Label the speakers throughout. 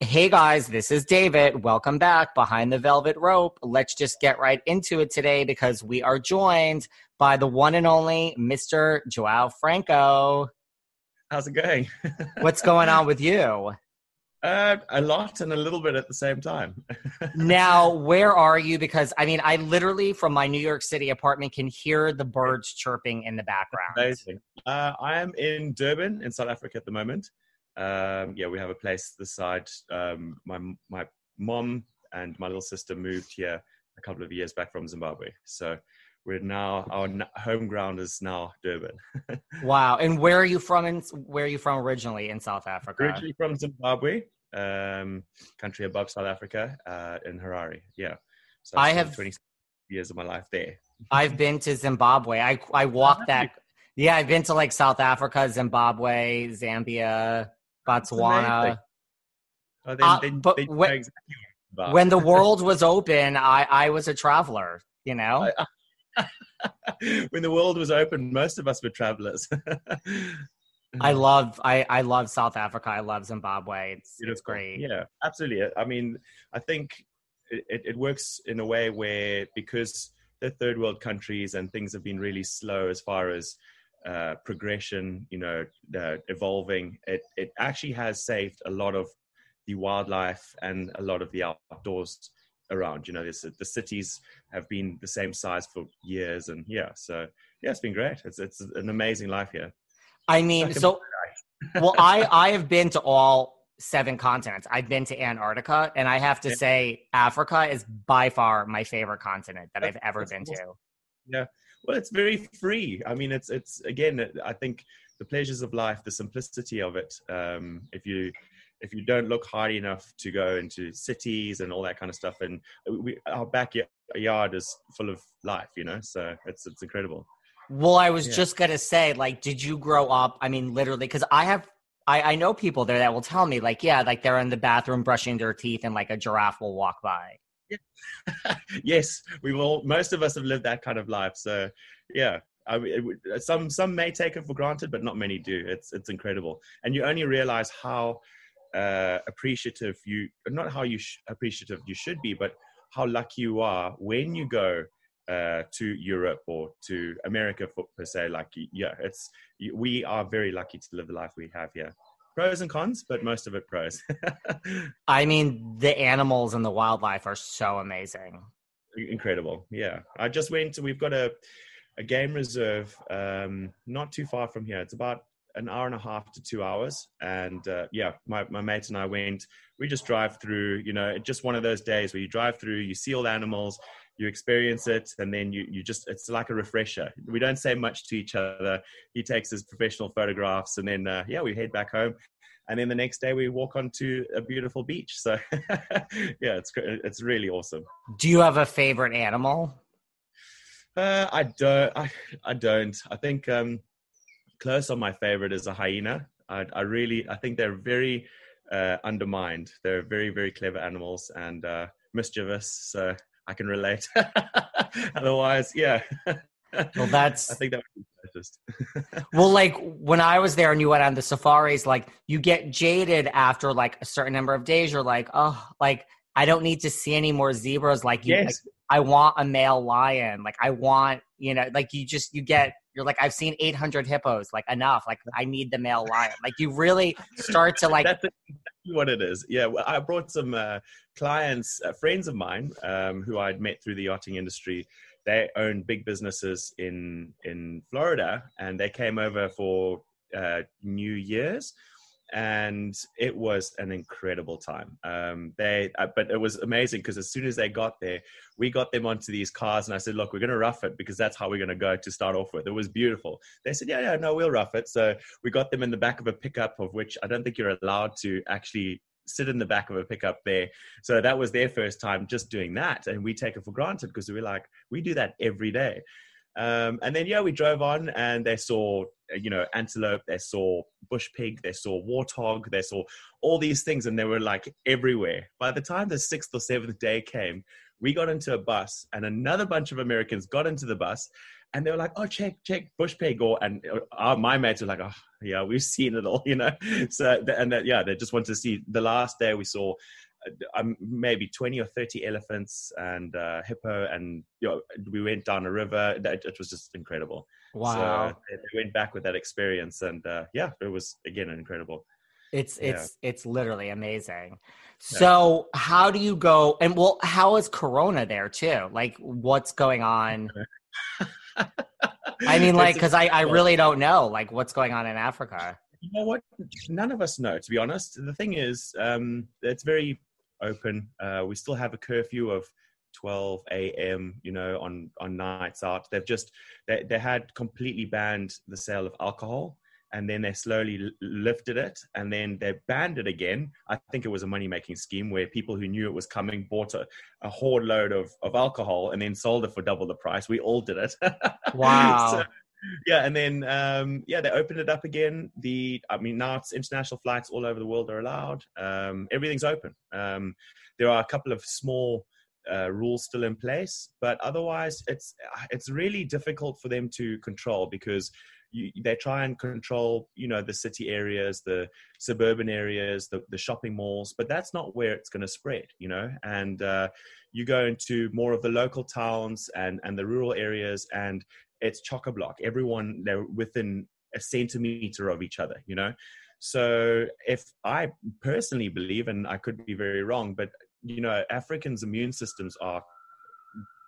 Speaker 1: Hey guys, this is David. Welcome back behind the velvet rope. Let's just get right into it today because we are joined by the one and only Mr. Joao Franco.
Speaker 2: How's it going?
Speaker 1: What's going on with you?
Speaker 2: Uh, a lot and a little bit at the same time.
Speaker 1: now, where are you? Because I mean, I literally from my New York City apartment can hear the birds chirping in the background.
Speaker 2: Amazing. Uh, I am in Durban, in South Africa at the moment. Um, yeah, we have a place the side. Um, my my mom and my little sister moved here a couple of years back from Zimbabwe, so we're now our home ground is now Durban.
Speaker 1: wow! And where are you from? In where are you from originally in South Africa?
Speaker 2: Originally from Zimbabwe, um, country above South Africa, uh, in Harare. Yeah,
Speaker 1: so I have
Speaker 2: twenty years of my life there.
Speaker 1: I've been to Zimbabwe. I I walked that. Yeah, I've been to like South Africa, Zimbabwe, Zambia, Botswana.
Speaker 2: Oh, uh, but
Speaker 1: when, exactly when the world was open, I, I was a traveler, you know?
Speaker 2: when the world was open, most of us were travelers.
Speaker 1: I love I, I love South Africa. I love Zimbabwe. It's it's great.
Speaker 2: Yeah, absolutely. I mean, I think it, it works in a way where because they're third world countries and things have been really slow as far as uh, progression, you know, uh, evolving, it, it actually has saved a lot of the wildlife and a lot of the outdoors around. You know, this, the cities have been the same size for years, and yeah, so yeah, it's been great. It's it's an amazing life here.
Speaker 1: I mean, like so well, I I have been to all seven continents. I've been to Antarctica, and I have to yeah. say, Africa is by far my favorite continent that I've ever been awesome. to.
Speaker 2: Yeah, well, it's very free. I mean, it's it's again, I think the pleasures of life, the simplicity of it. Um, if you if you don't look hard enough to go into cities and all that kind of stuff, and we, our backyard is full of life, you know. So it's it's incredible.
Speaker 1: Well, I was yeah. just gonna say, like, did you grow up? I mean, literally, because I have I, I know people there that will tell me like yeah like they're in the bathroom brushing their teeth and like a giraffe will walk by
Speaker 2: yes, we've all most of us have lived that kind of life. So yeah, I it, some some may take it for granted, but not many do. It's it's incredible, and you only realize how uh, appreciative you not how you sh- appreciative you should be, but how lucky you are when you go uh, to Europe or to America for, per se. Like yeah, it's we are very lucky to live the life we have here pros and cons, but most of it pros.
Speaker 1: I mean, the animals and the wildlife are so amazing.
Speaker 2: Incredible. Yeah. I just went, to we've got a, a game reserve um, not too far from here. It's about an hour and a half to two hours. And uh, yeah, my, my mate and I went, we just drive through, you know, just one of those days where you drive through, you see all the animals, you experience it, and then you, you just, it's like a refresher. We don't say much to each other. He takes his professional photographs, and then, uh, yeah, we head back home. And then the next day we walk onto a beautiful beach. So yeah, it's, it's really awesome.
Speaker 1: Do you have a favorite animal?
Speaker 2: Uh, I don't. I, I don't. I think um, close on my favorite is a hyena. I, I really, I think they're very uh, undermined. They're very, very clever animals and uh, mischievous. So I can relate. Otherwise, yeah.
Speaker 1: Well, that's.
Speaker 2: I think that would be just.
Speaker 1: well, like when I was there and you went on the safaris, like you get jaded after like a certain number of days. You're like, oh, like I don't need to see any more zebras. Like you,
Speaker 2: yes.
Speaker 1: like, I want a male lion. Like I want, you know, like you just you get you're like I've seen 800 hippos. Like enough. Like I need the male lion. Like you really start to like.
Speaker 2: That's what it is. Yeah, well, I brought some uh, clients, uh, friends of mine, um, who I'd met through the yachting industry. They own big businesses in in Florida, and they came over for uh, New Year's and it was an incredible time. Um, they, uh, but it was amazing because as soon as they got there, we got them onto these cars, and I said, "Look, we're going to rough it because that's how we're going to go to start off with." It was beautiful. They said, "Yeah, yeah, no, we'll rough it." So we got them in the back of a pickup, of which I don't think you're allowed to actually sit in the back of a pickup there. So that was their first time just doing that, and we take it for granted because we we're like, we do that every day. Um, and then yeah, we drove on and they saw you know antelope, they saw bush pig, they saw warthog, they saw all these things, and they were like everywhere. By the time the sixth or seventh day came, we got into a bus, and another bunch of Americans got into the bus, and they were like, "Oh, check, check, bush pig," or and uh, my mates were like, "Oh, yeah, we've seen it all," you know. So and that, yeah, they just wanted to see. The last day we saw um, maybe 20 or 30 elephants and uh, hippo and you know we went down a river it, it was just incredible
Speaker 1: wow.
Speaker 2: so we went back with that experience and uh, yeah it was again incredible.
Speaker 1: It's it's yeah. it's literally amazing. So yeah. how do you go and well how is corona there too? Like what's going on? I mean like because I, I really don't know like what's going on in africa.
Speaker 2: You know what? None of us know to be honest. The thing is um it's very open. Uh, we still have a curfew of 12 a.m. You know, on on nights out. They've just they they had completely banned the sale of alcohol, and then they slowly l- lifted it, and then they banned it again. I think it was a money making scheme where people who knew it was coming bought a, a hoard load of of alcohol and then sold it for double the price. We all did it.
Speaker 1: Wow.
Speaker 2: so, yeah, and then um, yeah, they opened it up again. The I mean now it's international flights all over the world are allowed. Um, everything's open. Um, there are a couple of small uh, rules still in place, but otherwise it's it's really difficult for them to control because you, they try and control you know the city areas, the suburban areas, the, the shopping malls, but that's not where it's going to spread. You know, and uh, you go into more of the local towns and and the rural areas and it's chock a block. Everyone they're within a centimeter of each other, you know. So if I personally believe, and I could be very wrong, but you know, Africans' immune systems are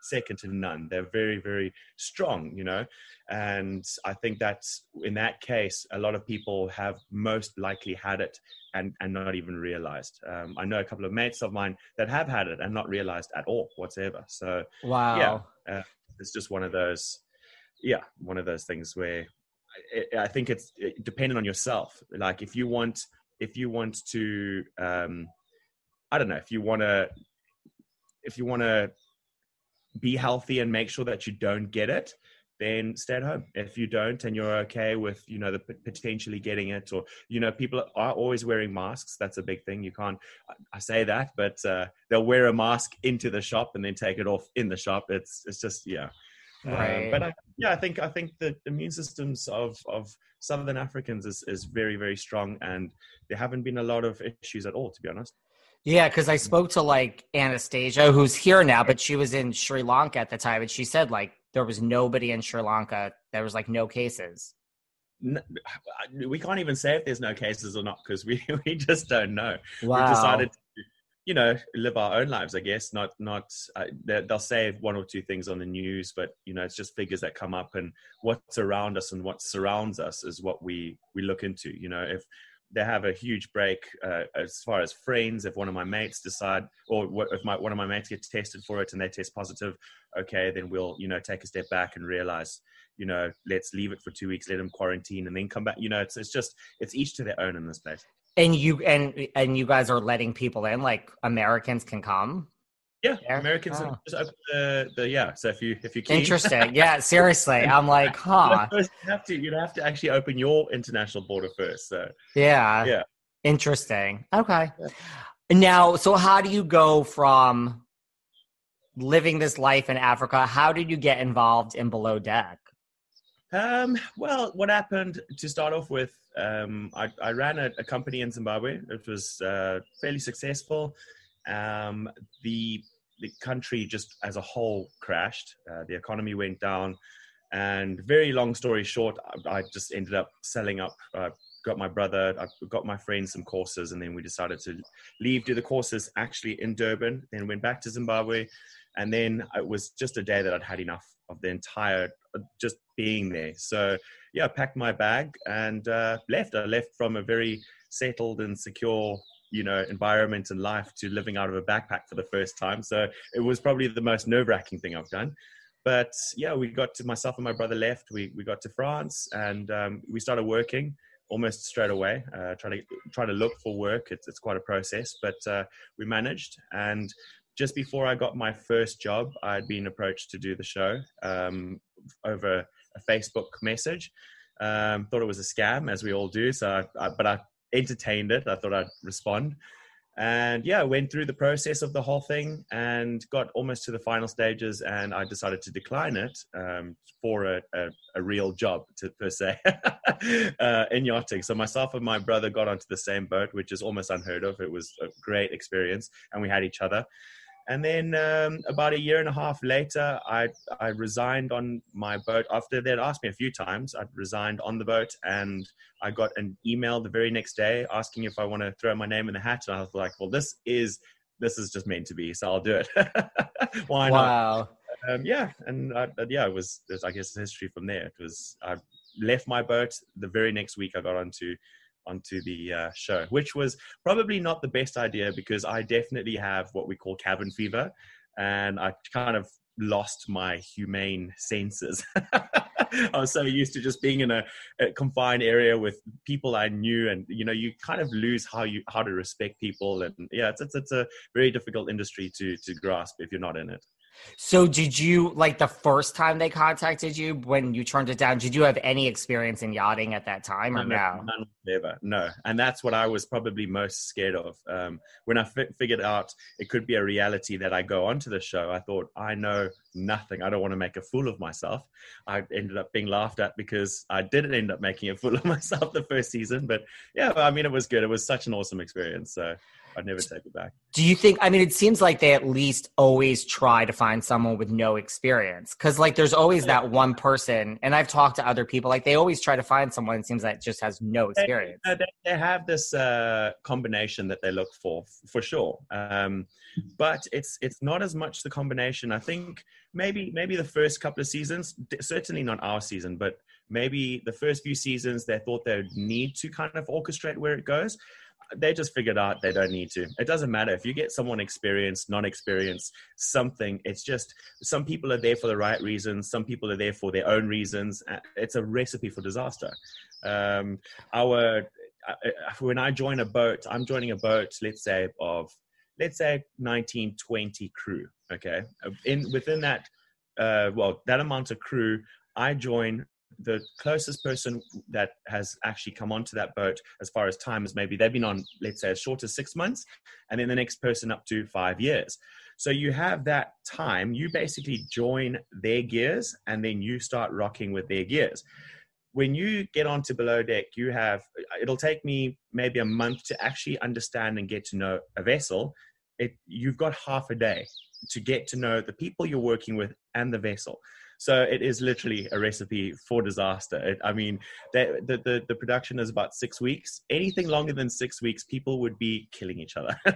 Speaker 2: second to none. They're very, very strong, you know. And I think that in that case, a lot of people have most likely had it and, and not even realized. Um, I know a couple of mates of mine that have had it and not realized at all whatsoever. So,
Speaker 1: wow.
Speaker 2: Yeah, uh, it's just one of those yeah, one of those things where I, I think it's dependent on yourself. Like if you want, if you want to, um, I don't know, if you want to, if you want to be healthy and make sure that you don't get it, then stay at home. If you don't and you're okay with, you know, the potentially getting it or, you know, people are always wearing masks. That's a big thing. You can't, I say that, but uh, they'll wear a mask into the shop and then take it off in the shop. It's, it's just, yeah.
Speaker 1: Right.
Speaker 2: Um, but I, yeah, I think I think the immune systems of of Southern Africans is is very very strong, and there haven't been a lot of issues at all, to be honest.
Speaker 1: Yeah, because I spoke to like Anastasia, who's here now, but she was in Sri Lanka at the time, and she said like there was nobody in Sri Lanka. There was like no cases.
Speaker 2: No, we can't even say if there's no cases or not because we we just don't know.
Speaker 1: Wow.
Speaker 2: We decided to, you know live our own lives i guess not not uh, they'll say one or two things on the news but you know it's just figures that come up and what's around us and what surrounds us is what we we look into you know if they have a huge break uh, as far as friends if one of my mates decide or if my one of my mates gets tested for it and they test positive okay then we'll you know take a step back and realize you know let's leave it for two weeks let them quarantine and then come back you know it's, it's just it's each to their own in this place
Speaker 1: and you and and you guys are letting people in, like Americans can come.
Speaker 2: Yeah, there? Americans oh. just open the, the yeah. So if you if you
Speaker 1: keen. interesting, yeah, seriously, I'm like, huh?
Speaker 2: you have to you have to actually open your international border first. So
Speaker 1: yeah, yeah, interesting. Okay, yeah. now so how do you go from living this life in Africa? How did you get involved in Below Deck?
Speaker 2: Um, well, what happened to start off with? Um, I, I, ran a, a, company in Zimbabwe. It was uh, fairly successful. Um, the the country just as a whole crashed. Uh, the economy went down, and very long story short, I, I just ended up selling up. Uh, got my brother, I got my friends some courses, and then we decided to leave, do the courses actually in Durban. Then went back to Zimbabwe, and then it was just a day that I'd had enough of the entire just being there. So yeah, I packed my bag and uh, left. I left from a very settled and secure you know environment and life to living out of a backpack for the first time. So it was probably the most nerve-wracking thing i've done. But yeah we got to myself and my brother left. We, we got to france and um, we started working almost straight away uh, try to try to look for work. It's, it's quite a process but uh, we managed. And just before I got my first job, I'd been approached to do the show um, over a Facebook message. Um, thought it was a scam, as we all do. So, I, I, but I entertained it. I thought I'd respond, and yeah, I went through the process of the whole thing and got almost to the final stages. And I decided to decline it um, for a, a, a, real job, to, per se, uh, in yachting. So myself and my brother got onto the same boat, which is almost unheard of. It was a great experience, and we had each other. And then um, about a year and a half later, I, I resigned on my boat. After they'd asked me a few times, I'd resigned on the boat and I got an email the very next day asking if I want to throw my name in the hat. And I was like, well, this is this is just meant to be, so I'll do it. Why wow. not? Um, yeah, and I, yeah, it was, it was, I guess, history from there. It was I left my boat the very next week. I got onto onto the uh, show, which was probably not the best idea because I definitely have what we call cabin fever, and I kind of lost my humane senses. I was so used to just being in a, a, confined area with people I knew, and you know, you kind of lose how you how to respect people, and yeah, it's it's, it's a very difficult industry to to grasp if you're not in it.
Speaker 1: So, did you like the first time they contacted you when you turned it down? Did you have any experience in yachting at that time, or no?
Speaker 2: None, never, no. And that's what I was probably most scared of. Um, when I f- figured out it could be a reality that I go onto the show, I thought I know nothing. I don't want to make a fool of myself. I ended up being laughed at because I didn't end up making a fool of myself the first season. But yeah, I mean, it was good. It was such an awesome experience. So I'd never take it back.
Speaker 1: Do you think? I mean, it seems like they at least always try to find someone with no experience, because like there's always that one person. And I've talked to other people, like they always try to find someone. It seems like just has no experience.
Speaker 2: They, they have this uh, combination that they look for, for sure. Um, but it's it's not as much the combination. I think maybe maybe the first couple of seasons, certainly not our season, but maybe the first few seasons they thought they would need to kind of orchestrate where it goes they just figured out they don't need to. It doesn't matter if you get someone experienced, non-experienced, something. It's just some people are there for the right reasons. Some people are there for their own reasons. It's a recipe for disaster. Um, our uh, uh, when I join a boat, I'm joining a boat. Let's say of let's say 19, 20 crew. Okay, in within that, uh, well, that amount of crew, I join the closest person that has actually come onto that boat as far as time is maybe they've been on let's say as short as six months and then the next person up to five years. So you have that time you basically join their gears and then you start rocking with their gears. When you get onto below deck you have it'll take me maybe a month to actually understand and get to know a vessel. It you've got half a day to get to know the people you're working with and the vessel So it is literally a recipe for disaster. It, I mean, the, the the production is about six weeks. Anything longer than six weeks, people would be killing each other.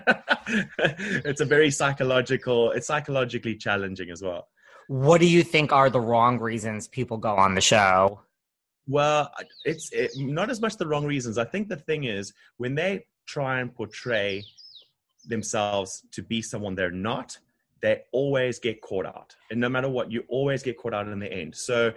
Speaker 2: it's a very psychological. It's psychologically challenging as well.
Speaker 1: What do you think are the wrong reasons people go on the show?
Speaker 2: Well, it's it, not as much the wrong reasons. I think the thing is when they try and portray themselves to be someone they're not, they always get caught out. And no matter what, you always get caught out in the end. So,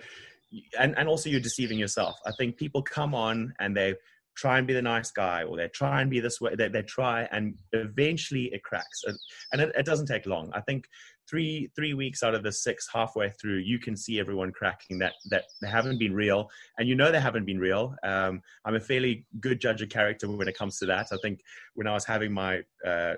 Speaker 2: and, and also you're deceiving yourself. I think people come on and they try and be the nice guy or they try and be this way. They, they try and eventually it cracks. And it, it doesn't take long. I think three three weeks out of the six halfway through you can see everyone cracking that that they haven't been real and you know they haven't been real um, i'm a fairly good judge of character when it comes to that i think when i was having my uh,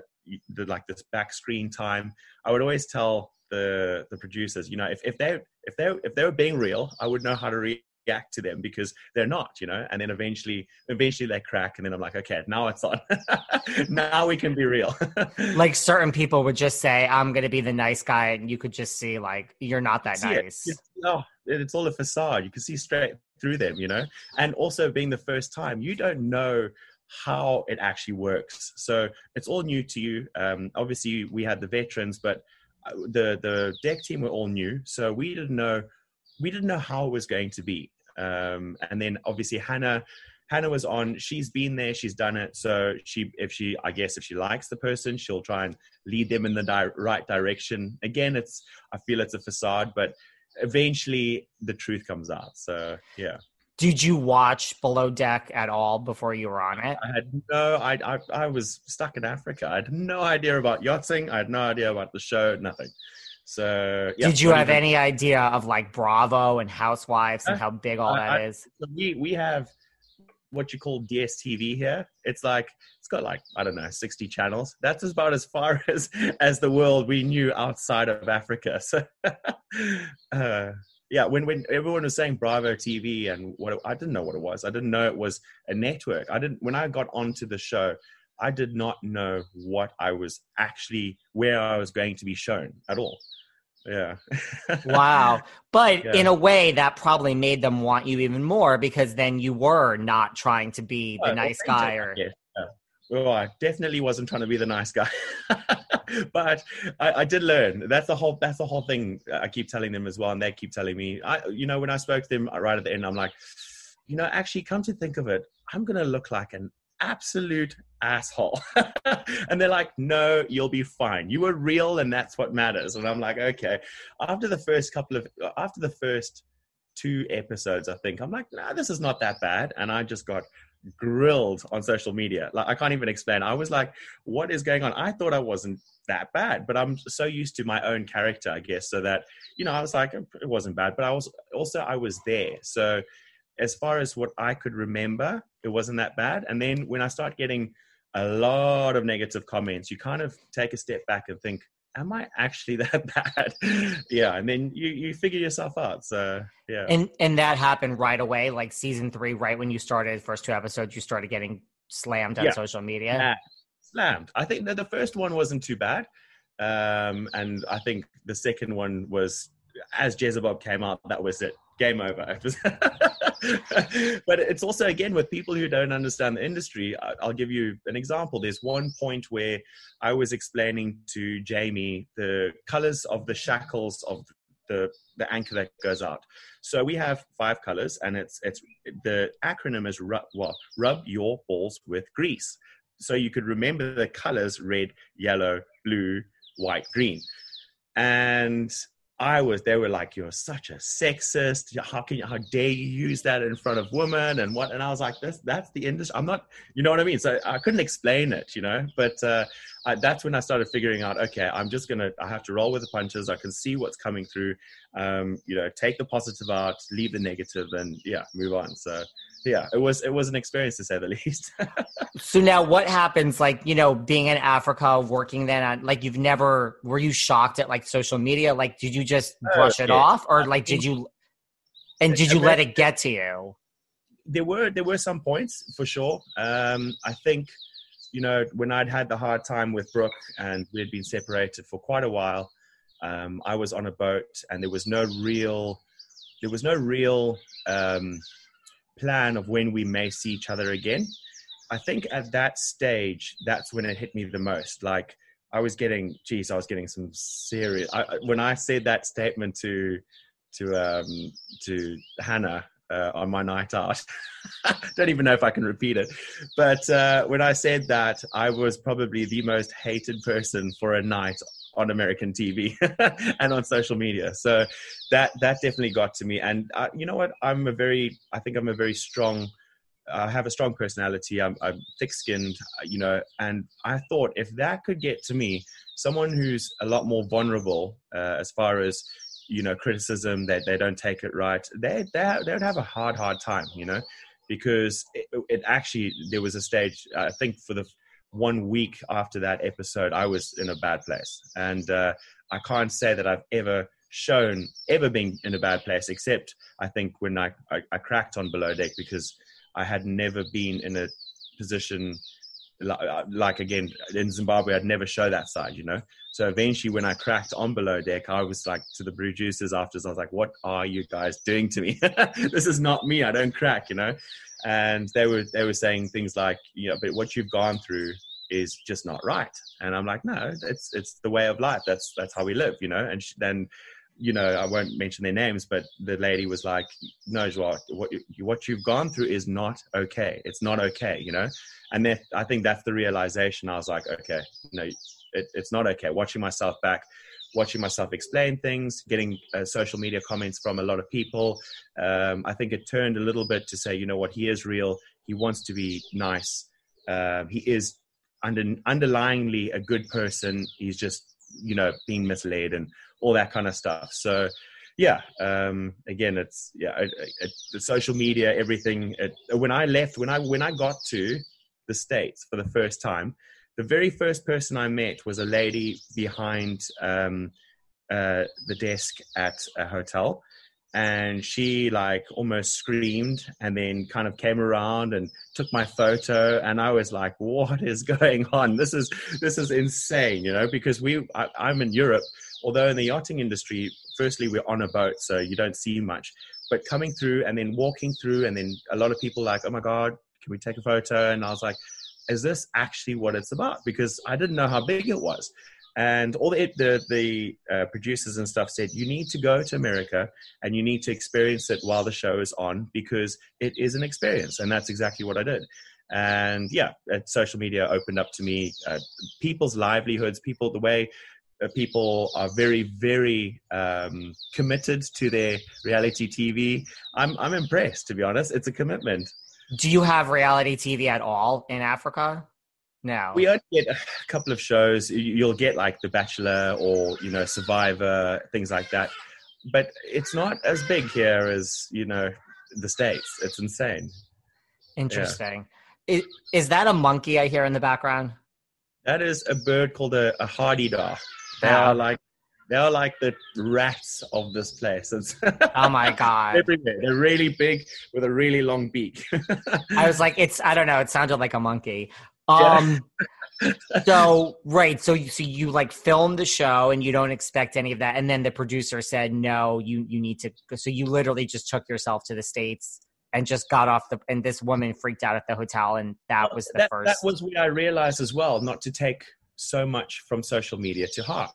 Speaker 2: the, like this back screen time i would always tell the the producers you know if, if they if they if they were being real i would know how to react to them because they're not, you know. And then eventually, eventually they crack, and then I'm like, okay, now it's on. now we can be real.
Speaker 1: like certain people would just say, "I'm going to be the nice guy," and you could just see like you're not that see nice.
Speaker 2: Oh, it. No, it's all a facade. You can see straight through them, you know. And also being the first time, you don't know how it actually works. So it's all new to you. Um, obviously, we had the veterans, but uh, the the deck team were all new, so we didn't know we didn't know how it was going to be. Um, and then obviously Hannah, Hannah was on. She's been there. She's done it. So she, if she, I guess, if she likes the person, she'll try and lead them in the di- right direction. Again, it's I feel it's a facade, but eventually the truth comes out. So yeah.
Speaker 1: Did you watch Below Deck at all before you were on it?
Speaker 2: I had no. I I, I was stuck in Africa. I had no idea about yachting. I had no idea about the show. Nothing. So,
Speaker 1: yeah, did you have any idea of like Bravo and Housewives and uh, how big all that is?
Speaker 2: So we we have what you call DSTV here. It's like it's got like I don't know, sixty channels. That's about as far as as the world we knew outside of Africa. So, uh, yeah, when when everyone was saying Bravo TV and what I didn't know what it was. I didn't know it was a network. I didn't when I got onto the show. I did not know what I was actually where I was going to be shown at all yeah
Speaker 1: wow but yeah. in a way that probably made them want you even more because then you were not trying to be the uh, nice guy or.
Speaker 2: Well i definitely wasn't trying to be the nice guy but I, I, did learn that's the whole that's the whole thing i keep telling them as well and they keep telling me i you know when i spoke to them right at the end i'm like you know actually come to think of it i'm gonna look like an absolute asshole. and they're like, no, you'll be fine. You were real and that's what matters. And I'm like, okay. After the first couple of, after the first two episodes, I think, I'm like, nah, this is not that bad. And I just got grilled on social media. Like, I can't even explain. I was like, what is going on? I thought I wasn't that bad, but I'm so used to my own character, I guess, so that, you know, I was like, it wasn't bad, but I was also, I was there. So, as far as what I could remember, it wasn't that bad. And then when I start getting a lot of negative comments, you kind of take a step back and think, am I actually that bad? yeah. And then you, you figure yourself out. So yeah.
Speaker 1: And and that happened right away, like season three, right when you started first two episodes, you started getting slammed on yeah. social media.
Speaker 2: Yeah. Slammed. I think that the first one wasn't too bad. Um, and I think the second one was as Jezebel came out, that was it. Game over. but it's also again with people who don't understand the industry. I'll give you an example. There's one point where I was explaining to Jamie the colors of the shackles of the the anchor that goes out. So we have five colors, and it's it's the acronym is rub, well, rub your balls with grease. So you could remember the colors: red, yellow, blue, white, green. And I was, they were like, you're such a sexist. How can you, how dare you use that in front of women and what? And I was like, that's, that's the industry. I'm not, you know what I mean? So I couldn't explain it, you know, but uh, I, that's when I started figuring out, okay, I'm just going to, I have to roll with the punches. I can see what's coming through, um, you know, take the positive out, leave the negative and yeah, move on. So yeah, it was it was an experience to say the least.
Speaker 1: so now, what happens? Like you know, being in Africa, working then on like you've never were you shocked at like social media? Like, did you just oh, brush it off, or like did you? And did you let it get to you?
Speaker 2: There were there were some points for sure. Um, I think you know when I'd had the hard time with Brooke and we had been separated for quite a while. Um, I was on a boat and there was no real there was no real um, plan of when we may see each other again. I think at that stage, that's when it hit me the most. Like I was getting, geez, I was getting some serious. I, when I said that statement to to um, to Hannah uh, on my night out, don't even know if I can repeat it. But uh, when I said that, I was probably the most hated person for a night on American TV and on social media. So that that definitely got to me. And uh, you know what? I'm a very, I think I'm a very strong. I have a strong personality. I'm, I'm thick-skinned, you know, and I thought if that could get to me, someone who's a lot more vulnerable uh, as far as you know criticism that they don't take it right, they they they would have a hard hard time, you know, because it, it actually there was a stage I think for the one week after that episode, I was in a bad place. And uh, I can't say that I've ever shown, ever been in a bad place, except I think when I, I, I cracked on Below Deck because I had never been in a position like, uh, like, again in Zimbabwe, I'd never show that side, you know. So eventually, when I cracked on below deck, I was like to the producers after, I was like, "What are you guys doing to me? this is not me. I don't crack, you know." And they were they were saying things like, "You know, but what you've gone through is just not right. And I'm like, no, it's it's the way of life. That's that's how we live, you know. And she, then, you know, I won't mention their names, but the lady was like, no, Joao, what what you've gone through is not okay. It's not okay, you know. And then I think that's the realization. I was like, okay, no, it, it's not okay. Watching myself back. Watching myself explain things, getting uh, social media comments from a lot of people. Um, I think it turned a little bit to say, you know what, he is real. He wants to be nice. Um, he is under, underlyingly a good person. He's just, you know, being misled and all that kind of stuff. So, yeah, um, again, it's yeah, it, it, the social media, everything. It, when I left, when I when I got to the states for the first time, the very first person I met was a lady behind um, uh, the desk at a hotel, and she like almost screamed and then kind of came around and took my photo. And i was like what is going on? This is this is insane you know because we I, i'm in europe. Although in the yachting industry firstly we're on a boat so you don't see much. But coming through and then walking through and then a lot of people like oh my god can we take a photo? And i was like is this actually what it's about? Because i didn't know how big it was and all the the, the uh, producers and stuff said you need to go to America and you need to experience it while the show is on because it is an experience, and that's exactly what I did. And yeah, social media opened up to me uh, people's livelihoods, people the way uh, people are very very um, committed to their reality TV. I'm I'm impressed to be honest. It's a commitment.
Speaker 1: Do you have reality TV at all in Africa? Now?
Speaker 2: We only get a couple of shows. You'll get like The Bachelor or you know Survivor, things like that. But it's not as big here as you know the states. It's insane.
Speaker 1: Interesting. Yeah. Is, is that a monkey I hear in the background?
Speaker 2: That is a bird called a, a hadedah. They are like they are like the rats of this place. It's
Speaker 1: oh my god!
Speaker 2: Everywhere. They're really big with a really long beak.
Speaker 1: I was like, it's I don't know. It sounded like a monkey. Um, so right, so you so you like filmed the show and you don't expect any of that, and then the producer said no, you you need to. So you literally just took yourself to the states and just got off the. And this woman freaked out at the hotel, and that was the
Speaker 2: that,
Speaker 1: first.
Speaker 2: That was what I realized as well, not to take so much from social media to heart,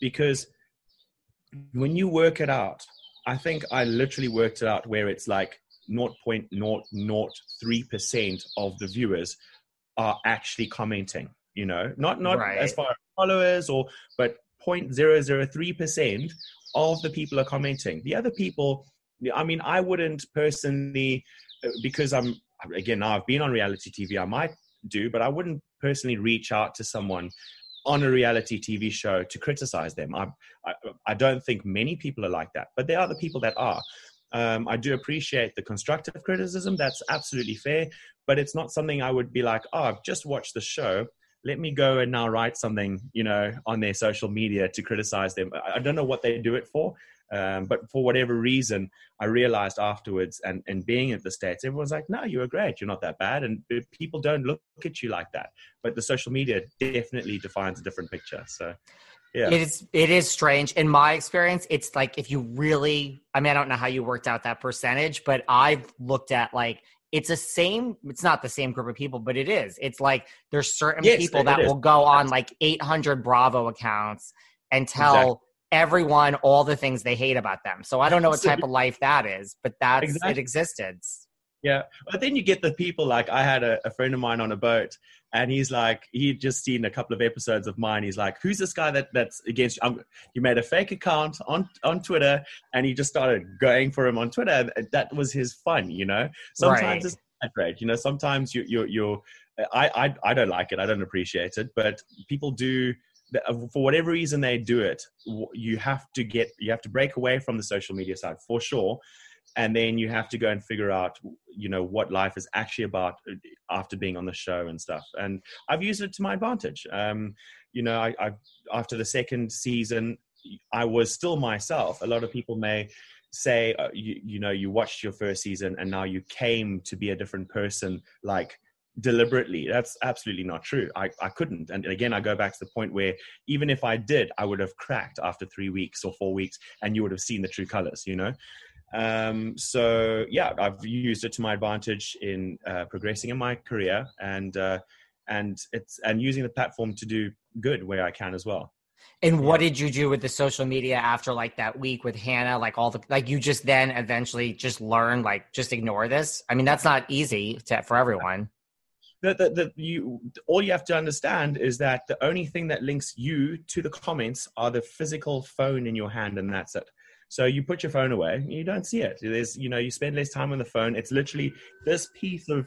Speaker 2: because when you work it out, I think I literally worked it out where it's like 0.003% of the viewers are actually commenting you know? Not not right. as far as followers or but 0.003% of the people are commenting. The other people i mean i wouldn't personally uh, because i'm again now i've been on reality tv i might do but i wouldn't personally reach out to someone on a reality tv show to criticize them. I, I, I don't think many people are like that but there are the people that are um, I do appreciate the constructive criticism. That's absolutely fair, but it's not something I would be like, oh, I've just watched the show. Let me go and now write something, you know, on their social media to criticize them. I don't know what they do it for, um, but for whatever reason, I realized afterwards, and, and being at the States, everyone's like, no, you were great. You're not that bad. And people don't look at you like that. But the social media definitely defines a different picture. So yeah.
Speaker 1: It is it is strange. In my experience, it's like if you really I mean, I don't know how you worked out that percentage, but I've looked at like it's the same it's not the same group of people but it is it's like there's certain
Speaker 2: Yes,
Speaker 1: people
Speaker 2: it
Speaker 1: that
Speaker 2: is.
Speaker 1: will go on like 800 bravo accounts and tell
Speaker 2: Exactly.
Speaker 1: everyone all the things they hate about them so i don't know what type of life that is but that's it
Speaker 2: Exactly.
Speaker 1: existed
Speaker 2: Yeah, but then you get the people like I had a, a friend of mine on a boat, and he's like, he'd just seen a couple of episodes of mine. He's like, "Who's this guy that that's against?" you?" Um, he made a fake account on on Twitter, and he just started going for him on Twitter. That was his fun, you know. Sometimes
Speaker 1: Right.
Speaker 2: it's not great, you know. Sometimes you you you're, I I I don't like it. I don't appreciate it, but people do. For whatever reason they do it, you have to get you have to break away from the social media side for sure and then you have to go and figure out you know what life is actually about uh, after being on the show and stuff. And i've used it to my advantage. Um you know i, I after the second season i was still myself. A lot of people may say uh, you, you know you watched your first season and now you came to be a different person like deliberately. That's absolutely not true. I, I couldn't. And again i go back to the point where even if i did i would have cracked after three weeks or four weeks and you would have seen the true colors you know um, so yeah, I've used it to my advantage in uh, progressing in my career and uh, and it's and using the platform to do good where I can as well.
Speaker 1: and what did you do with the social media after like that week with hannah like all the like you just then eventually just learn like just ignore this i mean that's not easy to, for everyone
Speaker 2: The, the, the, you all you have to understand is that the only thing that links you to the comments are the physical phone in your hand, and that's it. So you put your phone away, you don't see it. There's you know you spend less time on the phone. It's literally this piece of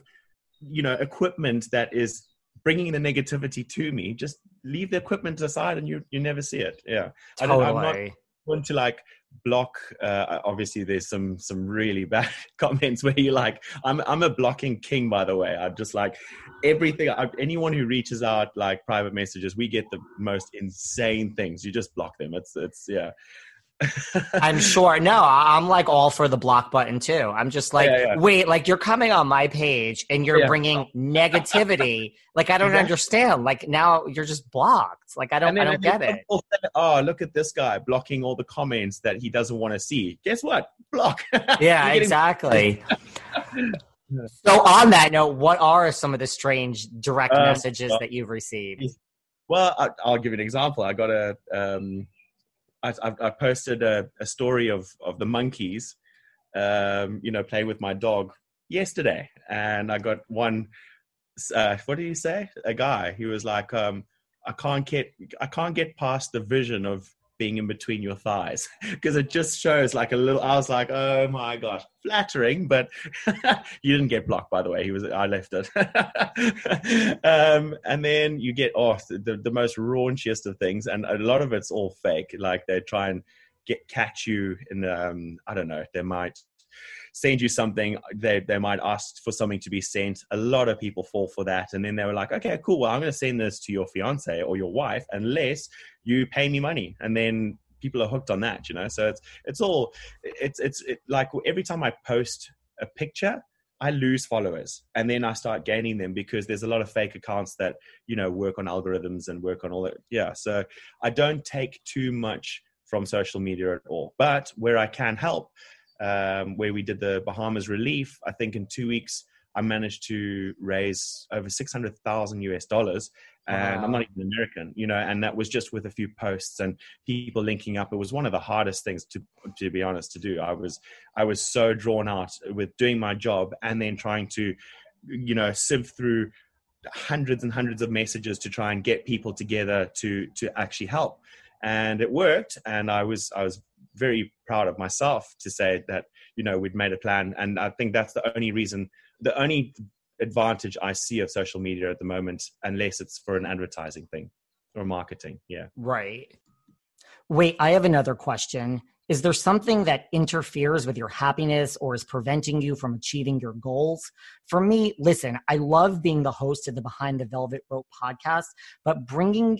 Speaker 2: you know equipment that is bringing the negativity to me. Just leave the equipment aside, and you you never see it. Yeah, I don't, I'm not
Speaker 1: totally
Speaker 2: want to like block uh obviously there's some some really bad comments where you're like i'm i'm a blocking king by the way i'm just like everything I, anyone who reaches out like private messages we get the most insane things you just block them it's it's yeah
Speaker 1: I'm sure. No, I'm like all for the block button too. I'm just like,
Speaker 2: Yeah, yeah.
Speaker 1: wait, like you're coming on my page and you're
Speaker 2: Yeah.
Speaker 1: bringing negativity. like I don't understand. Like now you're just blocked. Like I don't, I don't get it.
Speaker 2: say, oh look at this guy blocking all the comments that he doesn't want to see guess what block
Speaker 1: Yeah, exactly. so on that note, what are some of the strange direct
Speaker 2: Um,
Speaker 1: messages
Speaker 2: well-
Speaker 1: that you've received?
Speaker 2: Well, I, I'll give you an example. I got a, um, I, I, posted a, a story of of the monkeys, um, you know, playing with my dog yesterday, and I got one. Uh, what did you say? A guy. He was like, um, "I can't get, I can't get past the vision of being in between your thighs because it just shows like a little." I was like, "Oh my gosh, flattering," but you didn't get blocked, by the way. He was, I left it. um, and then you get oh the, the most raunchiest of things, and a lot of it's all fake. Like they try and get catch you in, um, I don't know, they might send you something they they might ask for something to be sent. A lot of people fall for that. And then they were like okay cool. Well i'm going to send this to your fiance or your wife unless you pay me money. And then people are hooked on that you know? So it's it's all it's it's it, like every time i post a picture i lose followers. And then i start gaining them because there's a lot of fake accounts that you know work on algorithms and work on all that. Yeah. So i don't take too much from social media at all. But where i can help um, where we did the Bahamas relief, I think in two weeks I managed to raise over six hundred thousand US dollars, and I'm not even American, you know, and that was just with a few posts and people linking up. It was one of the hardest things to, to be honest, to do. I was I was so drawn out with doing my job and then trying to, you know, sift through hundreds and hundreds of messages to try and get people together to to actually help and it worked and i was i was very proud of myself to say that you know we'd made a plan and i think that's the only reason the only advantage i see of social media at the moment unless it's for an advertising thing or marketing yeah
Speaker 1: Right. Wait, I have another question. Is there something that interferes with your happiness or is preventing you from achieving your goals? For me, listen, I love being the host of the Behind the Velvet Rope podcast, but bringing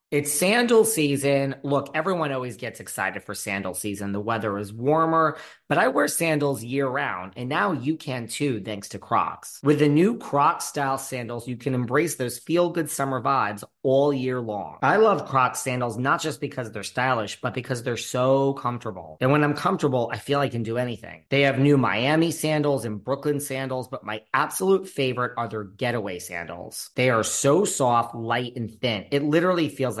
Speaker 1: It's sandal season. Look, everyone always gets excited for sandal season. The weather is warmer, but I wear sandals year round, and now you can too, thanks to Crocs. With the new Crocs style sandals, you can embrace those feel good summer vibes all year long. I love Crocs sandals not just because they're stylish, but because they're so comfortable. And when I'm comfortable, I feel I can do anything. They have new Miami sandals and Brooklyn sandals, but my absolute favorite are their getaway sandals. They are so soft, light, and thin. It literally feels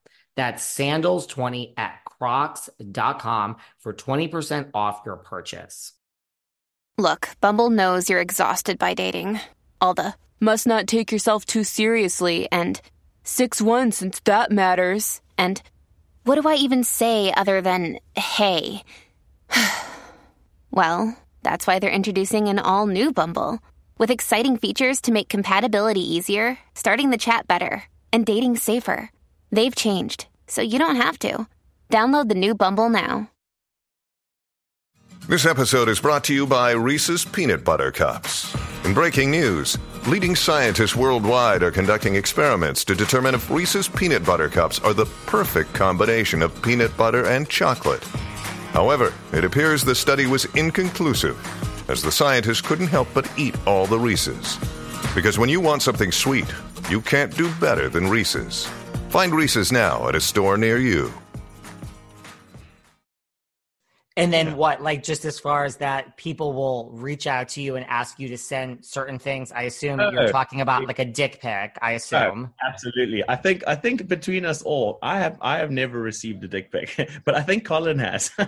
Speaker 1: That's sandals20 at crocs.com for 20% off your purchase.
Speaker 3: Look, Bumble knows you're exhausted by dating. All the must not take yourself too seriously and 6 1 since that matters. And what do I even say other than hey? well, that's why they're introducing an all new Bumble with exciting features to make compatibility easier, starting the chat better, and dating safer. They've changed, so you don't have to. Download the new Bumble now.
Speaker 4: This episode is brought to you by Reese's Peanut Butter Cups. In breaking news, leading scientists worldwide are conducting experiments to determine if Reese's Peanut Butter Cups are the perfect combination of peanut butter and chocolate. However, it appears the study was inconclusive, as the scientists couldn't help but eat all the Reese's. Because when you want something sweet, you can't do better than Reese's. Find Reese's now at a store near you.
Speaker 1: And then what, like just as far as that, people will reach out to you and ask you to send certain things. I assume
Speaker 2: Oh.
Speaker 1: you're talking about like a dick pic, I assume.
Speaker 2: Oh, absolutely. I think I think between us all, I have I have never received a dick pic, but I think Colin has.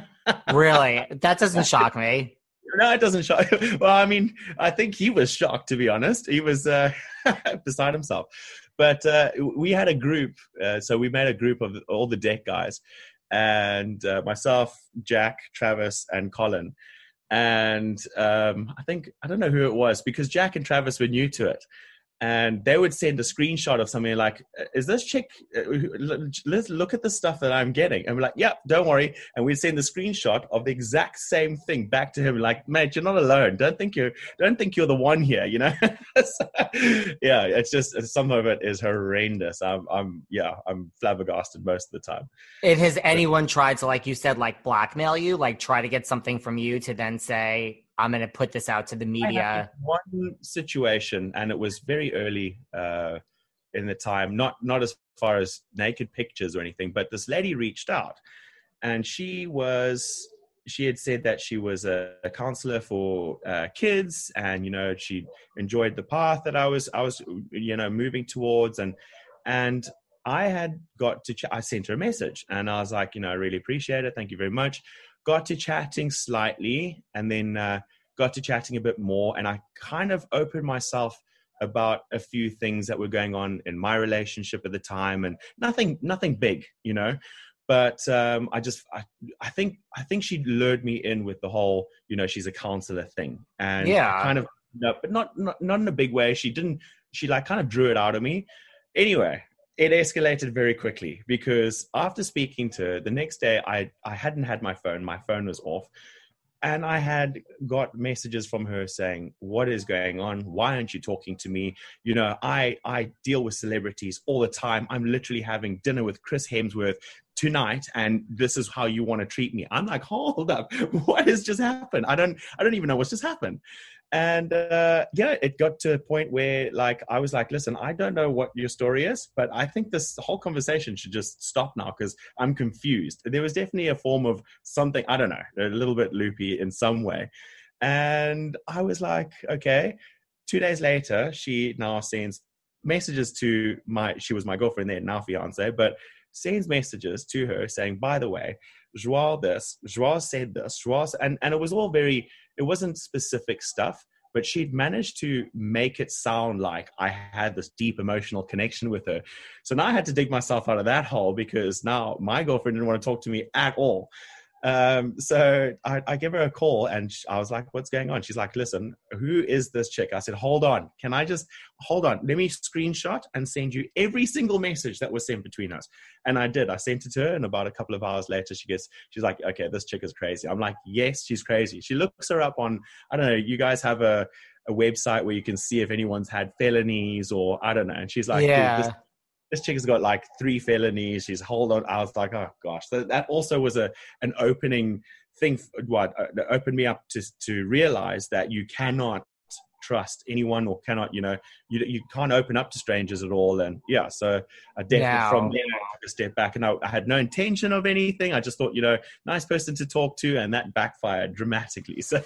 Speaker 1: Really? That doesn't shock me.
Speaker 2: no, it doesn't shock. Well, I mean, I think he was shocked to be honest. He was uh, beside himself. But uh, we had a group, uh, so we made a group of all the deck guys, and uh, myself, Jack, Travis, and Colin. And um, I think I don't know who it was because Jack and Travis were new to it, and they would send a screenshot of something like, "Is this chick? uh, Let's look at the stuff that I'm getting." And we're like, "Yeah, don't worry." And we'd send the screenshot of the exact same thing back to him, like, "Mate, you're not alone. Don't think you're don't think you're the one here." You know? So, yeah, it's just some of it is horrendous. I'm, I'm, yeah, I'm flabbergasted most of the time.
Speaker 1: And has anyone tried to, like you said, like blackmail you, like try to get something from you to then say, I'm going to put this out to the media?
Speaker 2: one situation, and it was very early uh, in the time. Not not as far as naked pictures or anything, but this lady reached out, and she was she had said that she was a, a counselor for uh, kids, and you know she enjoyed the path that I was I was you know moving towards, and and I had got to ch- I sent her a message, and I was like, you know, I really appreciate it, thank you very much. Got to chatting slightly, and then uh, got to chatting a bit more, and I kind of opened myself about a few things that were going on in my relationship at the time, and nothing nothing big, you know but um, I just I, I think I think she lured me in with the whole you know she's a counselor thing and
Speaker 1: Yeah.
Speaker 2: kind of no, but not, not not in a big way. She didn't she like kind of drew it out of me. Anyway, it escalated very quickly because after speaking to her the next day, I I hadn't had my phone. My phone was off. And I had got messages from her saying, "What is going on? Why aren't you talking to me? You know, I I deal with celebrities all the time. I'm literally having dinner with Chris Hemsworth tonight and this is how you want to treat me. I'm like hold up. What has just happened? I don't i don't even know what's just happened. And uh, yeah it got to a point where like i was like listen i don't know what your story is but i think this whole conversation should just stop now because i'm confused. There was definitely a form of something i don't know a little bit loopy in some way. And i was like okay. Two days later she now sends messages to my she was my girlfriend then now fiance but sends messages to her saying, by the way, Joao this, Joao said this, Joao, and, and it was all very, it wasn't specific stuff, but she'd managed to make it sound like I had this deep emotional connection with her. So now I had to dig myself out of that hole because now my girlfriend didn't want to talk to me at all. Um, so I, I give her a call and I was like, what's going on? She's like, listen, who is this chick? I said, hold on. Can I just hold on? Let me screenshot and send you every single message that was sent between us. And I did. I sent it to her, and about a couple of hours later, she gets, she's like, okay, this chick is crazy. I'm like, yes, she's crazy. She looks her up on, I don't know, you guys have a, a website where you can see if anyone's had felonies or I don't know. And she's like,
Speaker 1: yeah.
Speaker 2: this, this chick has got like three felonies. She's hold on. I was like, oh gosh. So that also was a an opening thing. What uh, opened me up to to realize that you cannot trust anyone or cannot you know you you can't open up to strangers at all and yeah so i definitely
Speaker 1: Now-
Speaker 2: from there I took a step back and I, I had no intention of anything i just thought you know nice person to talk to and that backfired dramatically so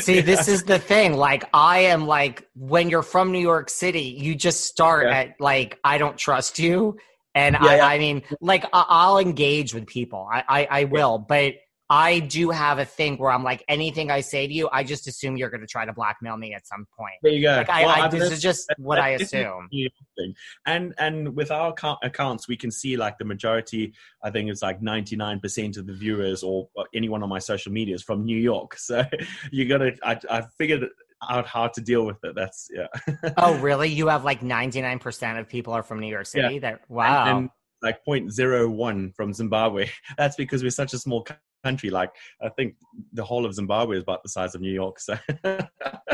Speaker 1: See, this is the thing. Like, I am like, when you're from New York City, you just start
Speaker 2: Yeah.
Speaker 1: at like, I don't trust you. And
Speaker 2: Yeah,
Speaker 1: I,
Speaker 2: yeah.
Speaker 1: I mean, like, I'll engage with people. I, I, I will. But I do have a thing where I'm like, anything I say to you, I just assume you're going to try to blackmail me at some point.
Speaker 2: there you go
Speaker 1: Like,
Speaker 2: Well,
Speaker 1: I,
Speaker 2: I've
Speaker 1: this is just what I assume.
Speaker 2: a New York thing. And and with our account- accounts, we can see like the majority. I think it's like ninety nine percent of the viewers or anyone on my social media is from New York. So you got to. I, I figured out how to deal with it. That's yeah.
Speaker 1: Oh, really? You have like 99% of people are from New York City? That Wow.
Speaker 2: And, and like 0.01 from Zimbabwe. That's because we're such a small country. Like I think the whole of Zimbabwe is about the size of New York. So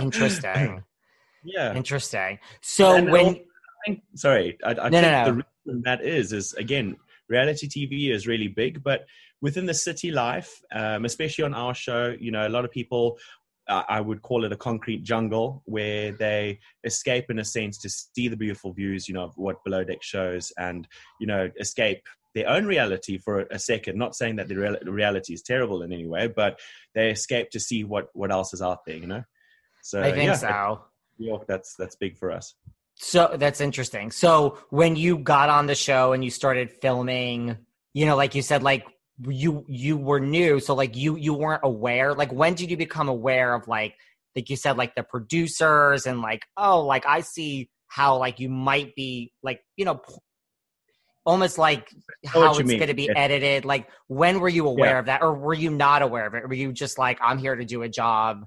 Speaker 1: Interesting.
Speaker 2: yeah.
Speaker 1: Interesting. So
Speaker 2: And
Speaker 1: when.
Speaker 2: also, I think, sorry, I, I
Speaker 1: No,
Speaker 2: think
Speaker 1: no, no.
Speaker 2: the reason that is is again, reality TV is really big, but within the city life, um, especially on our show, you know, a lot of people. Uh, I would call it a concrete jungle where they escape in a sense to see the beautiful views, you know, of what Below Deck shows and, you know, escape their own reality for a second. Not saying that the real- reality is terrible in any way, but they escape to see what, what else is out there, you know? So,
Speaker 1: I think
Speaker 2: yeah,
Speaker 1: so.
Speaker 2: New York, that's, that's big for us.
Speaker 1: So that's interesting. So when you got on the show and you started filming, you know, like you said, like you you were new, so like you you weren't aware. Like when did you become aware of like like you said, like the producers and like oh, like I see how like you might be like you know. p- Almost like how it's going to be
Speaker 2: Yeah.
Speaker 1: edited. Like, when were you aware
Speaker 2: Yeah.
Speaker 1: of that, or were you not aware of it? Were you just like, "I'm here to do a job"?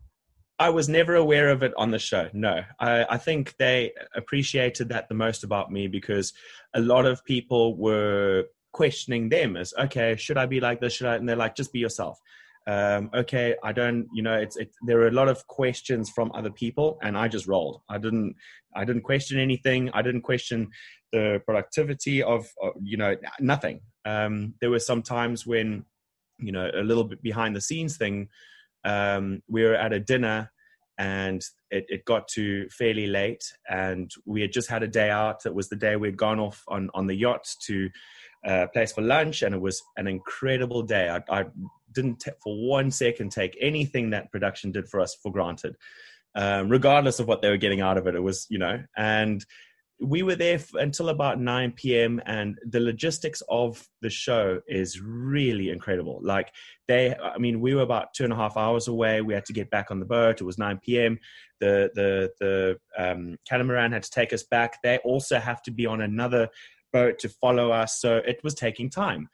Speaker 2: I was never aware of it on the show. No, I, I think they appreciated that the most about me because a lot of people were questioning them as, okay, should I be like this? Should I? And they're like, just be yourself. Um, okay, I don't, you know, it's, it, there were a lot of questions from other people and I just rolled. I didn't, I didn't question anything. I didn't question the productivity of, of you know, nothing. Um, there were some times when, you know, a little bit behind the scenes thing, um, we were at a dinner and it, it got to fairly late and we had just had a day out it was the day we'd gone off on, on the yacht to a place for lunch and it was an incredible day I, I didn't t- for one second take anything that production did for us for granted, um, regardless of what they were getting out of it. It was, you know, and we were there until about 9 p.m. and the logistics of the show is really incredible. Like they, I mean, we were about two and a half hours away. We had to get back on the boat. It was 9 p.m. The the the um, catamaran had to take us back. They also have to be on another boat to follow us, so it was taking time.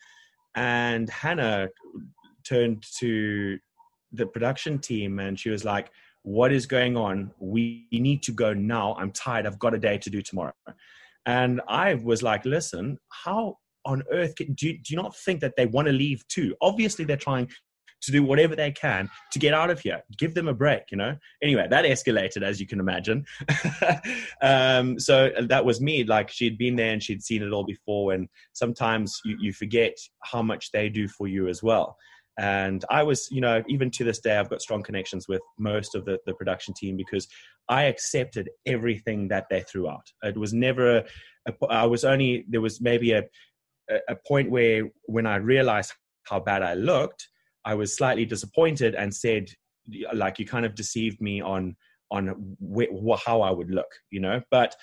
Speaker 2: And Hannah turned to the production team and she was like, what is going on? We need to go now. I'm tired. I've got a day to do tomorrow. And I was like, listen, how on earth can, do, you, do you not think that they want to leave too? Obviously, they're trying to do whatever they can to get out of here. Give them a break, you know? Anyway, that escalated, as you can imagine. um, so that was me. Like, she'd been there and she'd seen it all before. And sometimes you, you forget how much they do for you as well and i was you know even to this day i've got strong connections with most of the, the production team because i accepted everything that they threw out. It was never a, a, I was only there was maybe a a point where when i realized how bad i looked i was slightly disappointed and said like you kind of deceived me on on wh- how i would look you know? But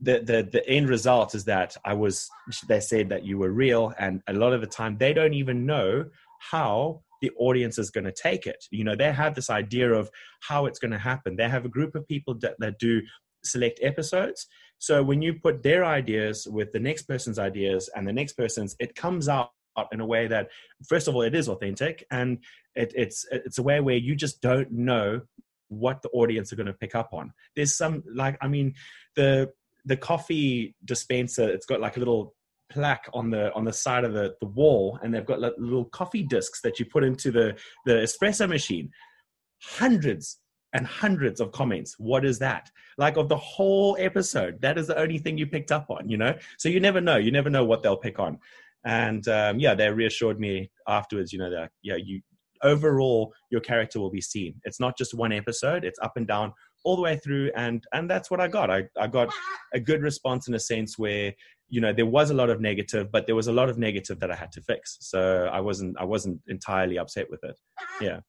Speaker 2: the, the the end result is that I was they said that you were real and a lot of the time they don't even know how the audience is going to take it. You know, they have this idea of how it's going to happen. They have a group of people that, that do select episodes. So when you put their ideas with the next person's ideas and the next person's, it comes out in a way that, first of all, it is authentic, and it, it's it's a way where you just don't know what the audience are going to pick up on. There's some like I mean, the the coffee dispenser. It's got like a little plaque on the on the side of the, the wall and they've got like little coffee discs that you put into the the espresso machine. Hundreds and hundreds of comments. What is that? Like of the whole episode that is the only thing you picked up on you know? So you never know. You never know what they'll pick on. And um, yeah they reassured me afterwards you know that yeah you overall your character will be seen. It's not just one episode. It's up and down all the way through and and that's what i got. I, I got a good response in a sense where you know there was a lot of negative but there was a lot of negative that i had to fix. So i wasn't i wasn't entirely upset with it. Yeah.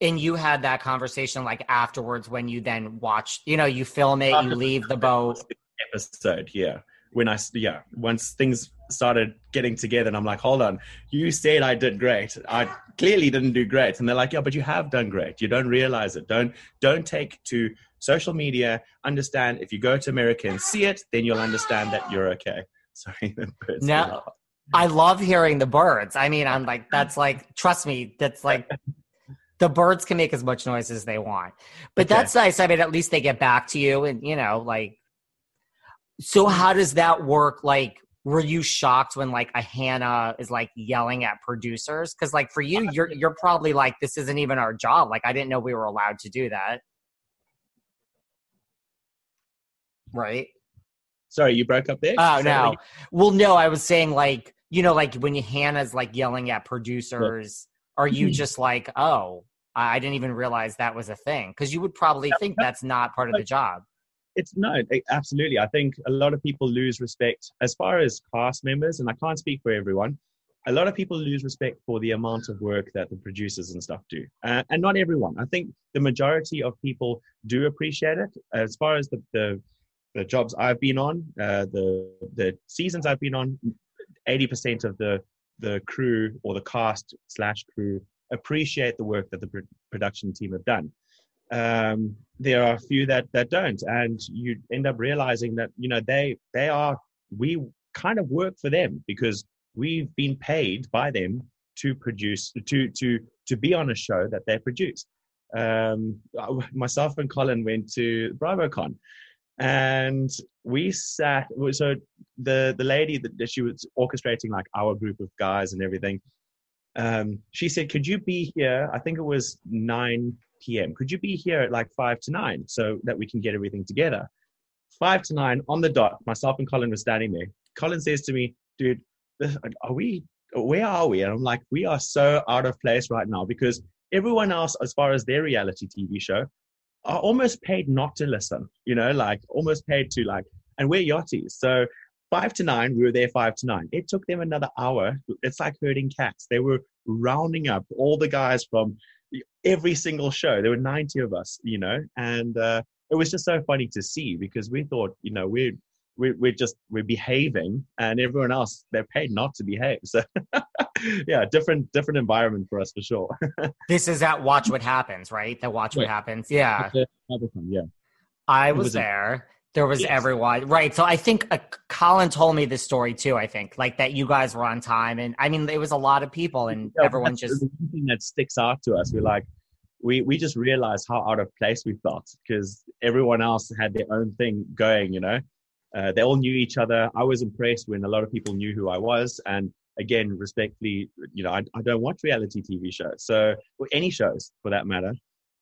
Speaker 1: And you had that conversation like afterwards when you then watch you know you film it you leave the boat.
Speaker 2: Episode yeah. When i yeah once things started getting together and i'm like hold on you said i did great. I clearly didn't do great. And they're like yeah but you have done great. You don't realize it. Don't don't take to social media. Understand if you go to america and see it then you'll understand that you're okay Sorry.
Speaker 1: No, I love hearing the birds. I mean, I'm like, that's like, trust me, that's like, the birds can make as much noise as they want. But okay. that's nice. I mean, at least they get back to you, and you know, like. So how does that work? Like, were you shocked when like a Hannah is like yelling at producers? Because like for you, you're you're probably like, this isn't even our job. Like, I didn't know we were allowed to do that. Right.
Speaker 2: Sorry, you broke up there.
Speaker 1: Oh no. Well, no, I was saying like you know, like when Hannah's like yelling at producers, yeah. are you mm-hmm. just like, oh, I didn't even realize that was a thing? Because you would probably think that's not part of the job.
Speaker 2: It's no, absolutely. I think a lot of people lose respect as far as cast members, and I can't speak for everyone. A lot of people lose respect for the amount of work that the producers and stuff do, uh, and not everyone. I think the majority of people do appreciate it. As far as the, the the jobs I've been on, uh, the the seasons I've been on, eighty percent of the the crew or the cast slash crew appreciate the work that the pr- production team have done. Um, there are a few that that don't, and you end up realizing that you know they they are we kind of work for them because we've been paid by them to produce to to to be on a show that they produce. Um, myself and Colin went to BravoCon and we sat so the the lady that she was orchestrating like our group of guys and everything um, she said could you be here? I think it was 9 p.m could you be here at like 5 to 9 so that we can get everything together? 5 to 9 on the dot myself and colin were standing there. Colin says to me dude are we where are we? And i'm like we are so out of place right now because everyone else as far as their reality tv show are almost paid not to listen, you know, like almost paid to like, and we're yachties. So five to nine, we were there five to nine. It took them another hour. It's like herding cats. They were rounding up all the guys from every single show. There were 90 of us, you know, and uh, it was just so funny to see because we thought, you know, we're we're, we're just we're behaving and everyone else they're paid not to behave. So yeah different different environment for us for sure.
Speaker 1: This is at watch what happens right? That watch what happens. Yeah.
Speaker 2: Yeah.
Speaker 1: I was, was there. There was yes. everyone. Right. So i think uh, colin told me this story too i think like that you guys were on time and i mean it was a lot of people and yeah, everyone just
Speaker 2: the thing that sticks out to us. We're like we we just realized how out of place we felt because everyone else had their own thing going you know uh, they all knew each other. I was impressed when a lot of people knew who I was. And again, respectfully, you know, I, I don't watch reality TV shows, so any shows for that matter.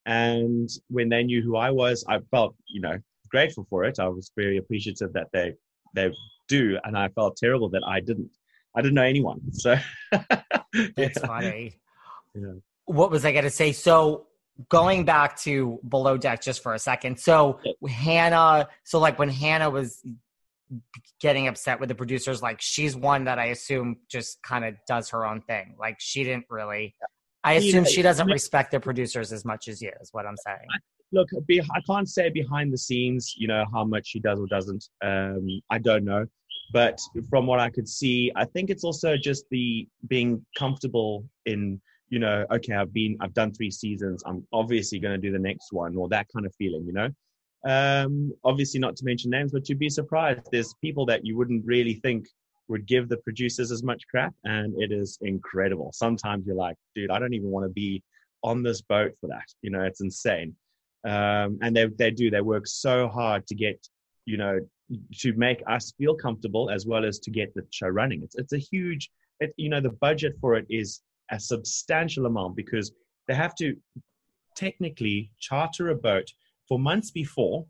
Speaker 2: And when they knew who I was, I felt, you know, grateful for it. I was very appreciative that they they do, and I felt terrible that I didn't. I didn't know anyone. So
Speaker 1: that's funny. Yeah. What was I going to say? So going back to below deck just for a second. So Hannah, so like when Hannah was getting upset with the producers, like she's one that I assume just kind of does her own thing. Like she didn't really. I assume she doesn't respect the producers as much as you. Is what I'm saying.
Speaker 2: Look, I can't say behind the scenes, you know, how much she does or doesn't. Um, I don't know, but from what I could see, I think it's also just the being comfortable in you know, okay, I've been, I've done three seasons. I'm obviously going to do the next one, or that kind of feeling, you know. Um, obviously, not to mention names, but you'd be surprised. There's people that you wouldn't really think would give the producers as much crap, and it is incredible. Sometimes you're like, dude, I don't even want to be on this boat for that. You know, it's insane. Um, and they they do. They work so hard to get, you know, to make us feel comfortable as well as to get the show running. It's it's a huge. It, you know, the budget for it is a substantial amount because they have to technically charter a boat for months before,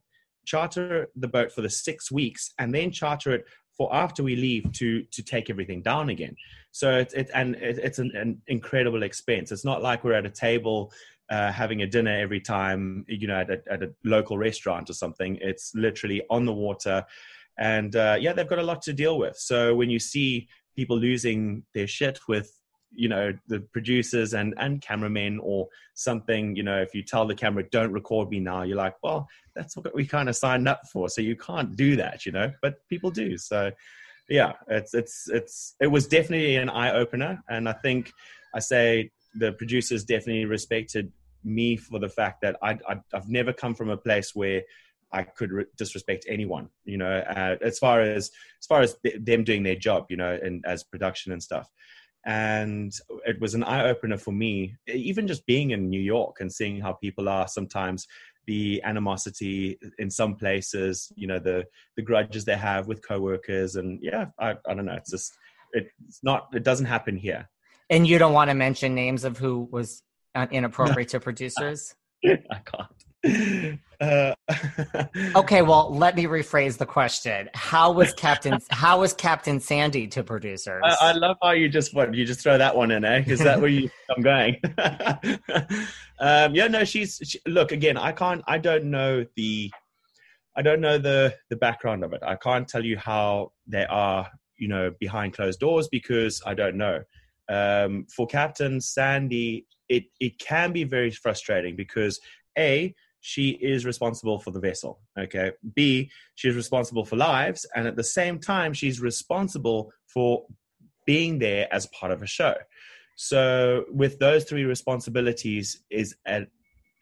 Speaker 2: charter the boat for the six weeks, and then charter it for after we leave to to take everything down again. So it's it, and it, it's an, an, incredible expense. It's not like we're at a table uh, having a dinner every time, you know, at a, at a local restaurant or something. It's literally on the water, and uh, yeah, they've got a lot to deal with. So when you see people losing their shit with you know the producers and and cameramen or something you know if you tell the camera don't record me now you're like well that's what we kind of signed up for so you can't do that you know but people do so yeah it's it's it's it was definitely an eye opener and i think i say the producers definitely respected me for the fact that I, I have never come from a place where I could re- disrespect anyone, you know, uh, as far as as far as th- them doing their job, you know, and as production and stuff and it was an eye opener for me even just being in new york and seeing how people are sometimes the animosity in some places you know the the grudges they have with coworkers and yeah i, I don't know it's just it's not it doesn't happen here.
Speaker 1: And you don't want to mention names of who was uh, inappropriate to producers?
Speaker 2: I can't uh,
Speaker 1: okay, well, let me rephrase the question. How was Captain How was Captain Sandy to producers?
Speaker 2: I, I love how you just what you just throw that one in, eh? Is that where you I'm going? um, yeah, no, she's she, look again. I can't. I don't know the. I don't know the the background of it. I can't tell you how they are, you know, behind closed doors because I don't know. Um, for Captain Sandy, it it can be very frustrating because a she is responsible for the vessel. Okay. B, she's responsible for lives. And at the same time, she's responsible for being there as part of a show. So with those three responsibilities is a,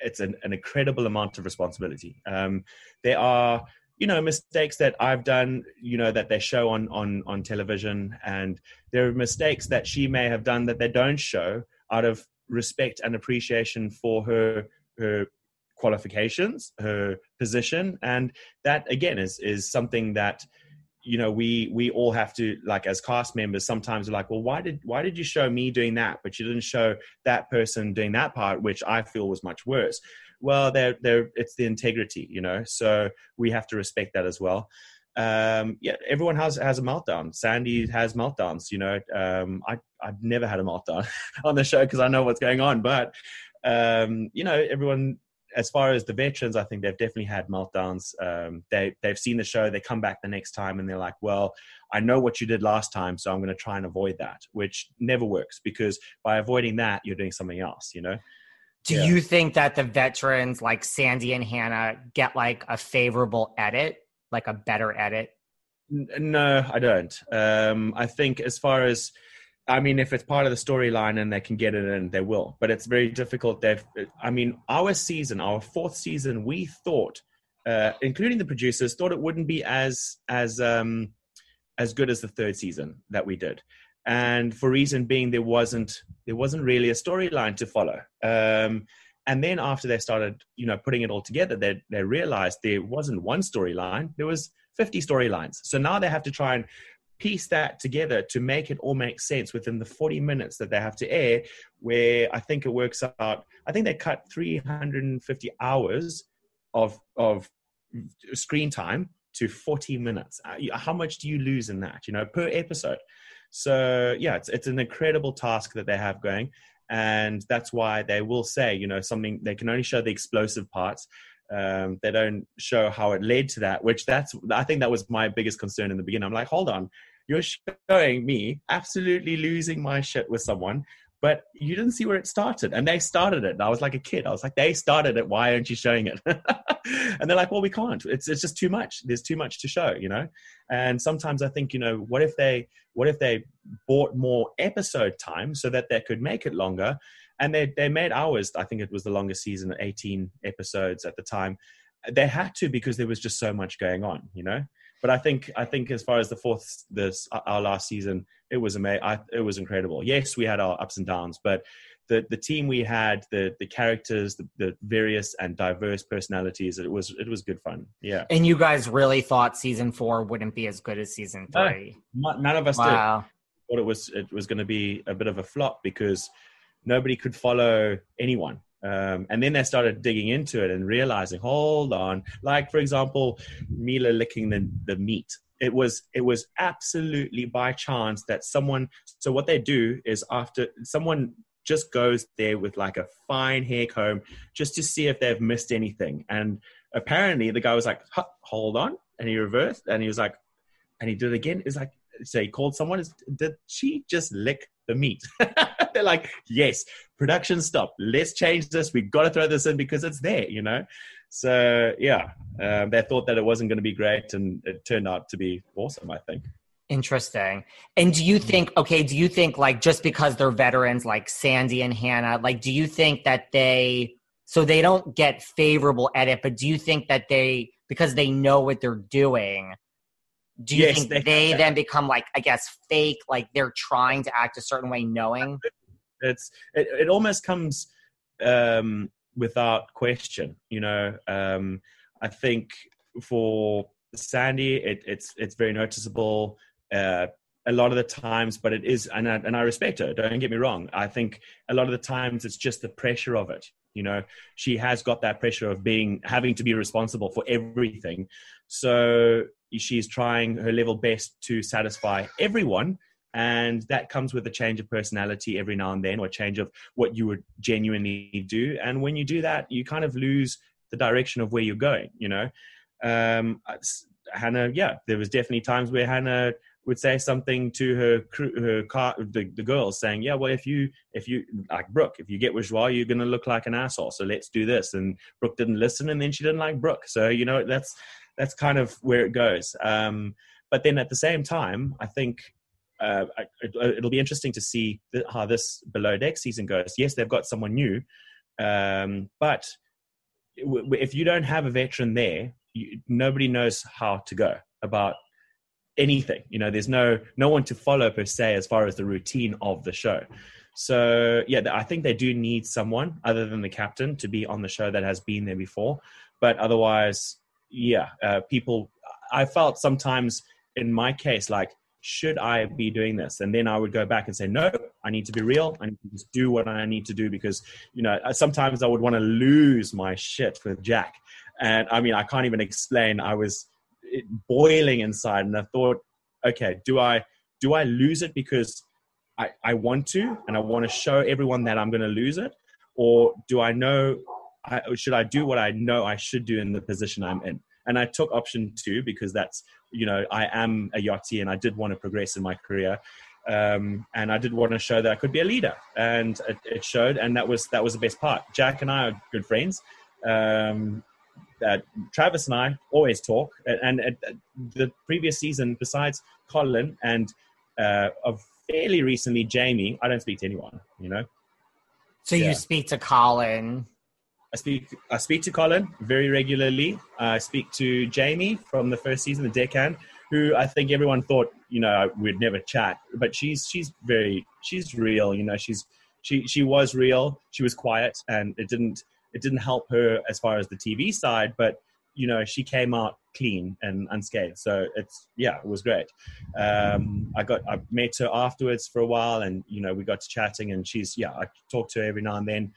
Speaker 2: it's an, an incredible amount of responsibility. Um, there are, you know, mistakes that I've done, you know, that they show on, on, on television and there are mistakes that she may have done that they don't show out of respect and appreciation for her, her qualifications, her position, and that again is is something that you know we we all have to like as cast members sometimes like well why did why did you show me doing that? But you didn't show that person doing that part which i feel was much worse. Well they're they're it's the integrity you know so we have to respect that as well. Um yeah everyone has has a meltdown. Sandy has meltdowns you know. Um i i've never had a meltdown on the show because i know what's going on but um you know everyone as far as the veterans, I think they've definitely had meltdowns. Um, they they've seen the show, they come back the next time, and they're like, "Well, I know what you did last time, so I'm going to try and avoid that," which never works because by avoiding that, you're doing something else. You know.
Speaker 1: Do yeah. you think that the veterans like Sandy and Hannah get like a favorable edit, like a better edit?
Speaker 2: No, I don't. Um, I think as far as I mean, if it's part of the storyline and they can get it in, they will. But it's very difficult. They've, I mean, our season, our fourth season, we thought, uh, including the producers, thought it wouldn't be as as um, as good as the third season that we did, and for reason being, there wasn't there wasn't really a storyline to follow. Um, and then after they started, you know, putting it all together, they they realized there wasn't one storyline. There was 50 storylines. So now they have to try and piece that together to make it all make sense within the 40 minutes that they have to air where i think it works out i think they cut 350 hours of of screen time to 40 minutes. Uh, how much do you lose in that you know per episode? So yeah it's, it's an incredible task that they have going and that's why they will say you know something they can only show the explosive parts um, they don't show how it led to that which that's i think that was my biggest concern in the beginning. I'm like hold on. You're showing me absolutely losing my shit with someone but you didn't see where it started. And they started it. And i was like a kid. I was like they started it. Why aren't you showing it? And they're like well we can't. It's, it's just too much. There's too much to show you know? And sometimes i think you know what if they what if they bought more episode time so that they could make it longer and they they made ours. I think it was the longest season, 18 episodes at the time. They had to because there was just so much going on, you know. But I think I think as far as the fourth this uh, our last season, it was amazing. It was incredible. Yes, we had our ups and downs, but the the team we had, the the characters, the, the various and diverse personalities, it was it was good fun. Yeah.
Speaker 1: And you guys really thought season four wouldn't be as good as season three?
Speaker 2: No, none of us wow. did. Thought it was it was going to be a bit of a flop because nobody could follow anyone. Um, and then they started digging into it and realizing, hold on, like for example, Mila licking the, the meat. It was it was absolutely by chance that someone. So what they do is after someone just goes there with like a fine hair comb just to see if they've missed anything. And apparently the guy was like, hold on, and he reversed and he was like, and he did it again. It's like so he called someone. Did she just lick the meat? they're like, yes, production stop. Let's change this. We've got to throw this in because it's there, you know? So, yeah, um, they thought that it wasn't going to be great, and it turned out to be awesome, I think.
Speaker 1: Interesting. And do you think, okay, do you think, like, just because they're veterans, like Sandy and Hannah, like, do you think that they, so they don't get favorable edit, but do you think that they, because they know what they're doing, do you yes, think they, they then become like i guess fake like they're trying to act a certain way knowing
Speaker 2: it's it, it almost comes um, without question. You know, um, I think for Sandy, it, it's it's very noticeable. Uh, a lot of the times, but it is, and I, and I respect her. Don't get me wrong. I think a lot of the times it's just the pressure of it. You know, she has got that pressure of being having to be responsible for everything. So she's trying her level best to satisfy everyone and that comes with a change of personality every now and then or a change of what you would genuinely do and when you do that you kind of lose the direction of where you're going you know um, hannah yeah there was definitely times where hannah would say something to her crew, her car, the, the girls saying, yeah, well, if you, if you, like Brooke, if you get with Joie, you're going to look like an asshole. So let's do this. And Brooke didn't listen and then she didn't like Brooke. So, you know, that's, that's kind of where it goes. Um, but then at the same time, I think uh, it'll be interesting to see how this below deck season goes. Yes, they've got someone new, um, but if you don't have a veteran there, you, nobody knows how to go about anything. You know, there's no no one to follow per se as far as the routine of the show. So yeah, I think they do need someone other than the captain to be on the show that has been there before. But otherwise, yeah, uh, people. I felt sometimes in my case like should I be doing this? And then I would go back and say, no, I need to be real. I need to just do what I need to do because, you know, sometimes I would want to lose my shit with Jack. And I mean, I can't even explain. I was eh, boiling inside and I thought, okay, do I, do I lose it because I, I want to and I want to show everyone that I'm going to lose it? Or do I know I, should I do what I know I should do in the position I'm in? And I took option two because that's, you know, I am a yachty and I did want to progress in my career. Um, and I did want to show that I could be a leader, and it, it, showed. And that was that was the best part. Jack and I are good friends. Um, that Travis and I always talk, and, and, and, the previous season, besides Colin and uh, of fairly recently Jamie, I don't speak to anyone. You know.
Speaker 1: So yeah. you speak to Colin.
Speaker 2: I speak. I speak to Colin very regularly. I speak to Jamie from the first season, the deckhand, who I think everyone thought you know we'd never chat, but she's she's very she's real. You know, she's she she was real. She was quiet, and it didn't it didn't help her as far as the TV side, but you know she came out clean and unscathed. So it's yeah, it was great. Um, I got I met her afterwards for a while, and you know we got to chatting, and she's yeah, I talk to her every now and then.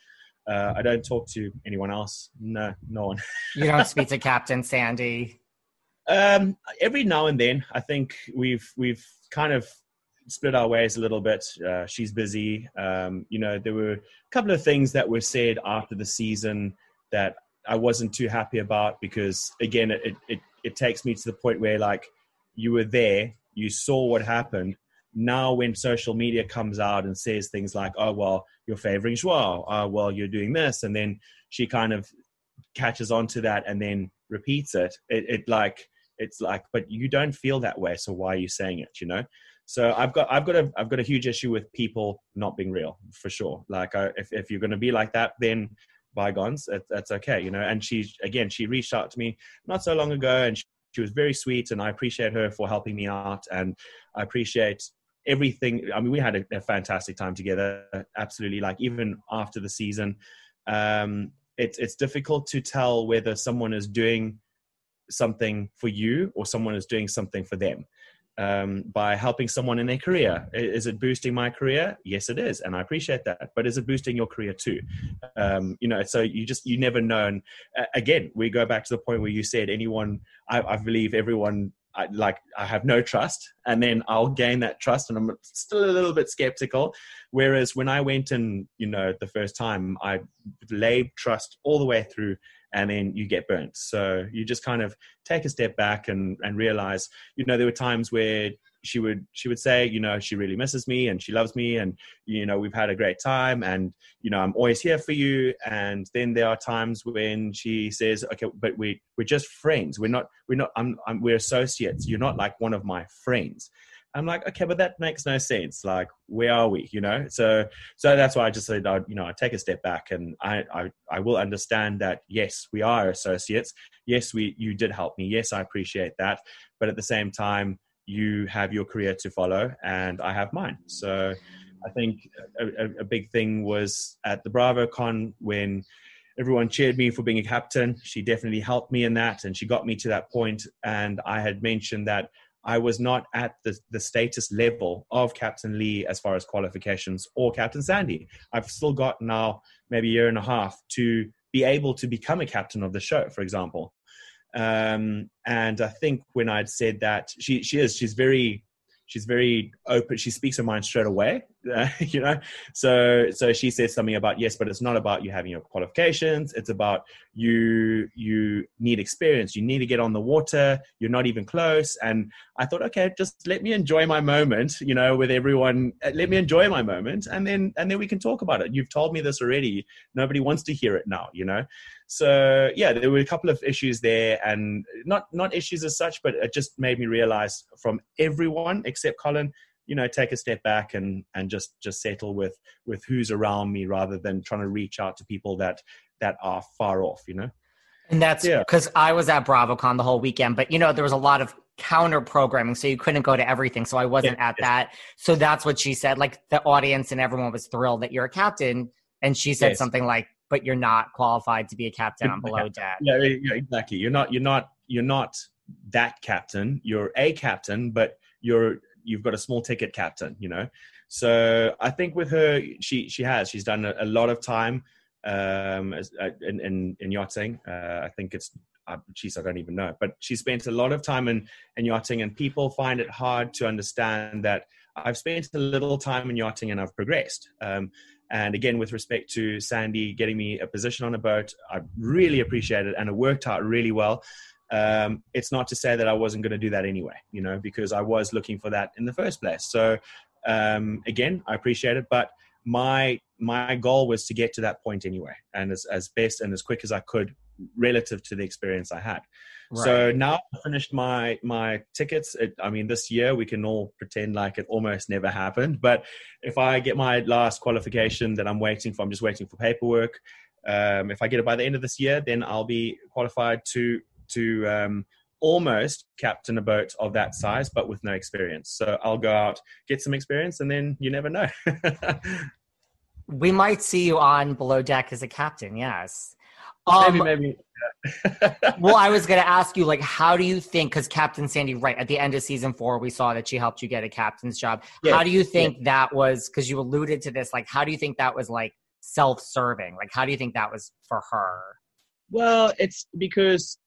Speaker 2: Uh, I don't talk to anyone else. No, no one.
Speaker 1: you don't speak to Captain Sandy.
Speaker 2: Um, every now and then, I think we've we've kind of split our ways a little bit. Uh, she's busy. Um, you know, there were a couple of things that were said after the season that I wasn't too happy about because again, it, it, it takes me to the point where like you were there, you saw what happened. Now, when social media comes out and says things like, "Oh well, you're favoring Joao," "Oh well, you're doing this," and then she kind of catches on to that and then repeats it. It, it like it's like, but you don't feel that way, so why are you saying it? You know. So I've got I've got a I've got a huge issue with people not being real for sure. Like I, if if you're going to be like that, then bygones, it, that's okay, you know. And she again, she reached out to me not so long ago, and she, she was very sweet, and I appreciate her for helping me out, and I appreciate everything. I mean, we had a, a fantastic time together. Absolutely, like even after the season, um, it's it's difficult to tell whether someone is doing something for you or someone is doing something for them um, by helping someone in their career. Is it boosting my career? Yes, it is, and I appreciate that. But is it boosting your career too? Um, you know, so you just you never know. And uh, again, we go back to the point where you said anyone. I, I believe everyone. I, like I have no trust, and then I'll gain that trust, and I'm still a little bit skeptical. Whereas when I went and you know the first time, I laid trust all the way through and then you get burnt. So you just kind of take a step back and, and realize, you know, there were times where she would she would say, you know, she really misses me and she loves me and you know we've had a great time and you know I'm always here for you. And then there are times when she says, okay, but we we're just friends. We're not we're not I'm, I'm we're associates. You're not like one of my friends. I'm like, okay, but that makes no sense. Like, where are we? You know, so so that's why I just said, I, you know, I take a step back and I, I I will understand that yes, we are associates. Yes, we you did help me. Yes, I appreciate that. But at the same time, you have your career to follow, and I have mine. So I think a, a, big thing was at the BravoCon when everyone cheered me for being a captain. She definitely helped me in that, and she got me to that point. And I had mentioned that I was not at the, the status level of Captain Lee as far as qualifications or Captain Sandy. I've still got now maybe a year and a half to be able to become a captain of the show, for example. Um, and I think when I'd said that, she she is she's very she's very open. She speaks her mind straight away, you know. So so she says something about yes, but it's not about you having your qualifications. It's about you you need experience. You need to get on the water. You're not even close. And I thought, okay, just let me enjoy my moment, you know, with everyone. Uh, let me enjoy my moment, and then and then we can talk about it. You've told me this already. Nobody wants to hear it now, you know. So yeah, there were a couple of issues there, and not not issues as such, but it just made me realize from everyone except Colin, you know, take a step back and and just just settle with with who's around me rather than trying to reach out to people that that are far off, you know.
Speaker 1: And that's because yeah. I was at BravoCon the whole weekend, but you know, there was a lot of counter programming, so you couldn't go to everything. So I wasn't yeah, at yeah. that. So that's what she said. Like the audience and everyone was thrilled that you're a captain. And she said yes. something like, but you're not qualified to be a captain on below deck.
Speaker 2: Yeah, yeah, exactly. You're not. You're not. You're not that captain. You're a captain, but you're you've got a small ticket captain. You know. So I think with her, she she has. She's done a, a lot of time um, as, uh, in, in, in yachting. Uh, I think it's uh, geez, I don't even know. But she spent a lot of time in, in yachting, and people find it hard to understand that I've spent a little time in yachting and I've progressed. Um, And again, with respect to Sandy getting me a position on a boat, I really appreciate it, and it worked out really well. Um, it's not to say that I wasn't going to do that anyway, you know, because I was looking for that in the first place. So um, again, I appreciate it, but my my goal was to get to that point anyway, and as as best and as quick as I could relative to the experience I had. Right. So now I finished my my tickets. It, I mean, this year we can all pretend like it almost never happened. But if I get my last qualification that I'm waiting for, I'm just waiting for paperwork. Um, if I get it by the end of this year, then I'll be qualified to to um, almost captain a boat of that size, but with no experience. So I'll go out, get some experience, and then you never know.
Speaker 1: we might see you on below deck as a captain. Yes.
Speaker 2: Um, maybe, maybe.
Speaker 1: well, I was going to ask you, like, how do you think? Because Captain Sandy, right at the end of season four, we saw that she helped you get a captain's job. How do you think that was? Because you alluded to this. Like, how do you think that was like self-serving? Like, how do you think that was for her?
Speaker 2: Well, it's because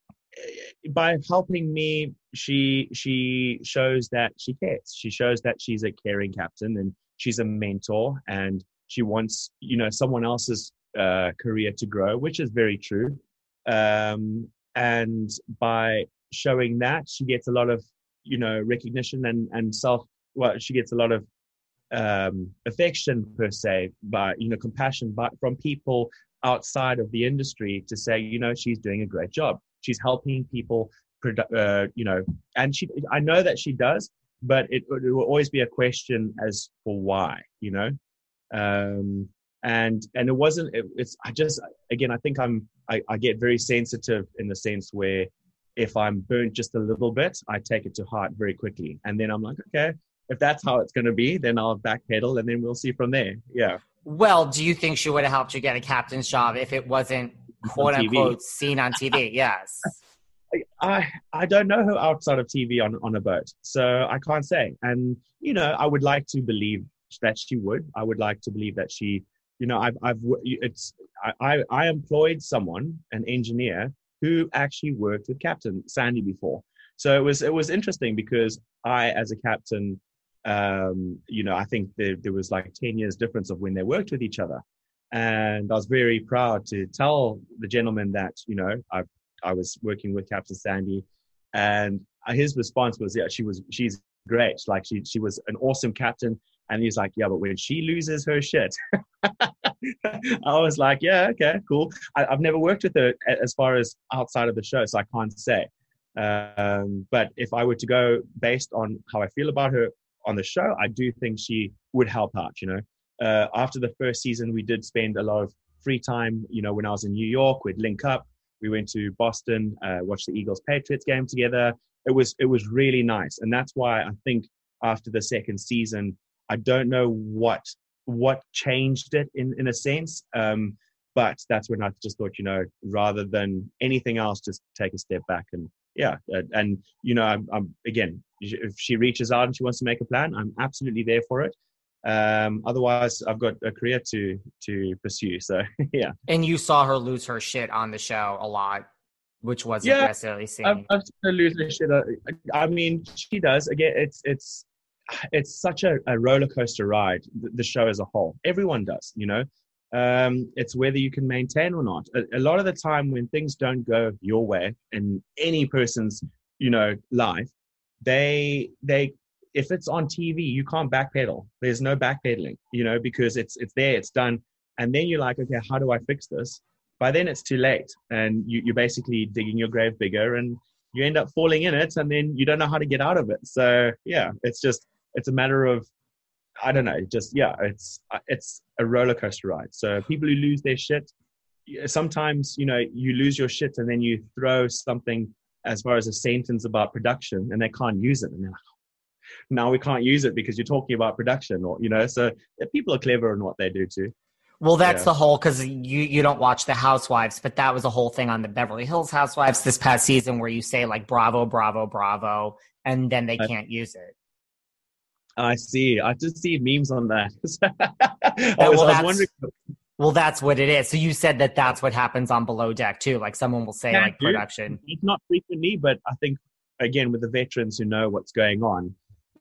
Speaker 2: by helping me, she she shows that she cares. She shows that she's a caring captain and she's a mentor, and she wants you know someone else's uh, career to grow, which is very true. Um, and by showing that, she gets a lot of, you know, recognition and, and self, well, she gets a lot of um, affection per se, but, you know, compassion but from people outside of the industry to say, you know, she's doing a great job. She's helping people, uh, you know, and she, I know that she does, but it, it will always be a question as for why, you know. Um, and and it wasn't it, it's i just again i think i'm I, I get very sensitive in the sense where if i'm burnt just a little bit i take it to heart very quickly. And then i'm like okay if that's how it's going to be then i'll backpedal and then we'll see from there. Yeah.
Speaker 1: Well do you think she would have helped you get a captain's job if it wasn't quote unquote seen on tv yes
Speaker 2: I I don't know her outside of TV on on a boat, so I can't say. And you know, I would like to believe that she would. I would like to believe that she you know, I've, I've, it's, I, I employed someone, an engineer, who actually worked with Captain Sandy before. So it was, it was interesting because I, as a captain, um, you know, I think there, there was like 10 years difference of when they worked with each other. And I was very proud to tell the gentleman that, you know, I, I was working with Captain Sandy and his response was, yeah, she was, she's great. Like she, she was an awesome captain. And he's like, yeah, but when she loses her shit, I was like, yeah, okay, cool. I, have never worked with her as far as outside of the show, so I can't say. Um, but if I were to go based on how I feel about her on the show, I do think she would help out. You know, uh, after the first season, we did spend a lot of free time. You know, when I was in New York, we'd link up. We went to Boston, uh, watched the Eagles Patriots game together. It was it was really nice, and that's why I think after the second season, I don't know what what changed it in in a sense. Um, but that's when I just thought, you know, rather than anything else, just take a step back and yeah, and you know, I'm, I'm, again, if she reaches out and she wants to make a plan, I'm absolutely there for it. Um, otherwise, I've got a career to to pursue. So yeah.
Speaker 1: And you saw her lose her shit on the show a lot, which wasn't yeah, necessarily seen.
Speaker 2: I've, I've seen her lose her shit. Uh, I mean, she does. Again, it's it's it's such a, a roller coaster ride the show as a whole everyone does you know um, it's whether you can maintain or not a, a, lot of the time when things don't go your way in any person's you know life they they if it's on tv you can't backpedal. There's no backpedaling you know because it's it's there it's done. And then you're like okay how do i fix this? By then it's too late and you, you're basically digging your grave bigger and you end up falling in it and then you don't know how to get out of it. So yeah it's just it's a matter of I don't know, just yeah, it's it's a roller coaster ride. So people who lose their shit, sometimes you know you lose your shit and then you throw something as far as a sentence about production and they can't use it and they're like, now we can't use it because you're talking about production or you know. So people are clever in what they do too.
Speaker 1: Well, that's yeah. the whole because you you don't watch the Housewives, but that was a whole thing on the Beverly Hills Housewives this past season where you say like bravo, bravo, bravo, and then they can't use it.
Speaker 2: I see. I just see memes on that. I, was,
Speaker 1: well, I was wondering. Well, that's what it is. So you said that that's what happens on Below Deck too. Like someone will say, like production.
Speaker 2: It's not frequently, but I think again with the veterans who know what's going on,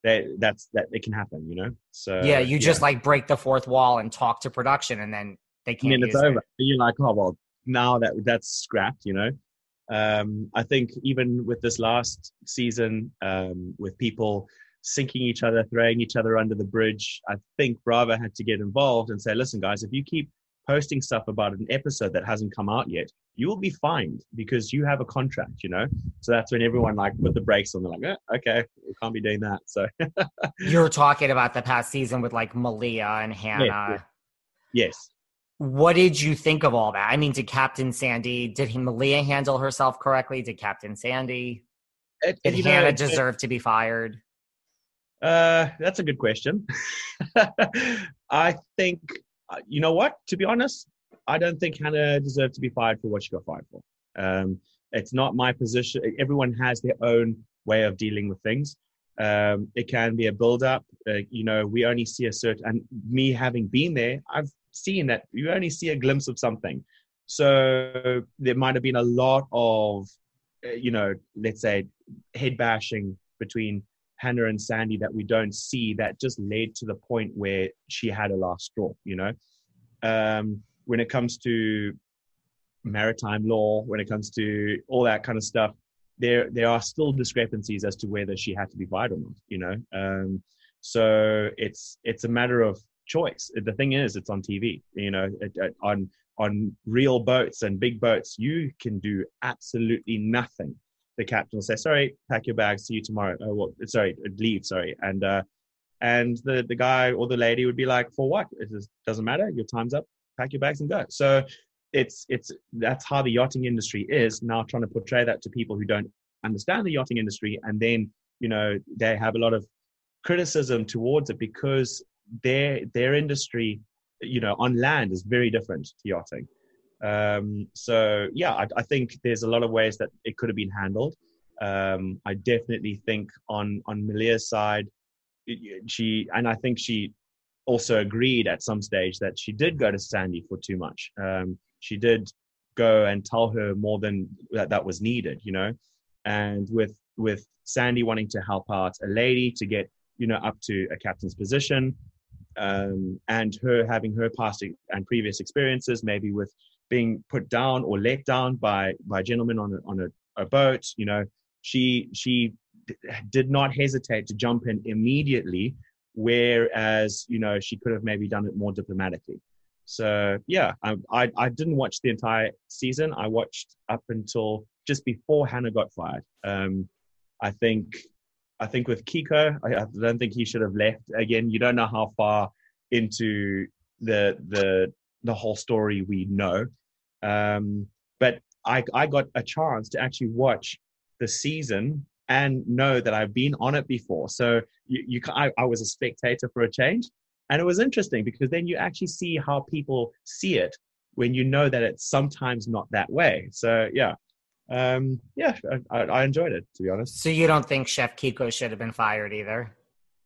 Speaker 2: they, that's that it can happen, you know. So
Speaker 1: yeah, you just like break the fourth wall and talk to production, and then they can't.
Speaker 2: And then it's over.
Speaker 1: It.
Speaker 2: You're like, oh well, now that that's scrapped, you know. Um, I think even with this last season, um, with people sinking each other, throwing each other under the bridge, I think Bravo had to get involved and say, listen, guys, if you keep posting stuff about an episode that hasn't come out yet, you will be fined because you have a contract, you know? So that's when everyone like put the brakes on. They're like, oh, okay, we can't be doing that. So
Speaker 1: you're talking about the past season with like Malia and Hannah.
Speaker 2: Yes. yes.
Speaker 1: What did you think of all that? I mean, did Captain Sandy, did he, Malia handle herself correctly? Did Captain Sandy,
Speaker 2: It-
Speaker 1: did
Speaker 2: you know,
Speaker 1: Hannah
Speaker 2: it-
Speaker 1: deserve to be fired?
Speaker 2: Uh, that's a good question. I think, uh, you know what? To be honest, I don't think Hannah deserved to be fired for what she got fired for. Um, it's not my position. Everyone has their own way of dealing with things. Um, it can be a build-up. Uh, you know, we only see a certain. And me having been there, I've seen that you only see a glimpse of something. So there might have been a lot of, uh, you know, let's say, head bashing between Hannah and Sandy that we don't see that just led to the point where she had a last straw, you know. Um, when it comes to maritime law, when it comes to all that kind of stuff, there there are still discrepancies as to whether she had to be fired or not, you know. Um, so it's it's a matter of choice. The thing is, it's on TV, you know, it, it, on on real boats and big boats, you can do absolutely nothing the captain will say, "Sorry, pack your bags. See you tomorrow." Oh, well, sorry, leave. Sorry, and uh, and the the guy or the lady would be like, "For what? It just doesn't matter. Your time's up. Pack your bags and go." So it's it's that's how the yachting industry is now. Trying to portray that to people who don't understand the yachting industry, and then you know they have a lot of criticism towards it because their their industry, you know, on land is very different to yachting. Um, so yeah, I, I, think there's a lot of ways that it could have been handled. Um, I definitely think on on Malia's side, she and I think she also agreed at some stage that she did go to Sandy for too much. Um, she did go and tell her more than that, that was needed, you know. And with with Sandy wanting to help out a lady to get you know up to a captain's position, um, and her having her past and previous experiences, maybe with being put down or let down by by gentlemen on a, on a, a boat. You know, she she did not hesitate to jump in immediately, whereas you know she could have maybe done it more diplomatically. So yeah, I, I, I didn't watch the entire season. I watched up until just before Hannah got fired. Um, I think I think with Kiko, I, I don't think he should have left. Again, you don't know how far into the the the whole story we know. Um, but I, I got a chance to actually watch the season and know that I've been on it before. So you, you I, I was a spectator for a change. And it was interesting because then you actually see how people see it when you know that it's sometimes not that way. So yeah, um, yeah, I, I enjoyed it to be honest.
Speaker 1: So you don't think Chef Kiko should have been fired either?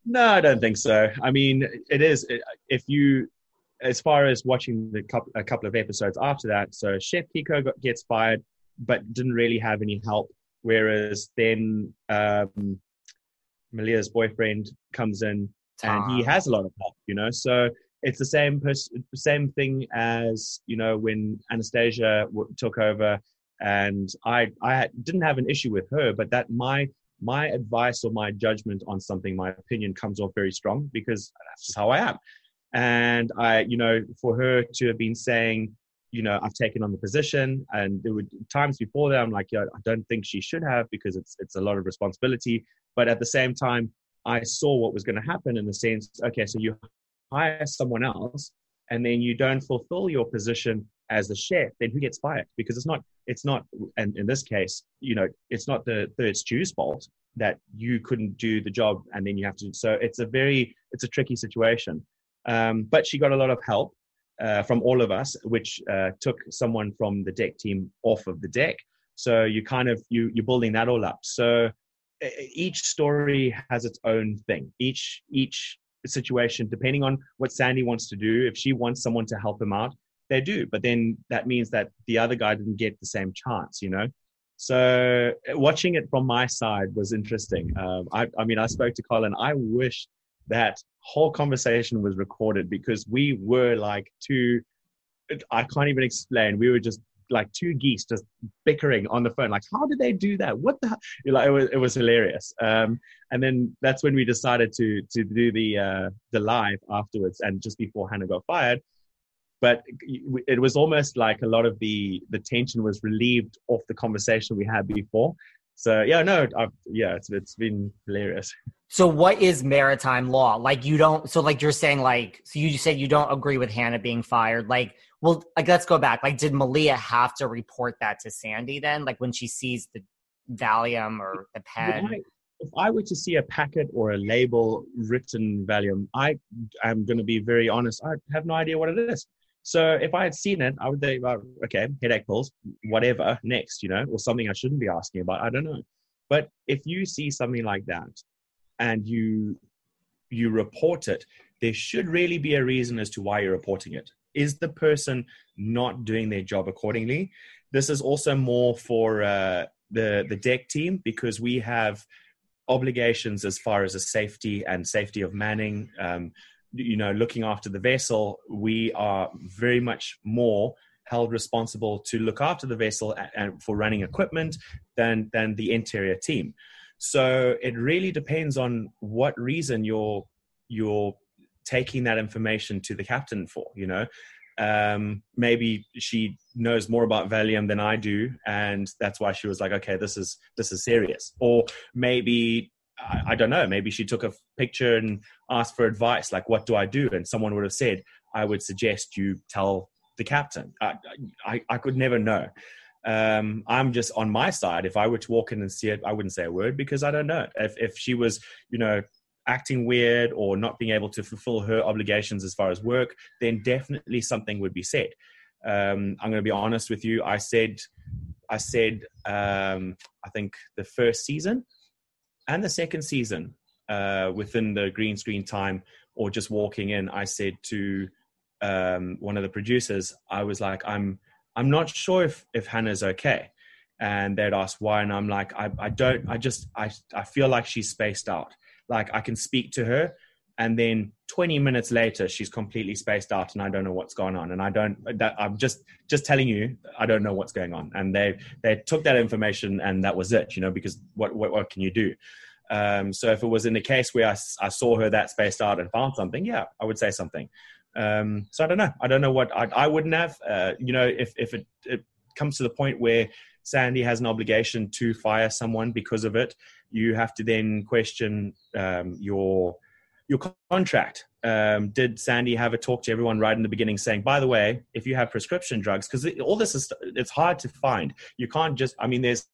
Speaker 2: No, I don't think so. I mean, it is if you as far as watching the couple, a couple of episodes after that, so Chef Kiko got, gets fired, but didn't really have any help. Whereas then um, Malia's boyfriend comes in and he has a lot of help, you know. So it's the same pers- same thing as you know when Anastasia w- took over, and I I had, didn't have an issue with her, but that my my advice or my judgment on something, my opinion comes off very strong because that's just how I am. And I, you know, for her to have been saying, you know, I've taken on the position, and there were times before that I'm like, yeah, I don't think she should have because it's it's a lot of responsibility. But at the same time, I saw what was going to happen in the sense, okay, so you hire someone else, and then you don't fulfill your position as the chef, then who gets fired? Because it's not it's not, and in this case, you know, it's not the third stew's fault that you couldn't do the job, and then you have to. So it's a very it's a tricky situation. Um, but she got a lot of help uh, from all of us, which uh, took someone from the deck team off of the deck. So you kind of you you're building that all up. So each story has its own thing. Each each situation, depending on what Sandy wants to do, if she wants someone to help him out, they do. But then that means that the other guy didn't get the same chance, you know. So watching it from my side was interesting. Um, I, I mean, I spoke to Colin. I wish that whole conversation was recorded because we were like two. I can't even explain. We were just like two geese just bickering on the phone. Like, how did they do that? What the? Like, it was it was hilarious. Um, and then that's when we decided to to do the uh, the live afterwards, and just before Hannah got fired. But it was almost like a lot of the the tension was relieved off the conversation we had before. So yeah, no, I've, yeah, it's it's been hilarious.
Speaker 1: So what is maritime law? Like you don't so like you're saying like so you said you don't agree with Hannah being fired. Like well like let's go back. Like did Malia have to report that to Sandy then? Like when she sees the Valium or the pen?
Speaker 2: If I, were to see a packet or a label written Valium, I am going to be very honest. I have no idea what it is. So if I had seen it, I would think, well, okay, headache pills, whatever, next, you know, or something I shouldn't be asking about. I don't know. But if you see something like that and you you report it, there should really be a reason as to why you're reporting it. Is the person not doing their job accordingly? This is also more for uh, the the deck team because we have obligations as far as the safety and safety of manning. Um, you know, looking after the vessel, we are very much more held responsible to look after the vessel and for running equipment than than the interior team. So it really depends on what reason you're you're taking that information to the captain for. You know, um, maybe she knows more about Valium than I do, and that's why she was like, "Okay, this is this is serious." Or maybe I, don't know, maybe she took a picture and asked for advice, like, what do I do? And someone would have said, I would suggest you tell the captain. I, I, I could never know. Um, I'm just on my side. If I were to walk in and see it, I wouldn't say a word because I don't know. If, if she was, you know, acting weird or not being able to fulfill her obligations as far as work, then definitely something would be said. Um, I'm going to be honest with you. I said, I said, um, I think the first season, and the second season uh, within the green screen time or just walking in, I said to um, one of the producers, I was like, I'm I'm not sure if if Hannah's okay. And they'd ask why, and I'm like, I, I don't, I just, I, I feel like she's spaced out. Like I can speak to her, and then 20 minutes later she's completely spaced out and i don't know what's going on and i don't that, i'm just just telling you i don't know what's going on and they they took that information and that was it you know because what what, what can you do um, so if it was in the case where I, I saw her that spaced out and found something yeah i would say something um, so i don't know. I don't know what i, I wouldn't have. Uh, you know if if it, it comes to the point where sandy has an obligation to fire someone because of it you have to then question um, your your contract. Um, did Sandy have a talk to everyone right in the beginning saying, by the way, if you have prescription drugs, because all this is, it's hard to find. You can't just, I mean, there's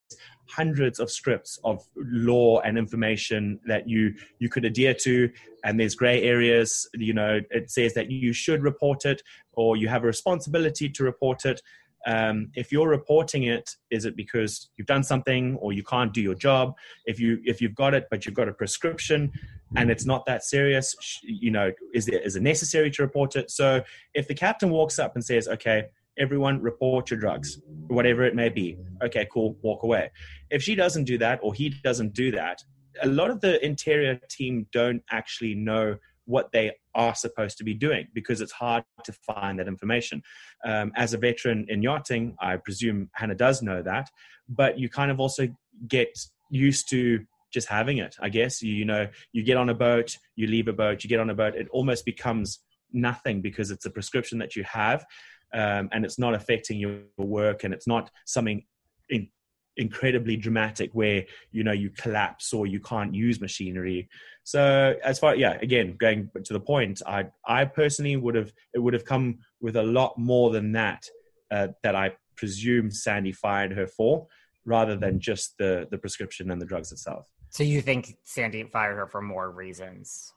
Speaker 2: hundreds of scripts of law and information that you, you could adhere to. And there's gray areas, you know, it says that you should report it or you have a responsibility to report it um, if you're reporting it is it because you've done something or you can't do your job? If you if you've got it but you've got a prescription and it's not that serious you know is it is it necessary to report it? So if the captain walks up and says okay everyone report your drugs whatever it may be okay cool walk away. If she doesn't do that or he doesn't do that a lot of the interior team don't actually know what they are supposed to be doing because it's hard to find that information. Um, as a veteran in yachting, I presume Hannah does know that, but you kind of also get used to just having it. I guess you, you know you get on a boat, you leave a boat, you get on a boat, it almost becomes nothing because it's a prescription that you have. Um, and it's not affecting your work and it's not something in, incredibly dramatic where you know you collapse or you can't use machinery. So as far yeah again going to the point i i personally would have it would have come with a lot more than that uh, that i presume sandy fired her for rather than just the the prescription and the drugs itself.
Speaker 1: So you think sandy fired her for more reasons?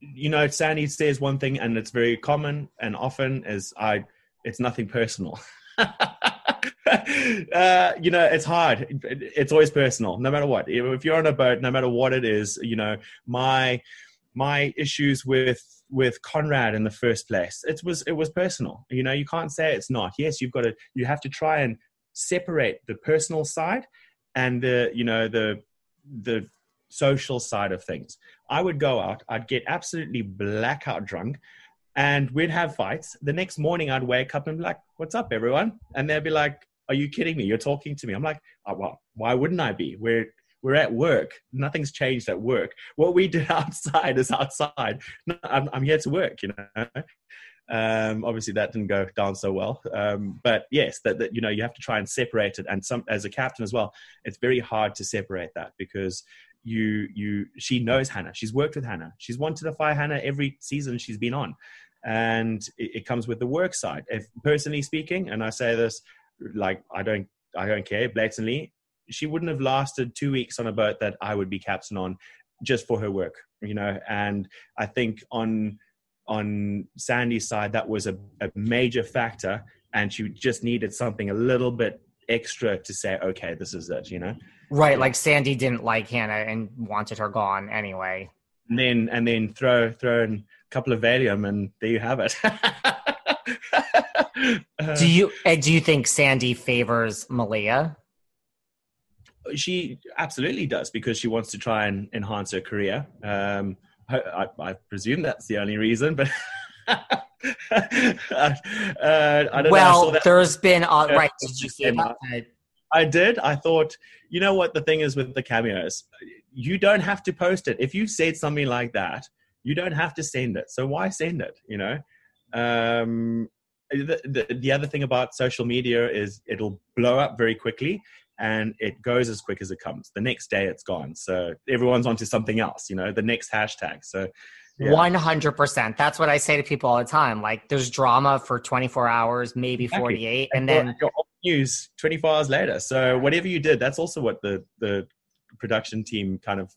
Speaker 2: You know sandy says one thing and it's very common and often is i it's nothing personal uh, you know, it's hard. It's always personal, no matter what. If you're on a boat, no matter what it is, you know, my my issues with with Conrad in the first place, it was it was personal. You know, you can't say it's not. Yes, you've got to. You have to try and separate the personal side and the you know the the social side of things. I would go out, I'd get absolutely blackout drunk, and we'd have fights. The next morning, I'd wake up and be like, "What's up, everyone?" And they'd be like, "Are you kidding me? You're talking to me?" I'm like, oh, "Well, why wouldn't I be? We're we're at work. Nothing's changed at work. What we do outside is outside. No, I'm, I'm here to work, you know." Um, obviously, that didn't go down so well. Um, but yes, that, that you know you have to try and separate it. And some as a captain as well, it's very hard to separate that because you you she knows Hannah. She's worked with Hannah. She's wanted to fire Hannah every season she's been on, and it, it comes with the work side. If personally speaking, and I say this like I don't I don't care blatantly, she wouldn't have lasted two weeks on a boat that I would be captain on just for her work, you know. And I think on on Sandy's side, that was a, a major factor, and she just needed something a little bit extra to say, okay, this is it, you know.
Speaker 1: Right, like Sandy didn't like Hannah and wanted her gone anyway.
Speaker 2: And then and then throw throw in couple of Valium and there you have it.
Speaker 1: do you uh, do you think Sandy favors Malia?
Speaker 2: She absolutely does because she wants to try and enhance her career. Um, I, I, presume that's the only reason, but. uh,
Speaker 1: well, there's been uh, right. Did you see about that?
Speaker 2: I did. I thought, you know what the thing is with the cameos? You don't have to post it. If you said something like that, you don't have to send it. So why send it? You know. Um, the, the, the other thing about social media is it'll blow up very quickly and it goes as quick as it comes. The next day it's gone. So everyone's onto something else, you know, the next hashtag. So
Speaker 1: one hundred percent. That's what I say to people all the time. Like, there's drama for 24 hours, maybe exactly. 48, and, and then
Speaker 2: news 24 hours later. So whatever you did, that's also what the the production team kind of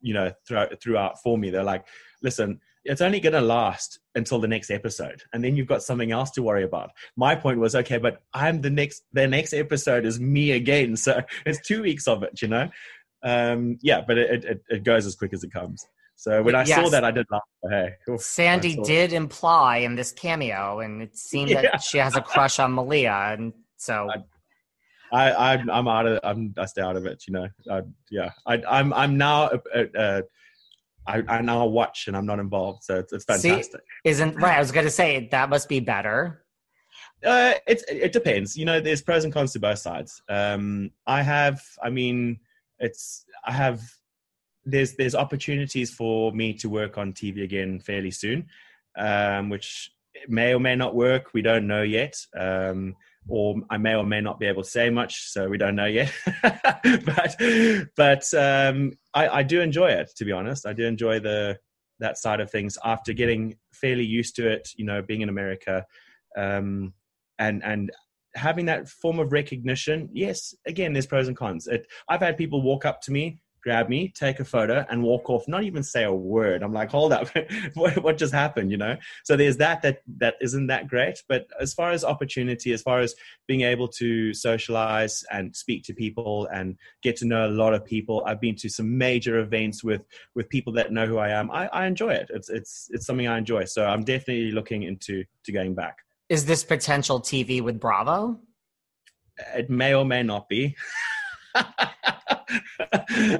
Speaker 2: you know threw, threw out for me. They're like, listen, it's only going to last until the next episode and then you've got something else to worry about my point was okay but i'm the next the next episode is me again so it's two weeks of it you know um yeah but it, it, it goes as quick as it comes so when I yes. saw that, I did laugh. Hey,
Speaker 1: oof, Sandy did imply in this cameo, and it seemed yeah. that she has a crush on Malia, and so
Speaker 2: I, I am I'm out of I'm I stay out of it. You know, I, yeah. I, I'm I'm now uh, uh, I, I now watch and I'm not involved, so it's, it's fantastic.
Speaker 1: See, isn't right? I was going to say that must be better.
Speaker 2: Uh, it it depends. You know, there's pros and cons to both sides. Um, I have, I mean, it's I have there's there's opportunities for me to work on TV again fairly soon, um, which may or may not work. We don't know yet. Um, or I may or may not be able to say much, so we don't know yet. but but um, I, I do enjoy it. To be honest, I do enjoy the that side of things after getting fairly used to it. You know, being in America, um, and and having that form of recognition. Yes, again, there's pros and cons. It, I've had people walk up to me grab me, take a photo, and walk off. Not even say a word. I'm like, hold up, what, what, just happened? You know. So there's that that that isn't that great. But as far as opportunity, as far as being able to socialize and speak to people and get to know a lot of people, I've been to some major events with with people that know who I am. I, I enjoy it. It's it's it's something I enjoy. So I'm definitely looking into to going back.
Speaker 1: Is this potential TV with Bravo?
Speaker 2: It may or may not be.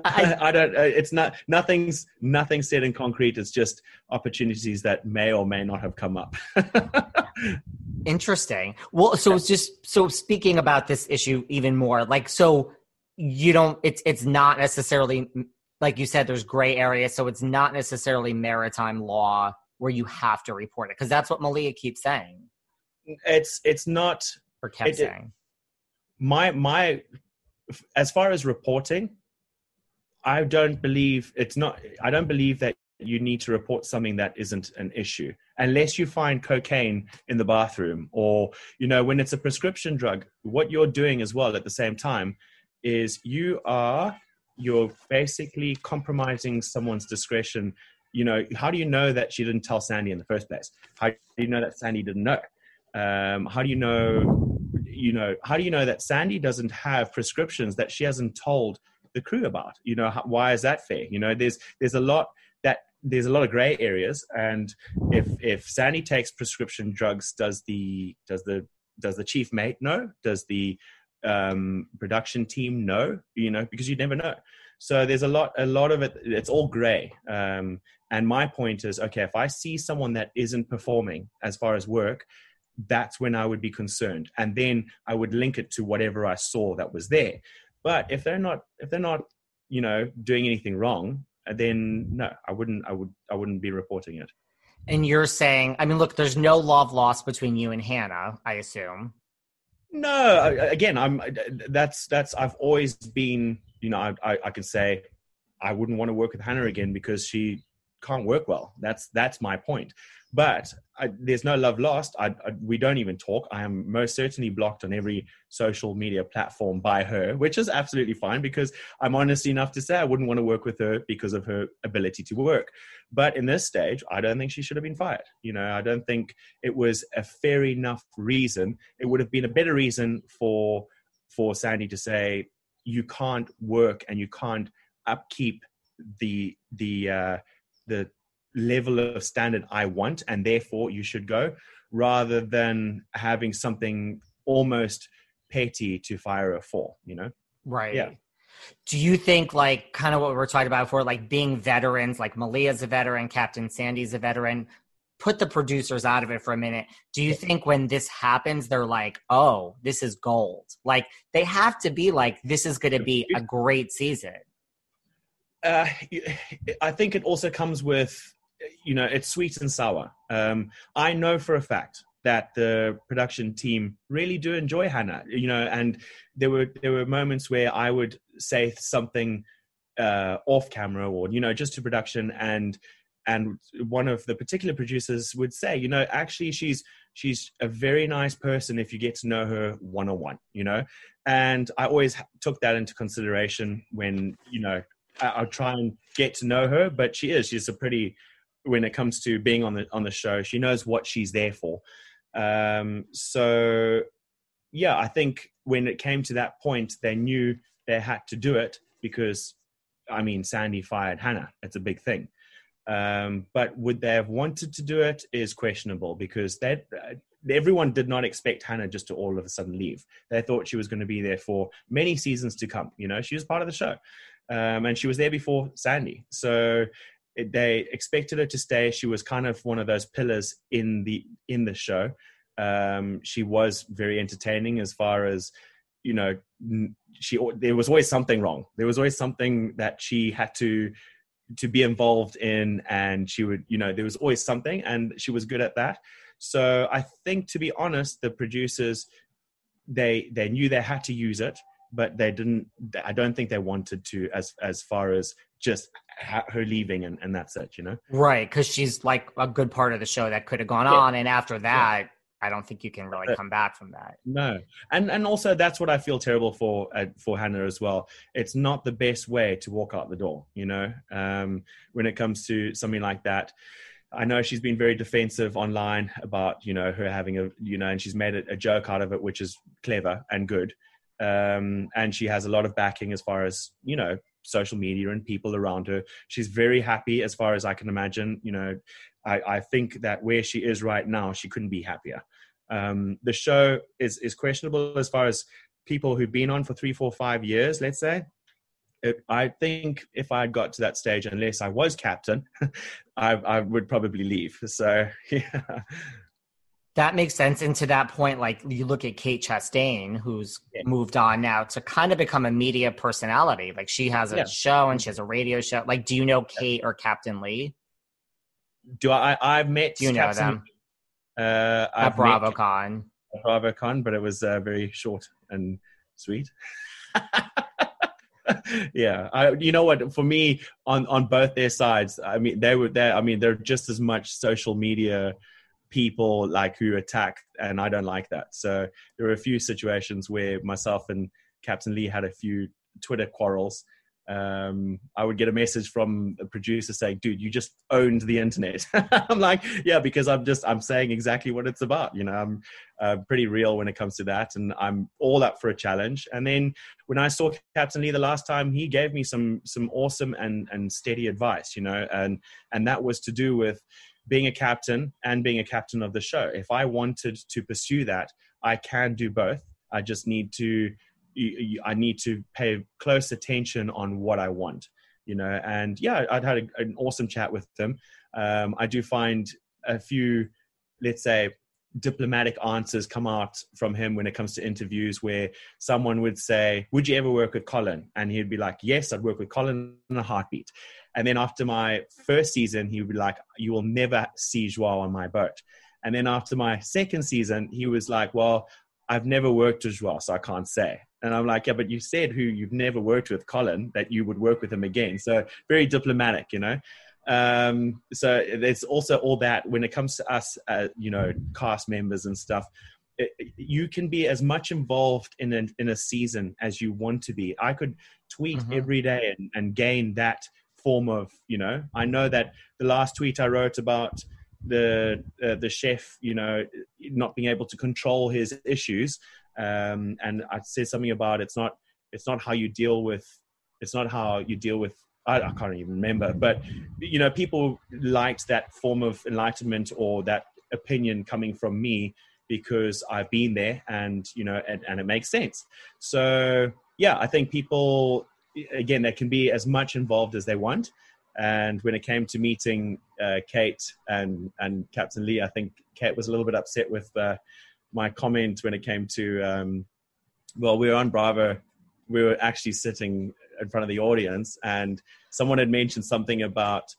Speaker 2: I, I, don't. Uh, it's not. Nothing's nothing said in concrete. It's just opportunities that may or may not have come up.
Speaker 1: Interesting. Well, so it's just so speaking about this issue even more. Like, so you don't. It's it's not necessarily like you said. There's gray areas, so it's not necessarily maritime law where you have to report it because that's what Malia keeps saying.
Speaker 2: It's it's not.
Speaker 1: Or kept it, saying.
Speaker 2: My my as far as reporting, I don't believe it's not. I don't believe that you need to report something that isn't an issue unless you find cocaine in the bathroom or you know when it's a prescription drug what you're doing as well at the same time is you are you're basically compromising someone's discretion you know how do you know that she didn't tell sandy in the first place how do you know that sandy didn't know um, how do you know you know how do you know that sandy doesn't have prescriptions that she hasn't told the crew about you know how, why is that fair you know there's there's a lot that there's a lot of gray areas and if if sandy takes prescription drugs does the does the does the chief mate know does the um, production team know, you know, because you never know. So there's a lot, a lot of it. It's all gray. Um, and my point is, okay, if I see someone that isn't performing as far as work, that's when I would be concerned, and then I would link it to whatever I saw that was there. But if they're not, if they're not, you know, doing anything wrong, uh, then no, I wouldn't, I would, I wouldn't be reporting it.
Speaker 1: And you're saying, I mean, look, there's no love lost between you and Hannah, I assume.
Speaker 2: No, again, I'm. That's that's. I've always been. You know, I I, I can say I wouldn't want to work with Hannah again because she can't work well. That's that's my point. But I, there's no love lost. I, I, we don't even talk. I am most certainly blocked on every social media platform by her, which is absolutely fine because I'm honest enough to say I wouldn't want to work with her because of her ability to work. But in this stage, I don't think she should have been fired. You know, I don't think it was a fair enough reason. It would have been a better reason for for Sandy to say you can't work and you can't upkeep the the uh, the level of standard I want, and therefore you should go, rather than having something almost petty to fire her for. You know,
Speaker 1: right?
Speaker 2: Yeah.
Speaker 1: Do you think, like, kind of what we were talking about before, like being veterans, like Malia's a veteran, Captain Sandy's a veteran, put the producers out of it for a minute. Do you think when this happens, they're like, oh, this is gold? Like, they have to be like, this is going to be a great season.
Speaker 2: Uh, I think it also comes with, you know, it's sweet and sour. Um, I know for a fact that the production team really do enjoy Hannah, you know, and there were there were moments where I would say something uh, off camera or you know just to production and and one of the particular producers would say you know actually she's she's a very nice person if you get to know her one on one you know and i always took that into consideration when you know I, will try and get to know her but she is she's a pretty when it comes to being on the on the show she knows what she's there for um so yeah i think when it came to that point they knew they had to do it because i mean sandy fired hannah it's a big thing um, but would they have wanted to do it is questionable because that uh, everyone did not expect Hannah just to all of a sudden leave. They thought she was going to be there for many seasons to come. You know, she was part of the show, um, and she was there before Sandy. So they expected her to stay. She was kind of one of those pillars in the in the show. Um, she was very entertaining as far as you know. She there was always something wrong. There was always something that she had to to be involved in and she would you know there was always something and she was good at that so i think to be honest the producers they they knew they had to use it but they didn't i don't think they wanted to as as far as just her leaving and, and that's it you know
Speaker 1: right because she's like a good part of the show that could have gone yeah. on and after that yeah. I don't think you can really come back from that.
Speaker 2: No, and and also that's what I feel terrible for uh, for Hannah as well. It's not the best way to walk out the door, you know. Um, when it comes to something like that, I know she's been very defensive online about you know her having a you know, and she's made a, a joke out of it, which is clever and good. Um, and she has a lot of backing as far as you know social media and people around her. She's very happy as far as I can imagine. You know, I, I think that where she is right now, she couldn't be happier. Um, the show is is questionable as far as people who've been on for three, four, five years. Let's say. It, I think if I got to that stage, unless I was captain, I, I would probably leave. So yeah.
Speaker 1: That makes sense. And to that point, like you look at Kate Chastain, who's yeah. moved on now to kind of become a media personality. Like she has a yeah. show and she has a radio show. Like, do you know Kate or Captain Lee?
Speaker 2: do I? I've met.
Speaker 1: Do you know them?
Speaker 2: Uh,
Speaker 1: at BravoCon.
Speaker 2: At BravoCon, but it was uh, very short and sweet. yeah, I, you know what? For me, on on both their sides, I mean, they were there. I mean, they're just as much social media people like who attack, and I don't like that. So there were a few situations where myself and Captain Lee had a few Twitter quarrels um, I would get a message from a producer saying, "Dude, you just owned the internet." I'm like, "Yeah," because I'm just I'm saying exactly what it's about. You know, I'm uh, pretty real when it comes to that, and I'm all up for a challenge. And then when I saw Captain Lee the last time, he gave me some some awesome and and steady advice. You know, and and that was to do with being a captain and being a captain of the show. If I wanted to pursue that, I can do both I just need to I need to pay close attention on what I want, you know. And yeah, I'd had a, an awesome chat with them. Um, I do find a few, let's say, diplomatic answers come out from him when it comes to interviews where someone would say, Would you ever work with Colin? And he'd be like, Yes, I'd work with Colin in a heartbeat. And then after my first season, he would be like, You will never see Joao on my boat. And then after my second season, he was like, Well, I've never worked with Joao, so I can't say. And I'm like, Yeah, but you said who you've never worked with, Colin, that you would work with him again. So very diplomatic, you know. Um, so there's also all that when it comes to us, uh, you know, cast members and stuff. You can be as much involved in a, in a season as you want to be. I could tweet mm-hmm. every day and, and gain that form of, you know, I know that the last tweet I wrote about the uh, the chef, you know, not being able to control his issues, um, and I said something about it's not it's not how you deal with it's not how you deal with I, I, can't even remember, but you know, people liked that form of enlightenment or that opinion coming from me because I've been there and you know, and, and it makes sense. So yeah, I think people again they can be as much involved as they want. And when it came to meeting uh, Kate and and Captain Lee, I think Kate was a little bit upset with uh, my comment when it came to um, well, we were on Bravo. We were actually sitting in front of the audience, and someone had mentioned something about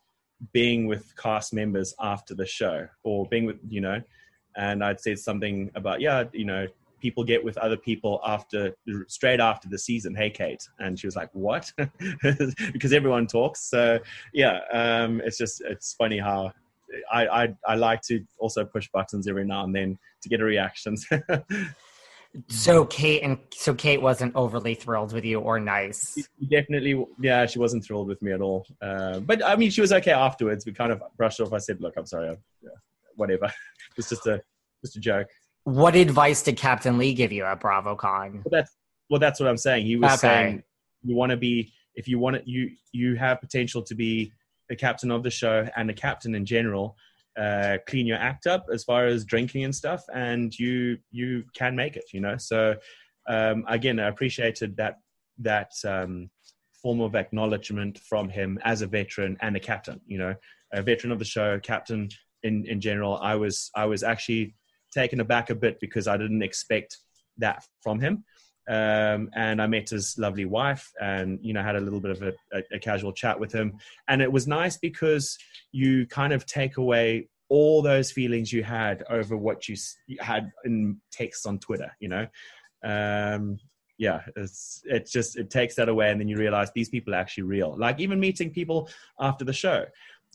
Speaker 2: being with cast members after the show, or being with you know, and I'd said something about yeah, you know, people get with other people after straight after the season. Hey, Kate, and she was like, "What?" because everyone talks. So yeah, um, it's just it's funny how I, I I like to also push buttons every now and then to get a reaction.
Speaker 1: So Kate and so Kate wasn't overly thrilled with you or nice.
Speaker 2: Definitely, yeah, she wasn't thrilled with me at all. Uh, but I mean, she was okay afterwards. We kind of brushed off. I said, "Look, I'm sorry, I, yeah, whatever. it's just a just a joke."
Speaker 1: What advice did Captain Lee give you at BravoCon?
Speaker 2: Well, that's well, that's what I'm saying. He was okay. saying you want to be if you want it, you you have potential to be the captain of the show and the captain in general uh, clean your act up as far as drinking and stuff, and you you can make it. You know, so um, again, I appreciated that that um, form of acknowledgement from him as a veteran and a captain. You know, a veteran of the show, captain in in general. I was I was actually taken aback a bit because I didn't expect that from him. Um, and I met his lovely wife, and you know had a little bit of a, a, a, casual chat with him, and it was nice because you kind of take away all those feelings you had over what you had in texts on Twitter. You know, um, yeah, it's it just it takes that away, and then you realize these people are actually real. Like even meeting people after the show.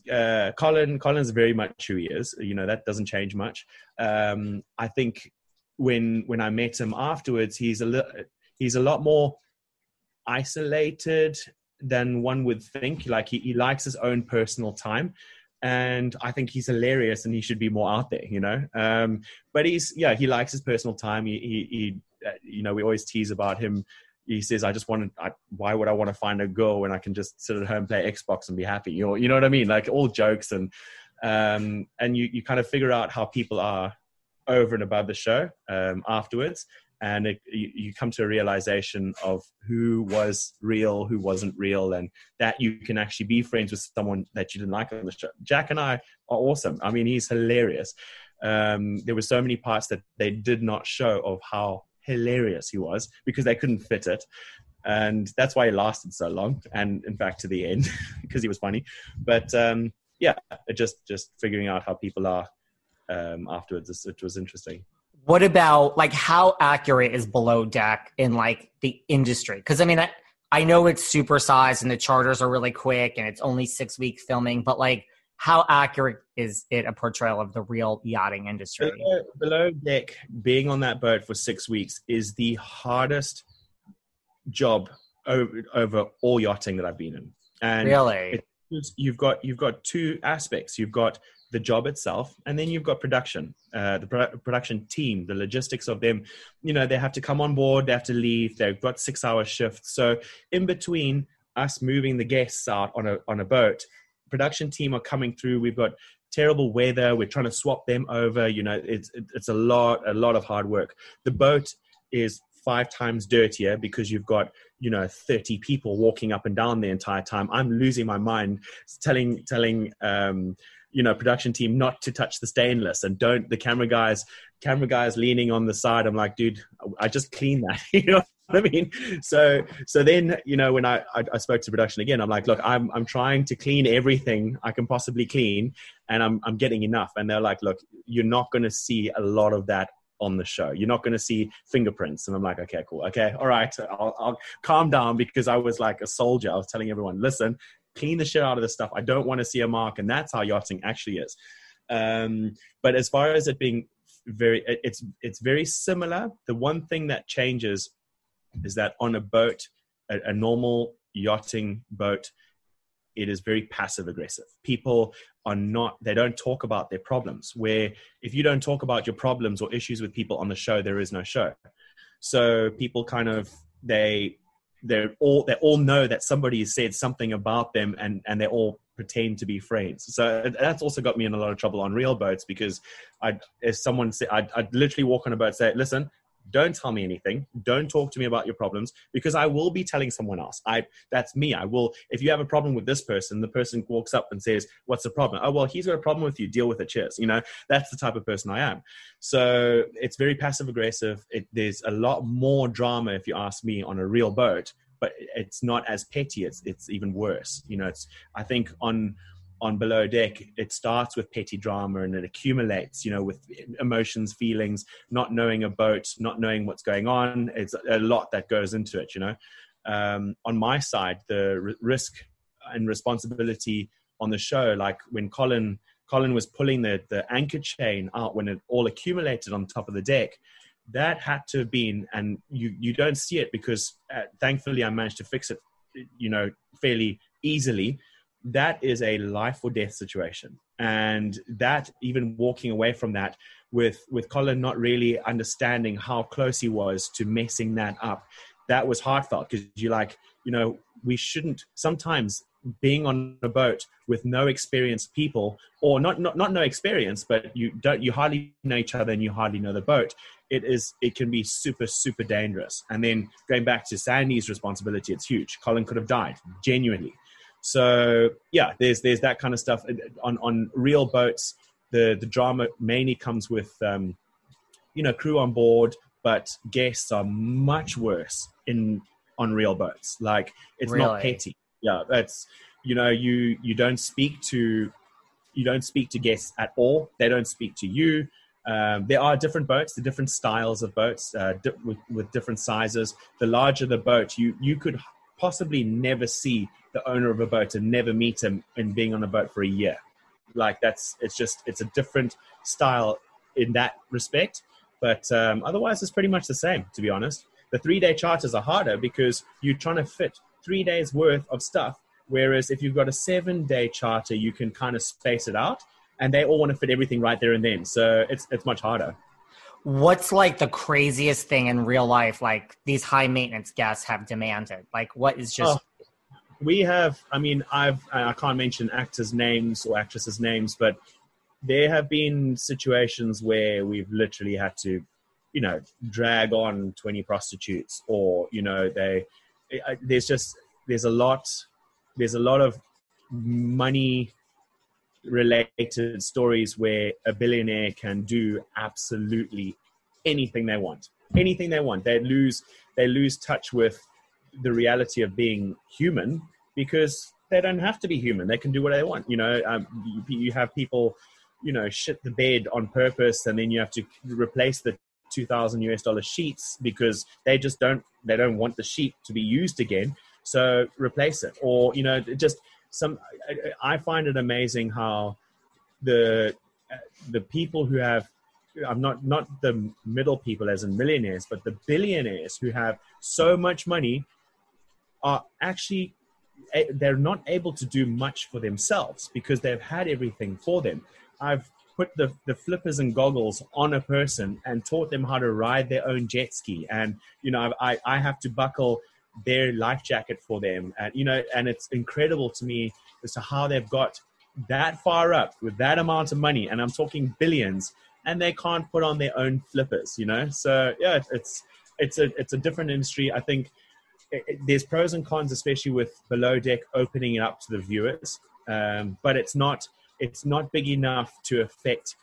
Speaker 2: Uh, Colin, Colin's very much who he is. You know that doesn't change much. Um, I think when when I met him afterwards, he's a li- he's a lot more isolated than one would think. Like he, he likes his own personal time. And I think he's hilarious and he should be more out there, you know? Um, but he's, yeah, he likes his personal time. He, he, he uh, you know, we always tease about him. He says, I just want to, why would I want to find a girl when I can just sit at home, play Xbox and be happy? You know, you know what I mean? Like all jokes and, um, and you, you kind of figure out how people are over and above the show um, afterwards and it, you, you, come to a realization of who was real who wasn't real and that you can actually be friends with someone that you didn't like on the show jack and i are awesome i mean he's hilarious um, there were so many parts that they did not show of how hilarious he was because they couldn't fit it and that's why he lasted so long and in fact to the end because he was funny but um, yeah just just figuring out how people are um, afterwards. It was interesting.
Speaker 1: What about like how accurate is Below Deck in like the industry? Because I mean, I, I know it's supersized and the charters are really quick and it's only six weeks filming, but like how accurate is it a portrayal of the real yachting industry?
Speaker 2: Below, below Deck, being on that boat for six weeks is the hardest job over, over all yachting that I've been in. And
Speaker 1: really,
Speaker 2: you've got you've got two aspects. You've got the job itself and then you've got production uh, the pro- production team the logistics of them you know they have to come on board they have to leave they've got six hour shifts so in between us moving the guests out on a on a boat production team are coming through. We've got terrible weather. We're trying to swap them over. You know it's it's a lot a lot of hard work. The boat is five times dirtier because you've got you know 30 people walking up and down the entire time. I'm losing my mind telling telling um you know production team not to touch the stainless and don't the camera guys camera guys leaning on the side. I'm like dude i just clean that you know I mean, so so then you know when I, I, I spoke to production again, I'm like, look, I'm I'm trying to clean everything I can possibly clean, and I'm I'm getting enough. And they're like, look, you're not going to see a lot of that on the show. You're not going to see fingerprints. And I'm like, okay, cool. Okay, all right. I'll, I'll calm down because I was like a soldier. I was telling everyone, listen, clean the shit out of this stuff. I don't want to see a mark. And that's how yachting actually is. Um, but as far as it being very, it's it's very similar. The one thing that changes is that on a boat, a, a normal yachting boat, it is very passive aggressive. People are not, they don't talk about their problems. Where if you don't talk about your problems or issues with people on the show, there is no show. So people kind of, they, they're all, they all know that somebody said something about them and, and they all pretend to be friends. So that's also got me in a lot of trouble on real boats because I, if someone said, I'd, I'd literally walk on a boat and say, listen, don't tell me anything. Don't talk to me about your problems because i will be telling someone else. I that's me. I will if you have a problem with this person the person walks up and says what's the problem? Oh well he's got a problem with you. Deal with it. Cheers. You know that's the type of person i am. So it's very passive aggressive. It, there's a lot more drama if you ask me on a real boat but it's not as petty. It's it's even worse. You know it's i think on on below deck it starts with petty drama and it accumulates you know with emotions feelings not knowing a boat not knowing what's going on. It's a lot that goes into it you know. Um, on my side the risk and responsibility on the show like when colin colin was pulling the the anchor chain out when it all accumulated on top of the deck that had to have been and you you don't see it because uh, thankfully i managed to fix it you know fairly easily that is a life or death situation. And that even walking away from that with with colin not really understanding how close he was to messing that up that was heartfelt. Because you're like you know we shouldn't sometimes being on a boat with no experienced people or not, not not no experience but you don't you hardly know each other and you hardly know the boat it is it can be super super dangerous. And then going back to sandy's responsibility it's huge. Colin could have died genuinely so yeah, there's there's that kind of stuff on on real boats. The the drama mainly comes with um, you know crew on board, but guests are much worse in on real boats. Like it's really? not petty. Yeah, that's you know you you don't speak to you don't speak to guests at all. They don't speak to you. Um, there are different boats, the different styles of boats uh, di- with, with different sizes. The larger the boat, you you could possibly never see the owner of a boat and never meet him and being on a boat for a year. Like that's it's just it's a different style in that respect. But um, otherwise, it's pretty much the same. To be honest, the three day charters are harder because you're trying to fit three days worth of stuff. Whereas if you've got a seven day charter, you can kind of space it out, and they all want to fit everything right there and then. So it's it's much harder
Speaker 1: what's like the craziest thing in real life like these high maintenance guests have demanded like what is just oh,
Speaker 2: we have i mean i've i can't mention actors names or actresses names but there have been situations where we've literally had to you know drag on 20 prostitutes or you know they there's just there's a lot there's a lot of money related stories where a billionaire can do absolutely anything they want anything they want. They lose they lose touch with the reality of being human because they don't have to be human. They can do what they want you know um, you, you have people you know shit the bed on purpose and then you have to replace the 2000 us dollar sheets because they just don't they don't want the sheet to be used again. So replace it or you know just some I find it amazing how the the people who have I'm not not the middle people as in millionaires, but the billionaires who have so much money are actually eh, they're not able to do much for themselves because they've had everything for them. I've put the, the flippers and goggles on a person and taught them how to ride their own jet ski. And, you know, I, I have to buckle their life jacket for them. And, you know, and it's incredible to me as to how they've got that far up with that amount of money. And I'm talking billions and they can't put on their own flippers, you know? So yeah, it's, it's a it's a different industry. I think it, it, there's pros and cons, especially with below deck opening it up to the viewers. Um, but it's not it's not big enough to affect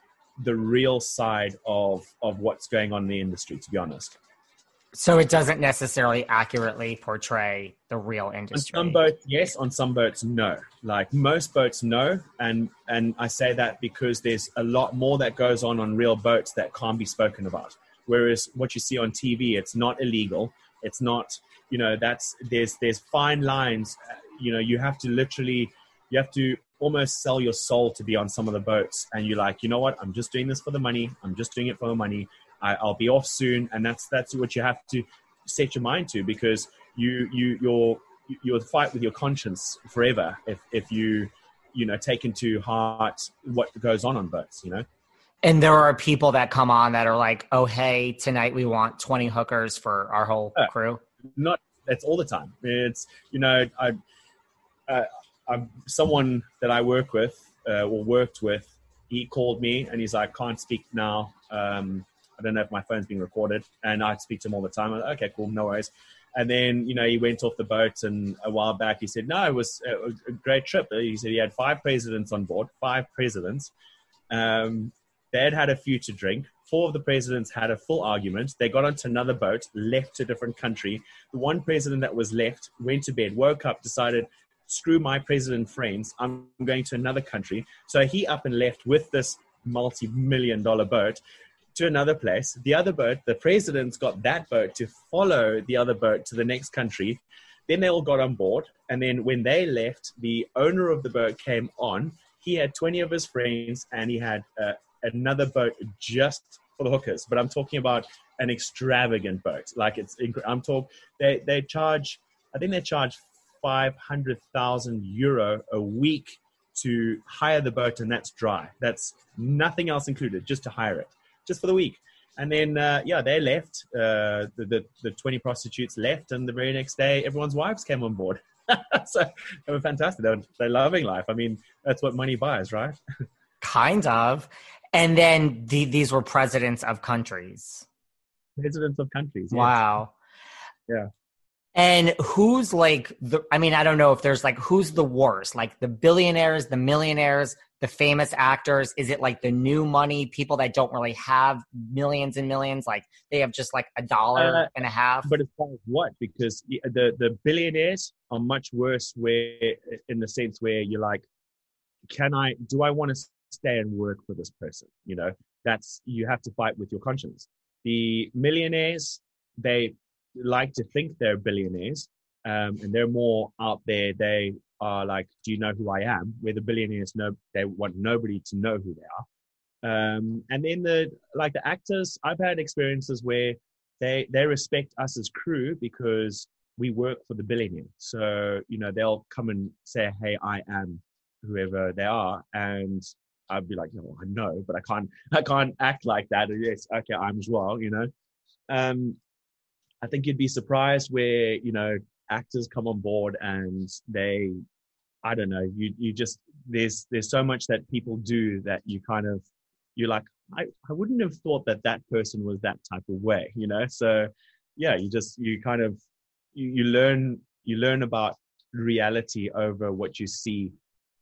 Speaker 2: the real side of of what's going on in the industry. To be honest.
Speaker 1: So it doesn't necessarily accurately portray the real industry.
Speaker 2: On some boats, yes. On some boats, no. Like most boats, no. And and I say that because there's a lot more that goes on on real boats that can't be spoken about. Whereas what you see on TV, it's not illegal. It's not, you know, that's there's there's fine lines. You know, you have to literally, you have to almost sell your soul to be on some of the boats. And you're like, you know what? I'm just doing this for the money. I'm just doing it for the money. I, I'll be off soon, and that's that's what you have to set your mind to because you you you're you'll fight with your conscience forever if if you you know take into heart what goes on on boats. You know.
Speaker 1: And there are people that come on that are like, "Oh, hey, tonight we want 20 hookers for our whole crew."
Speaker 2: Not that's all the time. It's you know, I, uh, I'm someone that I work with uh, or worked with. He called me and he's like, "Can't speak now. Um, I don't know if my phone's being recorded." And I speak to him all the time. Like, okay, cool, no worries. And then you know he went off the boat, and a while back he said, "No, it was a great trip." He said he had five presidents on board, five presidents. Um, they had had a few to drink. Four of the presidents had a full argument. They got onto another boat, left to a different country. The one president that was left went to bed, woke up, decided, screw my president friends, I'm going to another country. So he up and left with this multi million dollar boat to another place. The other boat, the presidents got that boat to follow the other boat to the next country. Then they all got on board. And then when they left, the owner of the boat came on. He had 20 of his friends and he had uh, another boat just for the hookers. But I'm talking about an extravagant boat. Like it's, I'm talking, they, they charge, I think they charge 500,000 euro a week to hire the boat and that's dry. That's nothing else included, just to hire it, just for the week. And then, uh, yeah, they left. Uh, the, the, the 20 prostitutes left, and the very next day, everyone's wives came on board. so they were fantastic. They were, they're loving life. I mean, that's what money buys, right?
Speaker 1: kind of. And then the, these were presidents of countries.
Speaker 2: Presidents of countries. Yes.
Speaker 1: Wow.
Speaker 2: Yeah.
Speaker 1: And who's like the I mean, I don't know if there's like who's the worst? Like the billionaires, the millionaires, the famous actors? Is it like the new money, people that don't really have millions and millions? Like they have just like a dollar uh, and a half?
Speaker 2: But as far as what? Because the, the billionaires are much worse where in the sense where you're like, can I do I want to stay and work for this person. You know, that's you have to fight with your conscience. The millionaires, they like to think they're billionaires, um, and they're more out there. They are like, "Do you know who I am?" Where the billionaires know they want nobody to know who they are. Um, and then the like the actors, I've had experiences where they they respect us as crew because we work for the billionaire. So you know they'll come and say, "Hey, I am whoever they are," and I'd be like, oh, I know, but I can't, I can't act like that. Yes, okay, I'm as well, you know. Um, I think you'd be surprised where you know actors come on board and they, I don't know, you you just there's there's so much that people do that you kind of you're like, I I wouldn't have thought that that person was that type of way, you know. So yeah, you just you kind of you, you learn you learn about reality over what you see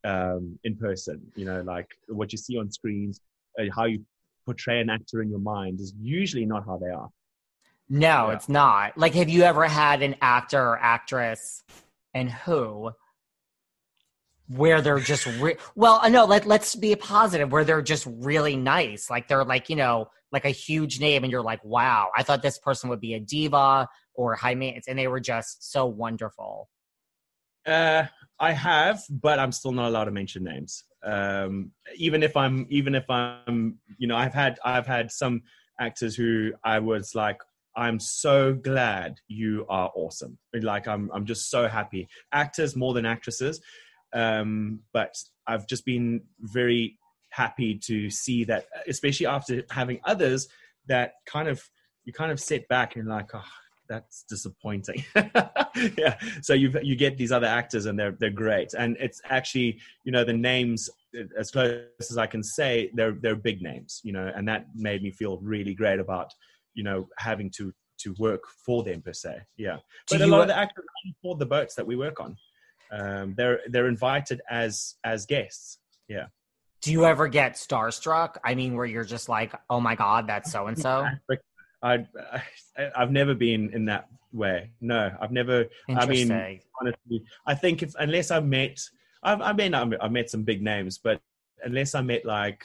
Speaker 2: um, in person. You know, like what you see on screens, uh, how you portray an actor in your mind is usually not how they are.
Speaker 1: No, yeah. it's not. Like, have you ever had an actor or actress, and who, where they're just re- well, uh, no, let let's be positive. Where they're just really nice, like they're like you know like a huge name, and you're like, wow, I thought this person would be a diva or high maintenance, and they were just so wonderful.
Speaker 2: Uh, I have, but I'm still not allowed to mention names. Um, even if I'm, even if I'm, you know, I've had, I've had some actors who I was like, I'm so glad you are awesome. Like I'm, I'm just so happy. Actors more than actresses, um, but I've just been very happy to see that, especially after having others that kind of you kind of sit back and like, oh, that's disappointing. yeah. So you you get these other actors and they're they're great, and it's actually you know the names as close as I can say they're they're big names, you know, and that made me feel really great about you know having to to work for them per se. Yeah,
Speaker 1: Do
Speaker 2: but a lot of the actors can't the boats that we work on. Um, they're they're invited as as guests. Yeah.
Speaker 1: Do you ever get starstruck? I mean, where you're just like, oh my god, that's so and so.
Speaker 2: I, I I've never been in that way. No, I've never. I mean, honestly, I think if unless I've met, I've, I mean, I've, met some big names, but unless I met like,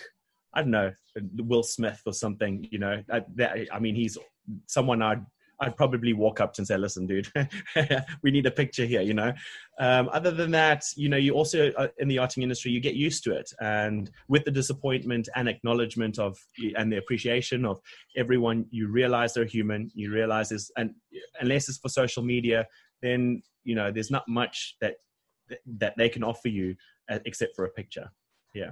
Speaker 2: I don't know, Will Smith or something, you know, that, that, I mean, he's someone I'd, I'd probably walk up and say, listen, dude, we need a picture here, you know? Um, other than that, you know, you also, uh, in the yachting industry, you get used to it. And with the disappointment and acknowledgement of, and the appreciation of everyone, you realize they're human, you realize this, and unless it's for social media, then, you know, there's not much that, that they can offer you uh, except for a picture. Yeah.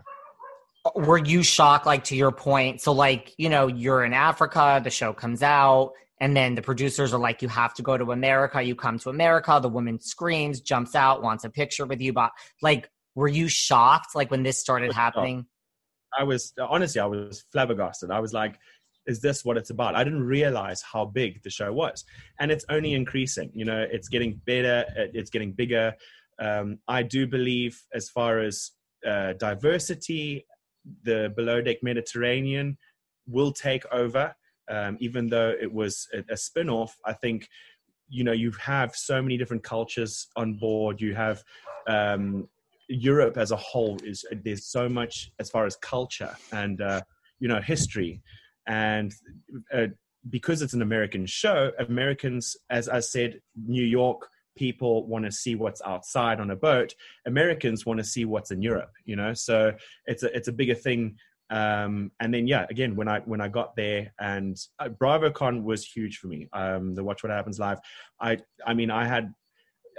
Speaker 1: were you shocked like to your point so like you know you're in africa the show comes out and then the producers are like you have to go to america you come to america the woman screams jumps out wants a picture with you but like were you shocked like when this started happening
Speaker 2: I was honestly, I was flabbergasted. I was like, is this what it's about? I didn't realize how big the show was. And it's only increasing. You know, it's getting better, it's getting bigger. Um, I do believe, as far as uh, diversity, the below deck Mediterranean will take over. Um, even though it was a, a spin off, I think, you know, you have so many different cultures on board. You have, um, Europe as a whole is there's so much as far as culture and uh, you know history, and uh, because it's an American show, Americans, as I said, New York people want to see what's outside on a boat. Americans want to see what's in Europe. You know, so it's a it's a bigger thing. Um, and then yeah, again when I when I got there and uh, BravoCon was huge for me. Um, the Watch What Happens live. I I mean I had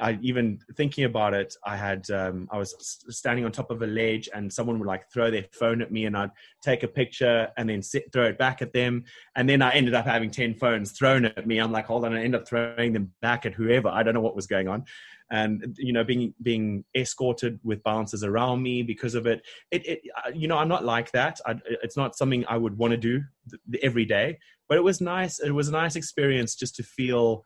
Speaker 2: I even thinking about it, I had um, I was standing on top of a ledge, and someone would like throw their phone at me, and I'd take a picture and then sit, throw it back at them, and then I ended up having ten phones thrown at me. I'm like, hold on, I end up throwing them back at whoever. I don't know what was going on, and you know, being being escorted with bouncers around me because of it. It, it uh, you know, I'm not like that. I, it's not something I would want to do every day, but it was nice. It was a nice experience just to feel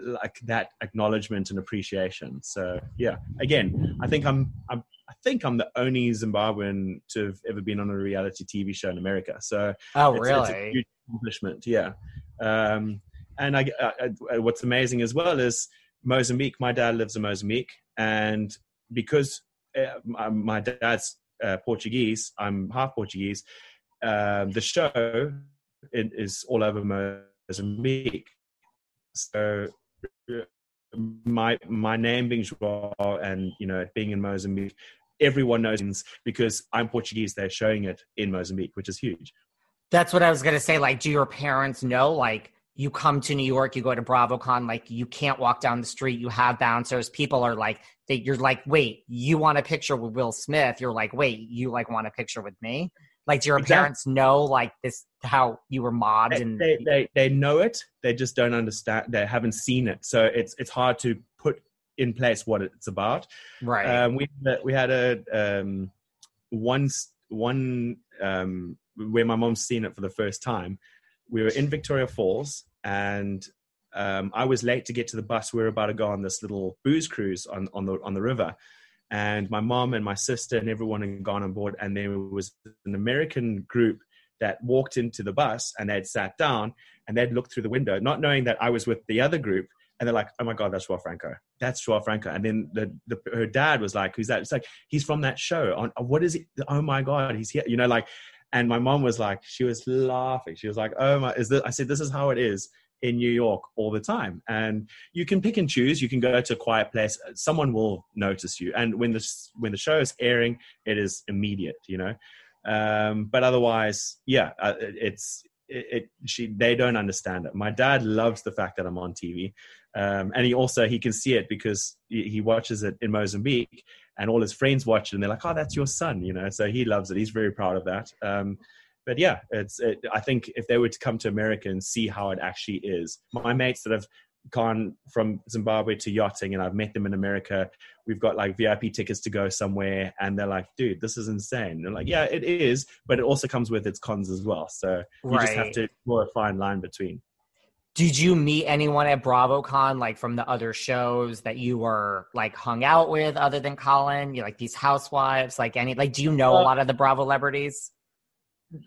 Speaker 2: like that acknowledgement and appreciation. So yeah, again, I think I'm, I'm I think I'm the only Zimbabwean to have ever been on a reality TV show in America. So
Speaker 1: oh
Speaker 2: it's,
Speaker 1: really
Speaker 2: it's a huge accomplishment. Yeah, um, and I, I, I- what's amazing as well is Mozambique. My dad lives in Mozambique, and because uh, my, my dad's uh, Portuguese, I'm half Portuguese. Um, the show it is all over Mozambique. So my my name being Joao and you know being in Mozambique, everyone knows because I'm Portuguese. They're showing it in Mozambique, which is huge.
Speaker 1: That's what I was gonna say. Like, do your parents know? Like, you come to New York, you go to BravoCon, like you can't walk down the street. You have bouncers. People are like, they, you're like, wait, you want a picture with Will Smith? You're like, wait, you like want a picture with me? Like, do your
Speaker 2: Exactly.
Speaker 1: parents know like this how you were mobbed
Speaker 2: They,
Speaker 1: and
Speaker 2: they, they they know it. They just don't understand. They haven't seen it, so it's it's hard to put in place what it's about.
Speaker 1: right?
Speaker 2: Um, we we had a um, one one um, where my mom's seen it for the first time. We were in Victoria Falls, and um, I was late to get to the bus. We were about to go on this little booze cruise on on the on the river, and my mom and my sister and everyone had gone on board, and there was an American group that walked into the bus and they'd sat down and they'd looked through the window, not knowing that I was with the other group. And they're like, "Oh my god, that's Joao Franco. That's Joao Franco." And then the, the her dad was like, "Who's that?" It's like he's from that show. On what is it? Oh my god, he's here. You know, like. And my mom was like, she was laughing. She was like, "Oh my!" Is this? I said, "This is how it is in New York all the time." And you can pick and choose. You can go to a quiet place. Someone will notice you. And when the when the show is airing, it is immediate. You know. Um, but otherwise, yeah, uh, it's it, it. She they don't understand it. My dad loves the fact that I'm on TV, um, and he also he can see it because he, he watches it in Mozambique, and all his friends watch it, and they're like, "Oh, that's your son," you know. So he loves it. He's very proud of that. Um, but yeah, it's. It, I think if they were to come to America and see how it actually is, my mates that have gone from Zimbabwe to yachting, and I've met them in America. We've got like VIP tickets to go somewhere, and they're like, "Dude, this is insane." And they're like, yeah, it is, but it also comes with its cons as well. So you just have to draw a fine line between.
Speaker 1: Did you meet anyone at BravoCon, like from the other shows that you were like hung out with, other than Colin? You like these housewives, like any, like, do you know a lot of the Bravo celebrities?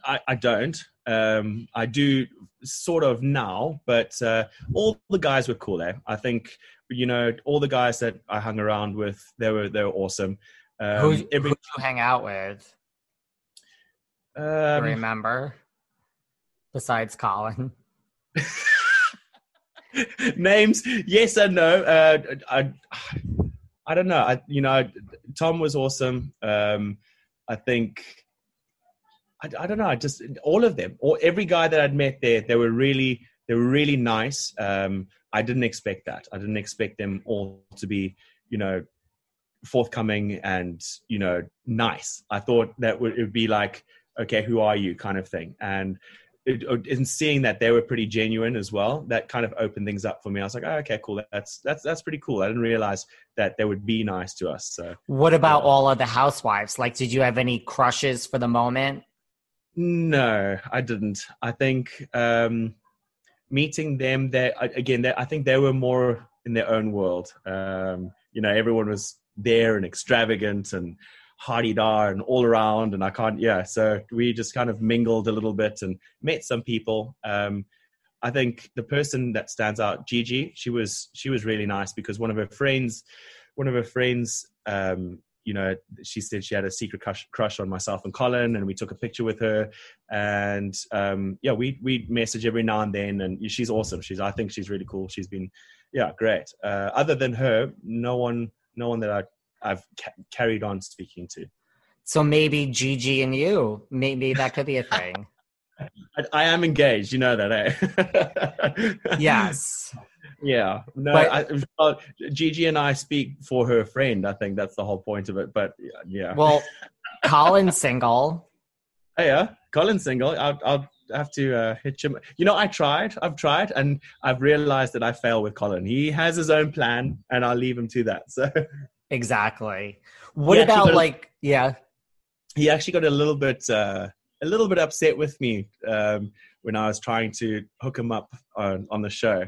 Speaker 2: I, I don't. Um, I do sort of now, but uh, all the guys were cool there. I think you know all the guys that I hung around with, they were they were awesome. Um,
Speaker 1: who every, you hang out with?
Speaker 2: Um,
Speaker 1: remember, besides Colin.
Speaker 2: Names, yes and no. Uh, I, I don't know. I, you know, Tom was awesome. Um, I think, I, I don't know. I just all of them, or every guy that I'd met there, they were really, they were really nice. Um, I didn't expect that. I didn't expect them all to be, you know, forthcoming and you know nice. I thought that would, it would be like, okay, who are you, kind of thing, and in seeing that they were pretty genuine as well, that kind of opened things up for me. I was like, oh, okay, cool. That's that's that's pretty cool. I didn't realize that they would be nice to us. So,
Speaker 1: what about yeah. all of the housewives? Like, did you have any crushes for the moment?
Speaker 2: No, I didn't. I think um, meeting them there again. They, I think they were more in their own world. Um, you know, everyone was there and extravagant and hardy dar and all around and i can't yeah so we just kind of mingled a little bit and met some people um, i think the person that stands out gigi she was she was really nice because one of her friends one of her friends um, you know she said she had a secret crush, crush on myself and colin and we took a picture with her and um, yeah we we message every now and then and she's awesome she's i think she's really cool she's been yeah great uh, other than her no one no one that i I've ca- carried on speaking to.
Speaker 1: So maybe Gigi and you, maybe that could be a thing.
Speaker 2: I, I, am engaged. You know that,
Speaker 1: eh? yes.
Speaker 2: Yeah. No, but, I, Gigi and I speak for her friend. I think that's the whole point of it. But yeah.
Speaker 1: Well, Colin's single.
Speaker 2: Oh, yeah. Colin's single. I'll, I'll have to uh, hit him. You know, I tried. I've tried, and I've realized that I fail with Colin. He has his own plan, and I'll leave him to that. So.
Speaker 1: Exactly. What about like yeah?
Speaker 2: He actually got a little bit uh, a little bit upset with me um, when I was trying to hook him up on, on the show.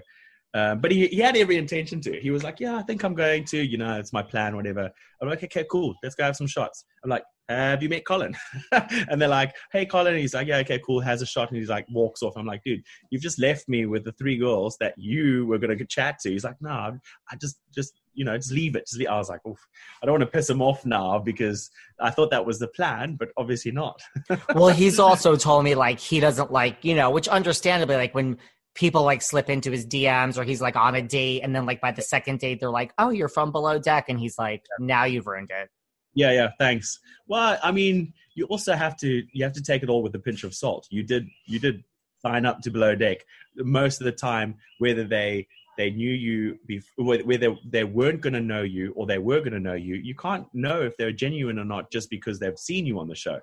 Speaker 2: Uh, but he, he had every intention to. He was like, "Yeah, I think I'm going to. You know, it's my plan, whatever." I'm like, "Okay, cool. Let's go have some shots." I'm like, "Have you met Colin?" and they're like, "Hey, Colin." And he's like, "Yeah, okay, cool." Has a shot, and he's like, walks off. I'm like, "Dude, you've just left me with the three girls that you were gonna chat to." He's like, "No, I just just you know, just leave it. Just leave. I was like, Oof, I don't want to piss him off now because I thought that was the plan, but obviously not.
Speaker 1: well, he's also told me like he doesn't like, you know, which understandably, like when people like slip into his DMs or he's like on a date and then like by the second date they're like, "Oh, you're from below deck," and he's like, "Now you've ruined it."
Speaker 2: Yeah, yeah, thanks. Well, I mean, you also have to you have to take it all with a pinch of salt. You did you did sign up to below deck most of the time, whether they they knew you before, where they, they weren't going to know you or they were going to know you you can't know if they're genuine or not just because they've seen you on the show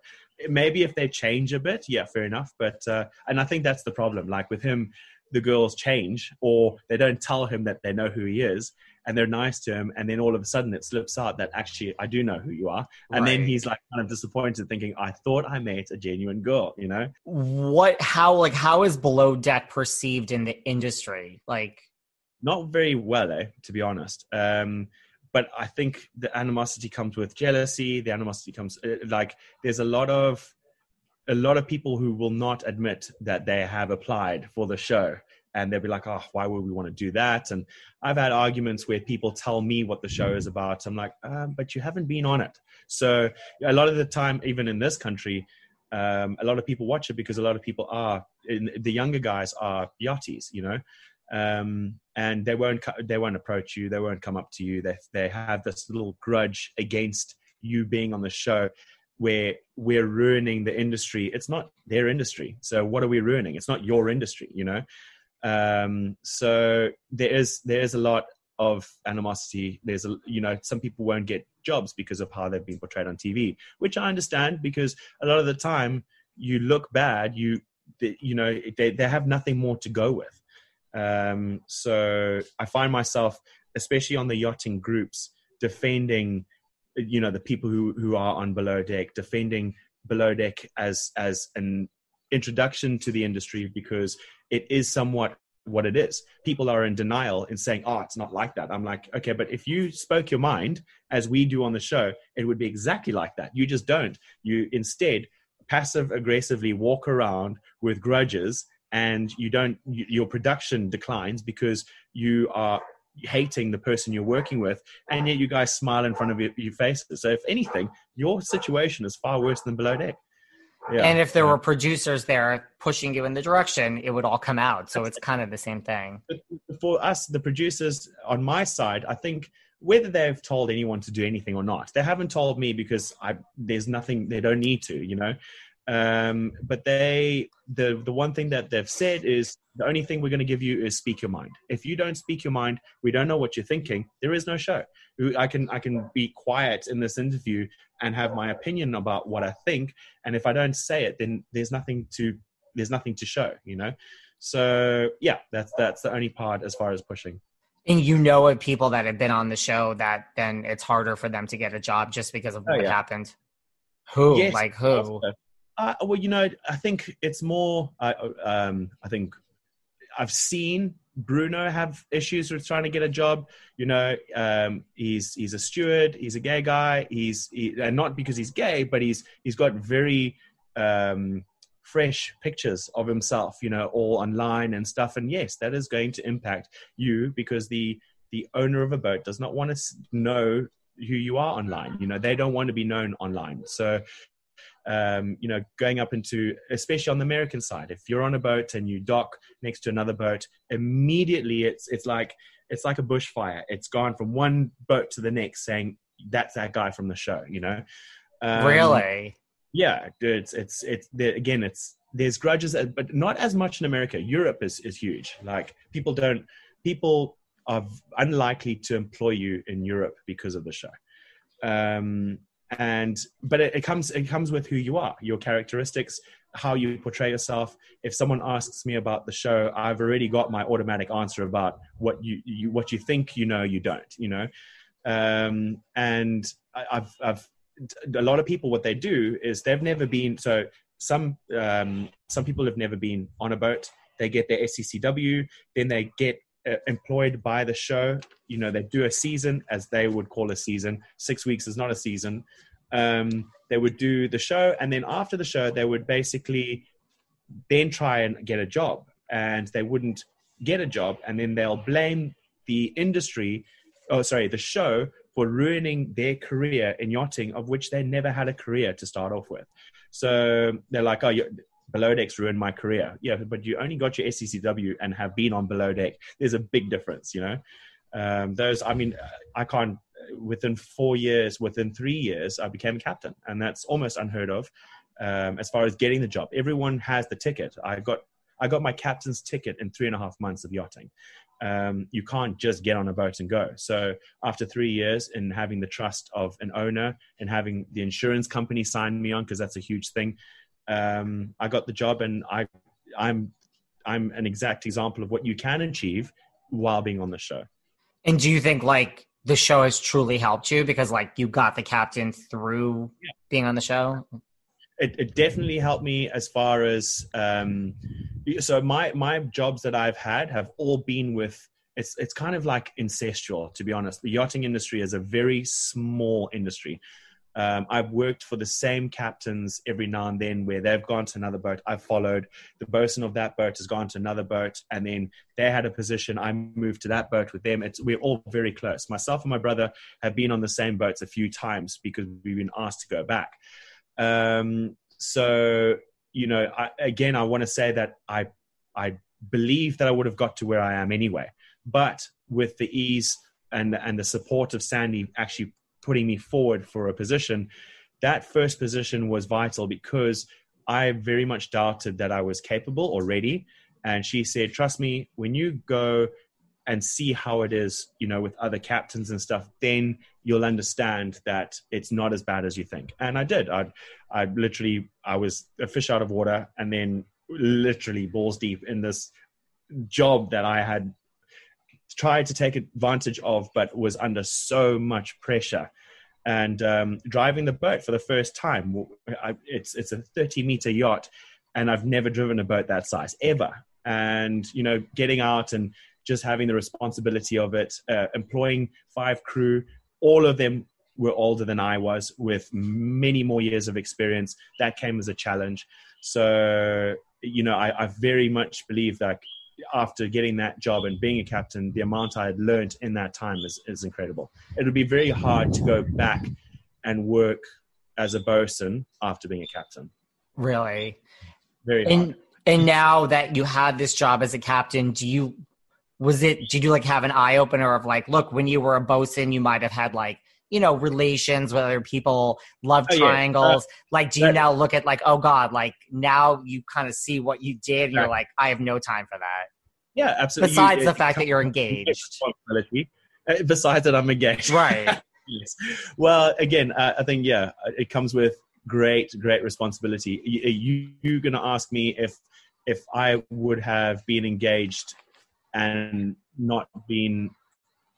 Speaker 2: maybe if they change a bit yeah fair enough but uh, and i think that's the problem like with him the girls change or they don't tell him that they know who he is and they're nice to him and then all of a sudden it slips out that actually i do know who you are and right. then he's like kind of disappointed thinking i thought i met a genuine girl you know
Speaker 1: what how like how is below deck perceived in the industry like
Speaker 2: not very well, eh, to be honest. Um, but I think the animosity comes with jealousy. The animosity comes uh, like there's a lot of a lot of people who will not admit that they have applied for the show and they'll be like, oh, why would we want to do that? And I've had arguments where people tell me what the show is about. I'm like, um, but you haven't been on it. So a lot of the time, even in this country, um, a lot of people watch it because a lot of people are, the younger guys are yachties, you know, um, and they won't they won't approach you. They won't come up to you. They they have this little grudge against you being on the show, where we're ruining the industry. It's not their industry. So what are we ruining? It's not your industry. You know. Um, so there is there is a lot of animosity. There's a you know some people won't get jobs because of how they've been portrayed on TV, which I understand because a lot of the time you look bad. You you know they they have nothing more to go with um, so I find myself, especially on the yachting groups, defending, you know, the people who who are on below deck, defending below deck as as an introduction to the industry because it is somewhat what it is. People are in denial in saying, "Oh, it's not like that." I'm like, okay, but if you spoke your mind as we do on the show, it would be exactly like that. You just don't. You instead passive aggressively walk around with grudges and you don't your production declines because you are hating the person you're working with and yet you guys smile in front of your, your faces so if anything your situation is far worse than below deck
Speaker 1: yeah. And if there were producers there pushing you in the direction, it would all come out. So it's kind of the same thing.
Speaker 2: For us, the producers on my side, I think whether they've told anyone to do anything or not, they haven't told me because I there's nothing they don't need to, you know. Um, but they the the one thing that they've said is the only thing we're going to give you is speak your mind. If you don't speak your mind, we don't know what you're thinking. There is no show. I can I can be quiet in this interview and have my opinion about what I think, and if I don't say it, then there's nothing to there's nothing to show. You know. So yeah, that's that's the only part as far as pushing.
Speaker 1: And you know of people that have been on the show that then it's harder for them to get a job just because of oh, what oh, yeah. happened. Who? Yes, like who?
Speaker 2: Uh, well, you know, I think it's more. Um, I think I've seen Bruno have issues with trying to get a job. You know, um, he's he's a steward. He's a gay guy. He's he, and not because he's gay, but he's he's got very um, fresh pictures of himself. You know, all online and stuff. And yes, that is going to impact you because the the owner of a boat does not want to know who you are online. You know, they don't want to be known online. So um, you know, going up into, especially on the American side, if you're on a boat and you dock next to another boat, immediately it's it's like it's like a bushfire. It's gone from one boat to the next, saying that's that guy from the show. You know,
Speaker 1: um, really?
Speaker 2: Yeah, it's it's it's again, it's there's grudges, uh, but not as much in America. Europe is is huge. Like people don't people are unlikely to employ you in Europe because of the show. Um, and but it, it, comes it comes with who you are your characteristics how you portray yourself. If someone asks me about the show i've already got my automatic answer about what you, you what you think you know you don't you know? Um, and I, have I've a lot of people what they do is they've never been so some um, some people have never been on a boat. They get their STCW then they get employed by the show. You know, they do a season, as they would call a season. Six weeks is not a season. Um, they would do the show, and then after the show, they would basically then try and get a job, and they wouldn't get a job, and then they'll blame the industry, oh sorry, the show for ruining their career in yachting, of which they never had a career to start off with. So they're like, oh, below decks ruined my career. Yeah, but you only got your STCW and have been on below deck. There's a big difference, you know. Um, those, I mean, I can't. Within four years, within three years, I became a captain, and that's almost unheard of. Um, as far as getting the job, everyone has the ticket. I got I got my captain's ticket in three and a half months of yachting. Um, you can't just get on a boat and go. So after three years and having the trust of an owner and having the insurance company sign me on, because that's a huge thing, um, I got the job, and I I'm I'm an exact example of what you can achieve while being on the show.
Speaker 1: And do you think like the show has truly helped you because like you got the captain through yeah. being on the show?
Speaker 2: It, it, definitely helped me as far as um, so my my jobs that I've had have all been with it's it's kind of like incestual to be honest. The yachting industry is a very small industry. Um, I've worked for the same captains every now and then where they've gone to another boat. I've followed the bosun of that boat has gone to another boat, and then they had a position. I moved to that boat with them. It's, we're all very close. Myself and my brother have been on the same boats a few times because we've been asked to go back. Um, so, you know, I, again, I want to say that I, I believe that I would have got to where I am anyway, but with the ease and and the support of Sandy actually putting me forward for a position, that first position was vital because I very much doubted that I was capable or ready. And she said, Trust me, when you go and see how it is, you know, with other captains and stuff, then you'll understand that it's not as bad as you think. And I did. I, I literally, I was a fish out of water, and then literally balls deep in this job that I had tried to take advantage of, but was under so much pressure. And um, driving the boat for the first time, I, it's it's a 30 meter yacht, and I've never driven a boat that size ever. and you know getting out and just having the responsibility of it uh, employing five crew all of them were older than i was with many more years of experience that came as a challenge so you know i, I very much believe that after getting that job and being a captain the amount i had learned in that time is, is incredible it would be very hard to go back and work as a bosun after being a captain
Speaker 1: Really?
Speaker 2: very hard.
Speaker 1: And and now that you had this job as a captain, do you was it did you like have an eye opener of like, look, when you were a bosun, you might have had like you know relations with other people, love
Speaker 2: Oh, yeah.
Speaker 1: triangles. like, do you
Speaker 2: that-
Speaker 1: now look at like, oh god, like now you kind of see what you did, and you're like, I have no time for that.
Speaker 2: yeah absolutely
Speaker 1: Besides
Speaker 2: You-
Speaker 1: the fact that you're engaged.
Speaker 2: Uh, besides that i'm engaged
Speaker 1: right?
Speaker 2: yes. Well, again, uh, I think yeah, it comes with great, great responsibility. You, you gonna ask me if if I would have been engaged and not been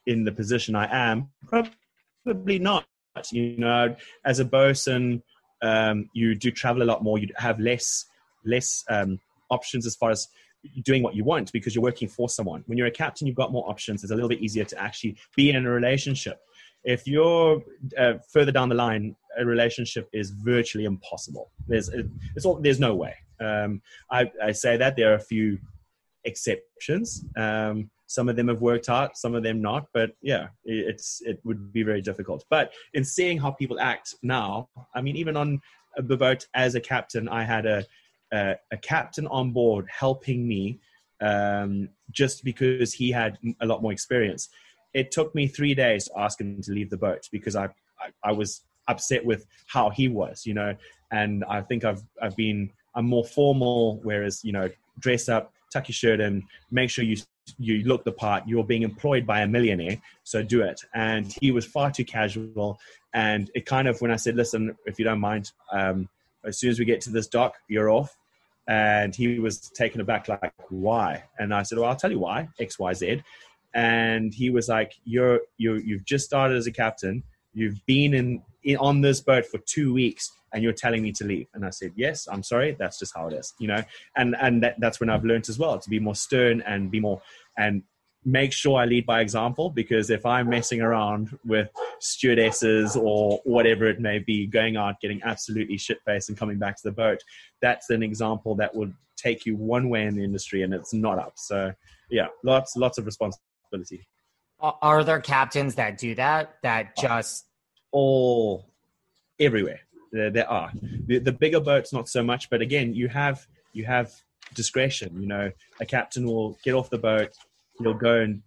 Speaker 2: in the position I am. Probably not. You know, as a bosun, um, you do travel a lot more. You have less less um, options as far as doing what you want because you're working for someone. When you're a captain, you've got more options. It's a little bit easier to actually be in a relationship. If you're uh, further down the line, a relationship is virtually impossible. There's it's all, there's no way. Um, I, I say that there are a few exceptions. Um, some of them have worked out, some of them not. But yeah, it's it would be very difficult. But in seeing how people act now, I mean, even on the boat as a captain, I had a a, a captain on board helping me um, just because he had a lot more experience. It took me three days to ask him to leave the boat because I, I, I was upset with how he was, you know, and I think I've, I've been, I'm more formal, whereas, you know, dress up, tuck your shirt in, make sure you, you look the part, you're being employed by a millionaire, so do it. And he was far too casual. And it kind of, when I said, listen, if you don't mind, um, as soon as we get to this dock, you're off. And he was taken aback, like, why? And I said, well, I'll tell you why, X, Y, Z. And he was like, you're, you you've just started as a captain. You've been in, in on this boat for two weeks and you're telling me to leave. And I said, yes, I'm sorry. That's just how it is, you know? And, and that, that's when I've learned as well to be more stern and be more, and make sure I lead by example because if I'm messing around with stewardesses or whatever it may be, going out, getting absolutely shit faced and coming back to the boat, that's an example that would take you one way in the industry and it's not up. So yeah, lots, lots of responsibility.
Speaker 1: Are- Are there captains that do that? That just
Speaker 2: All everywhere. There, there are the, the bigger boats, not so much, but again, you have you have discretion. You know, a captain will get off the boat, he'll go and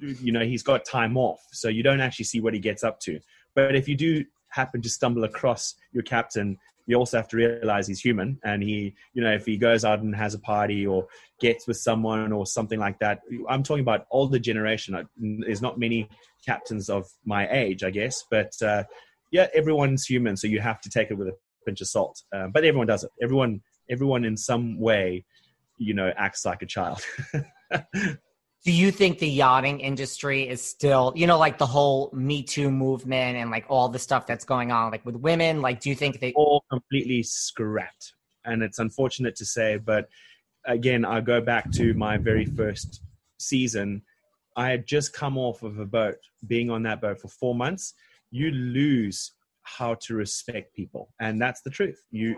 Speaker 2: you know he's got time off, so you don't actually see what he gets up to. But if you do happen to stumble across your captain, you also have to realize he's human, and he, you know, if he goes out and has a party or gets with someone or something like that. I'm talking about older generation. There's not many captains of my age, I guess, but uh, yeah, everyone's human, so you have to take it with a pinch of salt. Uh, but everyone does it. Everyone, everyone in some way, you know, acts like a child.
Speaker 1: Do you think the yachting industry is still, you know, like the whole Me Too movement and like all the stuff that's going on, like with women? Like, do you think they?
Speaker 2: all completely scrapped. And it's unfortunate to say, but again, I go back to my very first season. I had just come off of a boat, being on that boat for four months. You lose how to respect people, and that's the truth. You,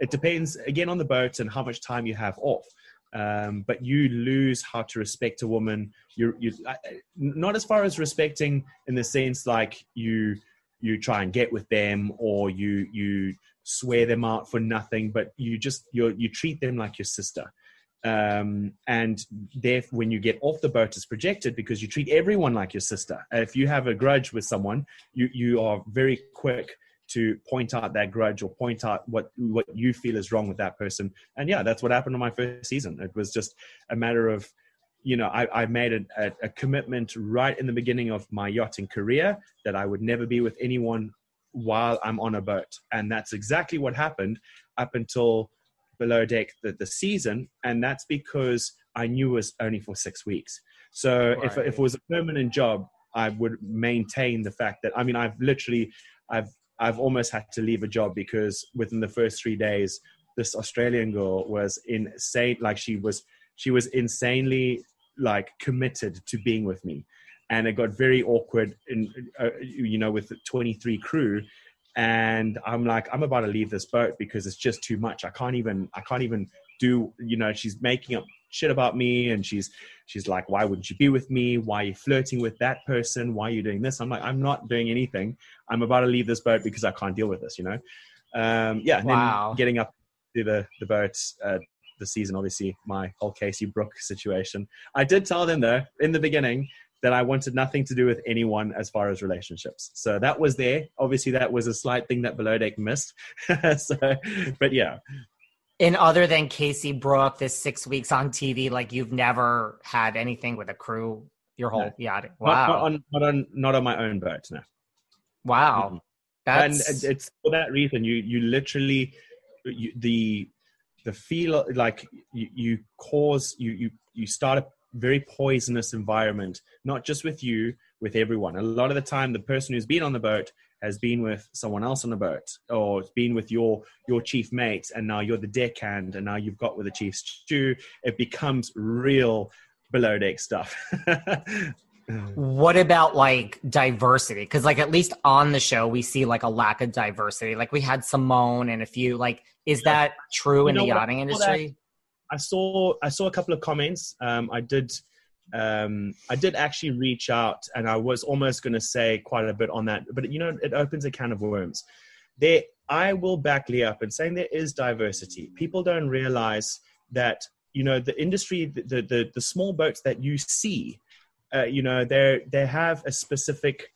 Speaker 2: it depends again on the boat and how much time you have off. Um, but you lose how to respect a woman. You, you, not as far as respecting in the sense like you you try and get with them or you you swear them out for nothing but you just you you treat them like your sister um, and therefore when you get off the boat it's projected because you treat everyone like your sister. If you have a grudge with someone you you are very quick to point out that grudge or point out what what you feel is wrong with that person. And yeah that's what happened on my first season. It was just a matter of you know, I, I made a, a, a commitment right in the beginning of my yachting career that I would never be with anyone while I'm on a boat. And that's exactly what happened up until below deck the, the season. And that's because I knew it was only for six weeks. So if,
Speaker 1: Right.
Speaker 2: if it was a permanent job, I would maintain the fact that, I mean, I've literally, I've, I've almost had to leave a job because within the first three days, this Australian girl was insane. Like she was she was insanely like committed to being with me and it got very awkward in uh, you know with 23 crew and i'm like i'm about to leave this boat because it's just too much. I can't even i can't even do you know she's making up shit about me and she's she's like why wouldn't you be with me? Why are you flirting with that person? Why are you doing this? I'm like i'm not doing anything. I'm about to leave this boat because i can't deal with this you know? Um yeah and
Speaker 1: Wow.
Speaker 2: then getting up to the the boat uh the season obviously my whole casey brooke situation. I did tell them though in the beginning that I wanted nothing to do with anyone as far as relationships. So that was there. Obviously, that was a slight thing that Below Deck missed. so, but yeah,
Speaker 1: And other than Casey Brooke, this six weeks on TV, like you've never had anything with a crew your whole
Speaker 2: No.
Speaker 1: yacht. Wow.
Speaker 2: not on not on not on my own boat. No,
Speaker 1: wow. That's
Speaker 2: and it's for that reason. You you literally you, the the feel like you, you cause you you you start a very poisonous environment, not just with you, with everyone. A lot of the time, the person who's been on the boat has been with someone else on the boat, or it's been with your your chief mate, and now you're the deckhand, and now you've got with the chief stew. It becomes real below deck stuff.
Speaker 1: what about like diversity? Because like at least on the show we see like a lack of diversity. Like we had Simone and a few. Like is
Speaker 2: Yeah.
Speaker 1: that true
Speaker 2: You
Speaker 1: in the
Speaker 2: what?
Speaker 1: yachting
Speaker 2: I saw
Speaker 1: industry?
Speaker 2: I saw I saw a couple of comments. Um, I did um, I did actually reach out, and I was almost going to say quite a bit on that, but you know, it opens a can of worms. There, I will back Lee up in saying there is diversity. People don't realize that you know the industry, the the, the, the small boats that you see, uh, you know, they they have a specific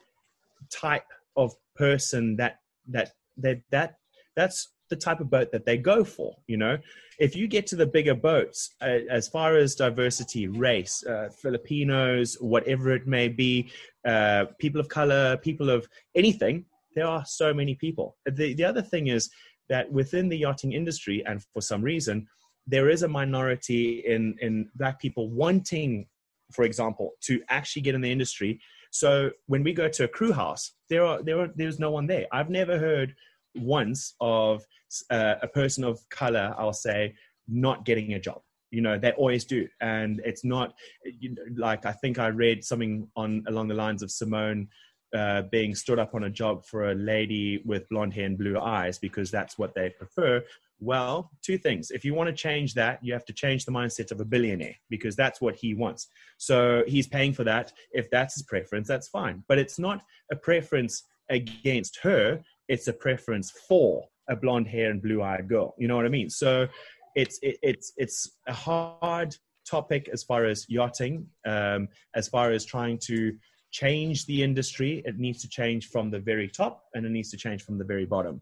Speaker 2: type of person that that that that that's the type of boat that they go for you know? If you get to the bigger boats uh, as far as diversity race uh, filipinos whatever it may be uh, people of color people of anything there are so many people. The, the other thing is that within the yachting industry and for some reason there is a minority in in black people wanting for example to actually get in the industry. So when we go to a crew house, there are there are there's no one there. I've never heard once of uh, a person of color, I'll say, not getting a job. You know, they always do, and it's not you know, like I think I read something on along the lines of Simone uh, being stood up on a job for a lady with blonde hair and blue eyes because that's what they prefer. Well, two things. If you want to change that, you have to change the mindset of a billionaire because that's what he wants. So he's paying for that. If that's his preference, that's fine. But it's not a preference against her, it's a preference for a blonde hair and blue eyed girl. You know what I mean? So it's it, it's it's a hard topic as far as yachting, um, as far as trying to change the industry. It needs to change from the very top and it needs to change from the very bottom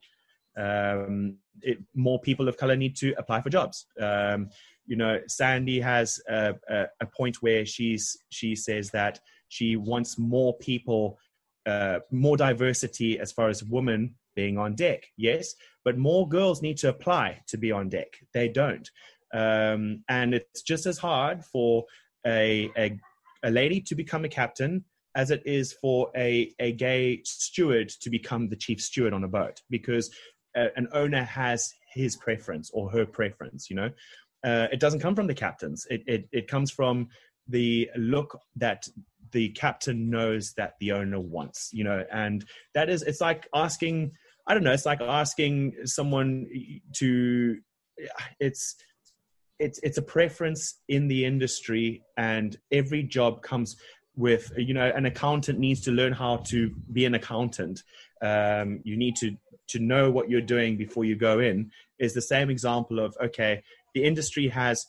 Speaker 2: um, it, more people of color need to apply for jobs. Um, you know, Sandy has a, a, a point where she's she says that she wants more people, uh, more diversity as far as women being on deck. Yes, but more girls need to apply to be on deck. They don't, um, and it's just as hard for a, a a lady to become a captain as it is for a, a gay steward to become the chief steward on a boat because uh, an owner has his preference or her preference you know uh, it doesn't come from the captains it, it, it comes from the look that the captain knows that the owner wants you know and that is it's like asking i don't know it's like asking someone to it's it's it's a preference in the industry and every job comes with you know an accountant needs to learn how to be an accountant. Um, you need to to know what you're doing before you go in is the same example of okay the industry has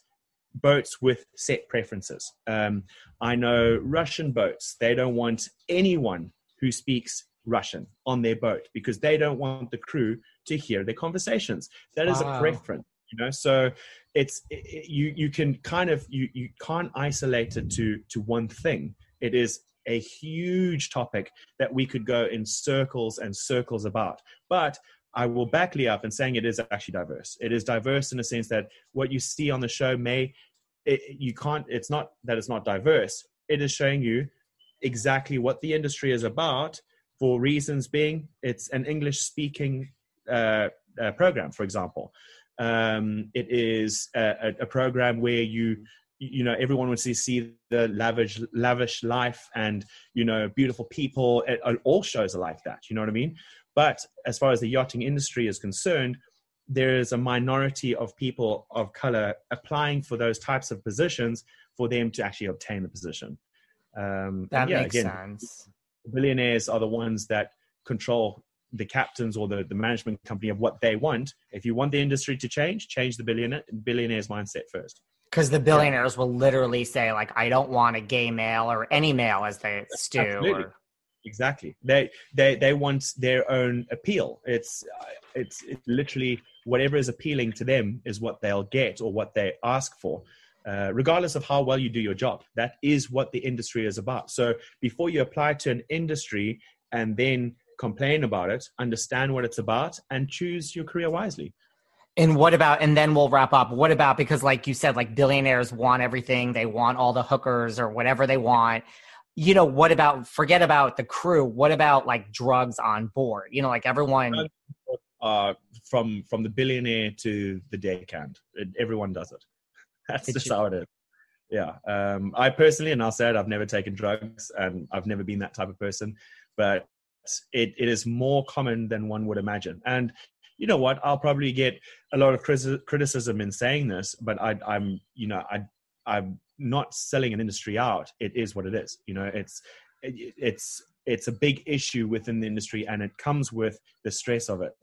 Speaker 2: boats with set preferences. Um, i know russian boats they don't want anyone who speaks russian on their boat because they don't want the crew to hear their conversations. That is
Speaker 1: Wow.
Speaker 2: a preference you know? So it's it, you you can kind of you you can't isolate it to to one thing. It is a huge topic that we could go in circles and circles about. But i will back Lee up and saying it is actually diverse. It is diverse in the sense that what you see on the show may it, you can't it's not that it's not diverse. It is showing you exactly what the industry is about for reasons being it's an english speaking uh, uh, program for example. Um, it is a, a- program where you you know everyone wants to see the lavish lavish life and you know beautiful people. All shows are like that you know what i mean but as far as the yachting industry is concerned there is a minority of people of color applying for those types of positions for them to actually obtain the position.
Speaker 1: Um, that yeah, makes again, sense.
Speaker 2: billionaires are the ones that control the captains or the, the management company of what they want. If you want the industry to change change the billionaire billionaires mindset first.
Speaker 1: Because the billionaires yeah. will literally say like i don't want a gay male or any male as they stew or...
Speaker 2: exactly. They they they want their own appeal. It's it's literally whatever is appealing to them is what they'll get or what they ask for. Uh, regardless of how well you do your job that is what the industry is about. So before you apply to an industry and then complain about it understand what it's about and choose your career wisely.
Speaker 1: And what about, and then we'll wrap up. What about, because like you said, like billionaires want everything, they want all the hookers or whatever they want. You know, what about, forget about the crew. What about like drugs on board? You know, like everyone.
Speaker 2: Uh, from from the billionaire to the deckhand, everyone does it. That's just you- how it is. Yeah. Um, I personally, and I'll say it, I've never taken drugs and I've never been that type of person, but it, it is more common than one would imagine. And you know what? I'll probably get a lot of criticism in saying this, but I, I'm, you know, I, I'm not selling an industry out. It is what it is. You know, it's, it, it's, it's a big issue within the industry, and it comes with the stress of it.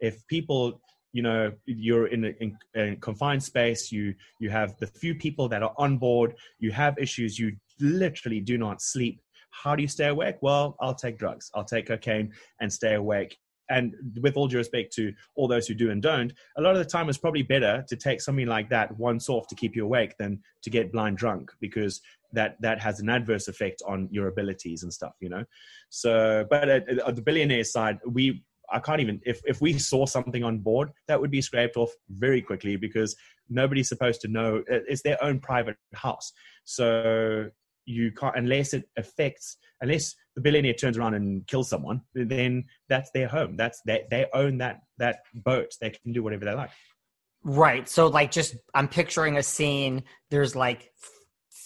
Speaker 2: If people you know you're in a, in a, confined space you you have the few people that are on board you have issues you literally do not sleep how do you stay awake well i'll take drugs i'll take cocaine and stay awake and with all due respect to all those who do and don't, a lot of the time it's probably better to take something like that once off to keep you awake than to get blind drunk because that that has an adverse effect on your abilities and stuff, you know. So, but at, at the billionaire side, we I can't even if if we saw something on board that would be scraped off very quickly because nobody's supposed to know it's their own private house. So you can't unless it affects unless the billionaire turns around and kills someone then that's their home. That's they, they own that that boat. They can do whatever they like.
Speaker 1: Right. So like just i'm picturing a scene. There's like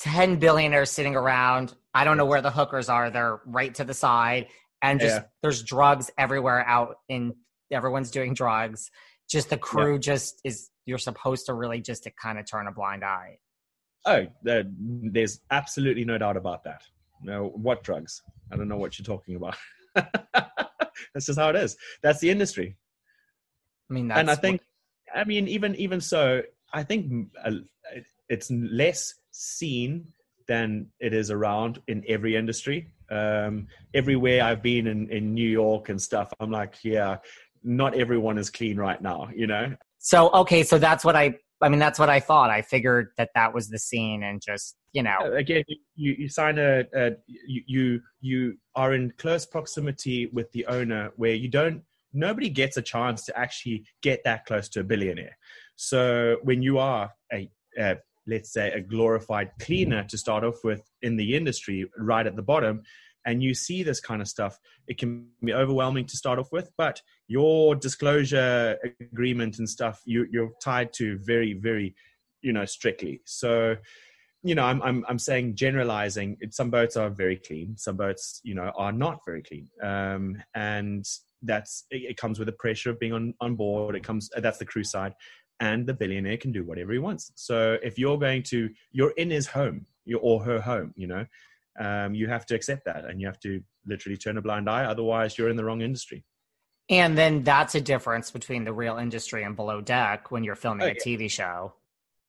Speaker 1: 10 billionaires sitting around. I don't know where the hookers are. They're right to the side. And just yeah. there's drugs everywhere out in everyone's doing drugs. Just the crew yeah. just is you're supposed to really just to kind of turn a blind eye.
Speaker 2: Oh, there's absolutely no doubt about that. No, what drugs? I don't know what you're talking about. that's just how it is. That's the industry.
Speaker 1: I mean,
Speaker 2: and I think, what... I mean, even even so, I think uh, it's less seen than it is around in every industry. Um, everywhere I've been in, in New York and stuff, I'm like, yeah, not everyone is clean right now, you know?
Speaker 1: So, okay, so that's what I I mean, that's what I thought. I figured that that was the scene, and just you know,
Speaker 2: again, you you sign a, a you you are in close proximity with the owner, where you don't. Nobody gets a chance to actually get that close to a billionaire. So when you are a, a let's say a glorified cleaner to start off with in the industry, right at the bottom, and you see this kind of stuff, it can be overwhelming to start off with. But your disclosure agreement and stuff, you, you're tied to very, very, you know, strictly. So, you know, I'm I'm I'm saying generalizing. Some boats are very clean. Some boats, you know, are not very clean. Um, and that's it, it comes with the pressure of being on on board. It comes that's the crew side, and the billionaire can do whatever he wants. So if you're going to, you're in his home, you or her home, you know um, you have to accept that and you have to literally turn a blind eye. Otherwise, you're in the wrong industry.
Speaker 1: And then that's a difference between the real industry and below deck when you're filming oh, a TV show.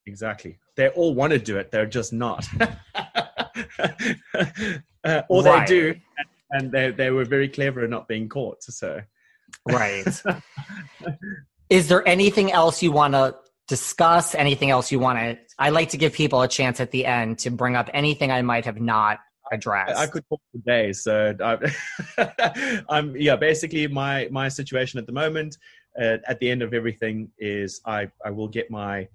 Speaker 2: Exactly. They all want to do it, they're just not. uh, or right. they do, and they, they were very clever in not being caught. So,
Speaker 1: right. Is there anything else you want to discuss? Anything else you want to? I like to give people a chance at the end to bring up anything I might have not address.
Speaker 2: I could talk for days. So I, am yeah. Basically, my my situation at the moment, uh, at the end of everything, is I I will get my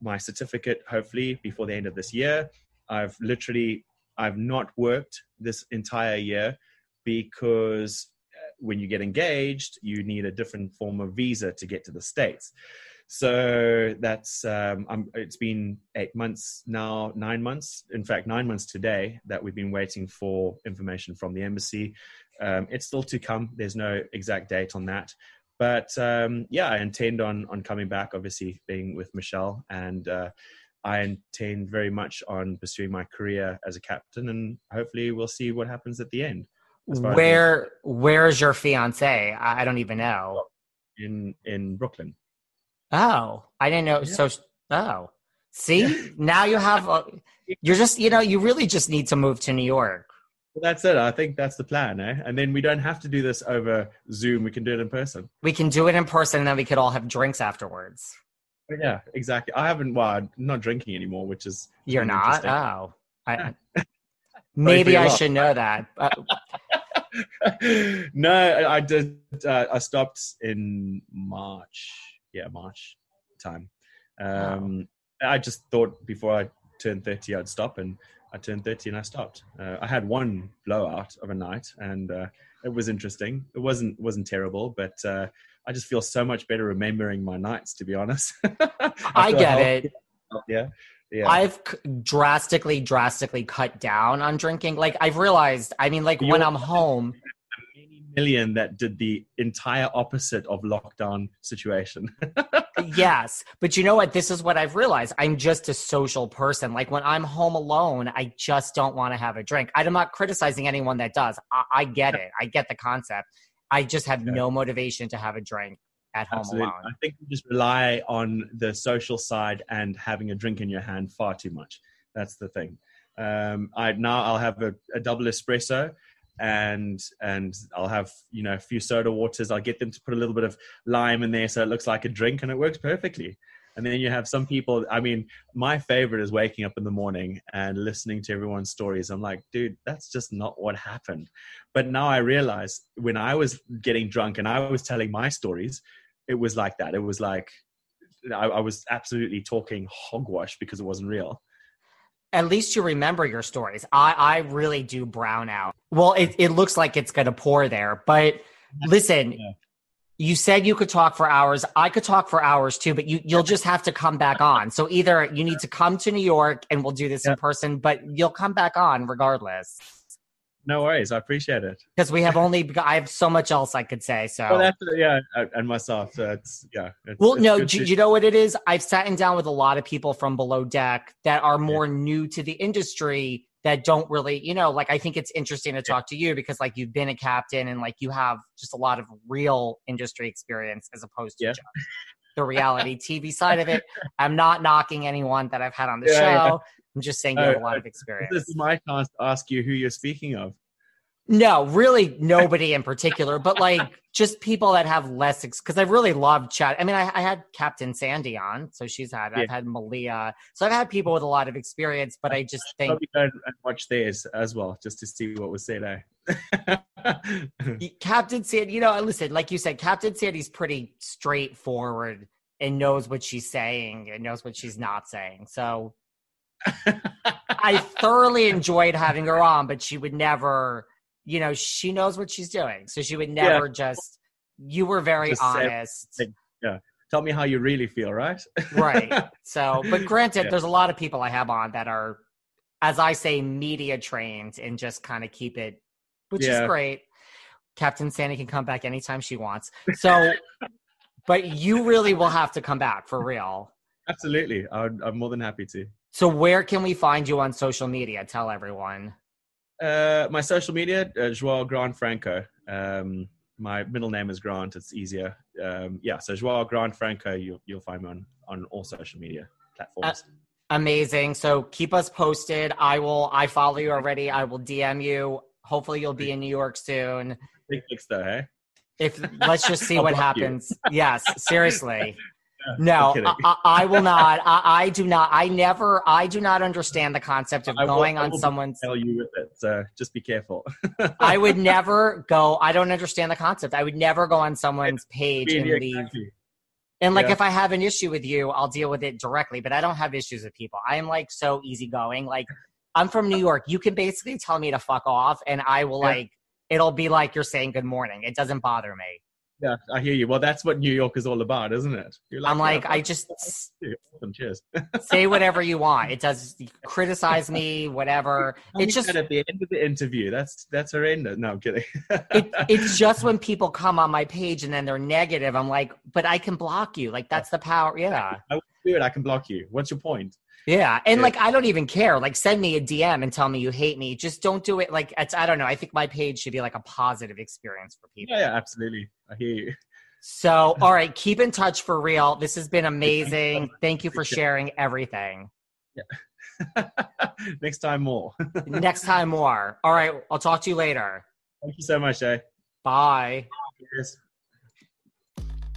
Speaker 2: my certificate hopefully before the end of this year. I've literally I've not worked this entire year because uh, when you get engaged, you need a different form of visa to get to the states. So that's um, I'm, it's been eight months now, nine months. In fact, nine months today that we've been waiting for information from the embassy. Um, it's still to come. There's no exact date on that, but um, yeah, I intend on on coming back. Obviously, being with Michelle, and uh, I intend very much on pursuing my career as a captain, and hopefully, we'll see what happens at the end.
Speaker 1: Where Where's your fiance? I don't even know.
Speaker 2: In in Brooklyn.
Speaker 1: Oh, I didn't know. Yeah. So, oh, see, now you have. A, you're just, you know, you really just need to move to New York.
Speaker 2: Well, that's it. I think that's the plan, eh? And then we don't have to do this over Zoom. We can do it in person.
Speaker 1: We can do it in person, and then we could all have drinks afterwards.
Speaker 2: Yeah, exactly. I haven't. Well, I'm not drinking anymore, which is
Speaker 1: you're not. Oh, I, maybe I should know that. Uh,
Speaker 2: no, I did. Uh, I stopped in March yeah March time. Um, wow. I just thought before I turned thirty I'd stop, and I turned thirty and I stopped. Uh, I had one blowout of a night, and uh, it was interesting. It wasn't wasn't terrible, but uh, I just feel so much better remembering my nights. To be honest,
Speaker 1: I, I get it.
Speaker 2: Yeah. Yeah.
Speaker 1: I've drastically, drastically cut down on drinking. Like I've realized, I mean, like You're when I'm home,
Speaker 2: million that did the entire opposite of lockdown situation.
Speaker 1: yes. But you know what? This is what I've realized. I'm just a social person. Like when I'm home alone, I just don't want to have a drink. I'm not criticizing anyone that does. I, I get it. I get the concept. I just have yeah. no motivation to have a drink at home Absolutely. alone.
Speaker 2: I think you just rely on the social side and having a drink in your hand far too much. That's the thing. Um, I now I'll have a, a double espresso and and I'll have you know a few soda waters. I'll get them to put a little bit of lime in there so it looks like a drink, and it works perfectly. And then you have some people. I mean, my favorite is waking up in the morning and listening to everyone's stories. I'm like, dude, that's just not what happened. But now I realize when I was getting drunk and I was telling my stories, it was like that. It was like I, I was absolutely talking hogwash because it wasn't real
Speaker 1: at least you remember your stories. I, I really do brown out. Well, it, it looks like it's going to pour there, but listen, yeah. you said you could talk for hours. I could talk for hours too, but you, you'll just have to come back on. So either you need to come to New York and we'll do this yeah. in person, but you'll come back on regardless.
Speaker 2: No worries. I appreciate it.
Speaker 1: Because we have only, I have so much else I could say. So,
Speaker 2: well, that's, yeah, and myself. So it's, yeah. It's,
Speaker 1: well,
Speaker 2: it's
Speaker 1: no, do, you know what it is? I've sat down with a lot of people from below deck that are more yeah. new to the industry that don't really, you know, like I think it's interesting to talk to you because like you've been a captain and like you have just a lot of real industry experience as opposed to yeah. the reality TV side of it. I'm not knocking anyone that I've had on the yeah, show. I'm just saying you have a lot of experience.
Speaker 2: This is my chance to ask you who you're speaking of.
Speaker 1: No, really nobody in particular, but like just people that have less because I really love chat. I mean, I, I, had Captain Sandy on, so she's had. Yeah. I've had Malia, so I've had people with a lot of experience. But I just think
Speaker 2: probably go and watch theirs as well, just to see what was said.
Speaker 1: Eh? Captain Sandy, you know, listen, like you said, Captain Sandy's pretty straightforward and knows what she's saying and knows what she's not saying. So I thoroughly enjoyed having her on, but she would never, you know, she knows what she's doing. So she would never yeah. just, you were very just honest.
Speaker 2: Say, yeah. Tell me how you really feel, right?
Speaker 1: right. So, but granted, yeah. there's a lot of people I have on that are, as I say, media trained and just kind of keep it, which yeah. is great. Captain Sandy can come back anytime she wants. So, but you really will have to come back for real.
Speaker 2: Absolutely. I'm, I'm more than happy to.
Speaker 1: So where can we find you on social media? Tell everyone.
Speaker 2: Uh, my social media, uh, Joao Grant Franco. Um, my middle name is Grant. It's easier. Um, yeah, so Joao Grant Franco. You, you'll find me on on all social media platforms. Uh,
Speaker 1: amazing. So keep us posted. I will. I follow you already. I will DM you. Hopefully, you'll be in New York soon.
Speaker 2: Big fix though, hey?
Speaker 1: If let's just see what happens. yes, seriously. No, I, I, will not. I, I, do not. I never. I do not understand the concept of going will, on someone's.
Speaker 2: Tell you with it, so just be careful.
Speaker 1: I would never go. I don't understand the concept. I would never go on someone's page and leave. And like, yeah. if I have an issue with you, I'll deal with it directly. But I don't have issues with people. I am like so easygoing. Like, I'm from New York. You can basically tell me to fuck off, and I will yeah. like. It'll be like you're saying good morning. It doesn't bother me.
Speaker 2: Yeah, I hear you. Well, that's what New York is all about, isn't it?
Speaker 5: You're I'm like, I just
Speaker 2: awesome. cheers.
Speaker 5: say whatever you want. It does criticize me, whatever. It's just
Speaker 2: at the end of the interview. That's that's horrendous. No, I'm kidding.
Speaker 5: it, it's just when people come on my page and then they're negative. I'm like, but I can block you. Like that's the power. Yeah,
Speaker 2: I do it. I can block you. What's your point?
Speaker 5: Yeah, and yeah. like I don't even care. Like send me a DM and tell me you hate me. Just don't do it. Like it's I don't know. I think my page should be like a positive experience for people.
Speaker 2: Yeah, yeah absolutely. I hear you.
Speaker 5: So, all right, keep in touch for real. This has been amazing. Thank you for sharing everything.
Speaker 2: Yeah. Next time more.
Speaker 5: Next time more. All right, I'll talk to you later.
Speaker 2: Thank you so much, Jay.
Speaker 5: Bye.
Speaker 1: Cheers.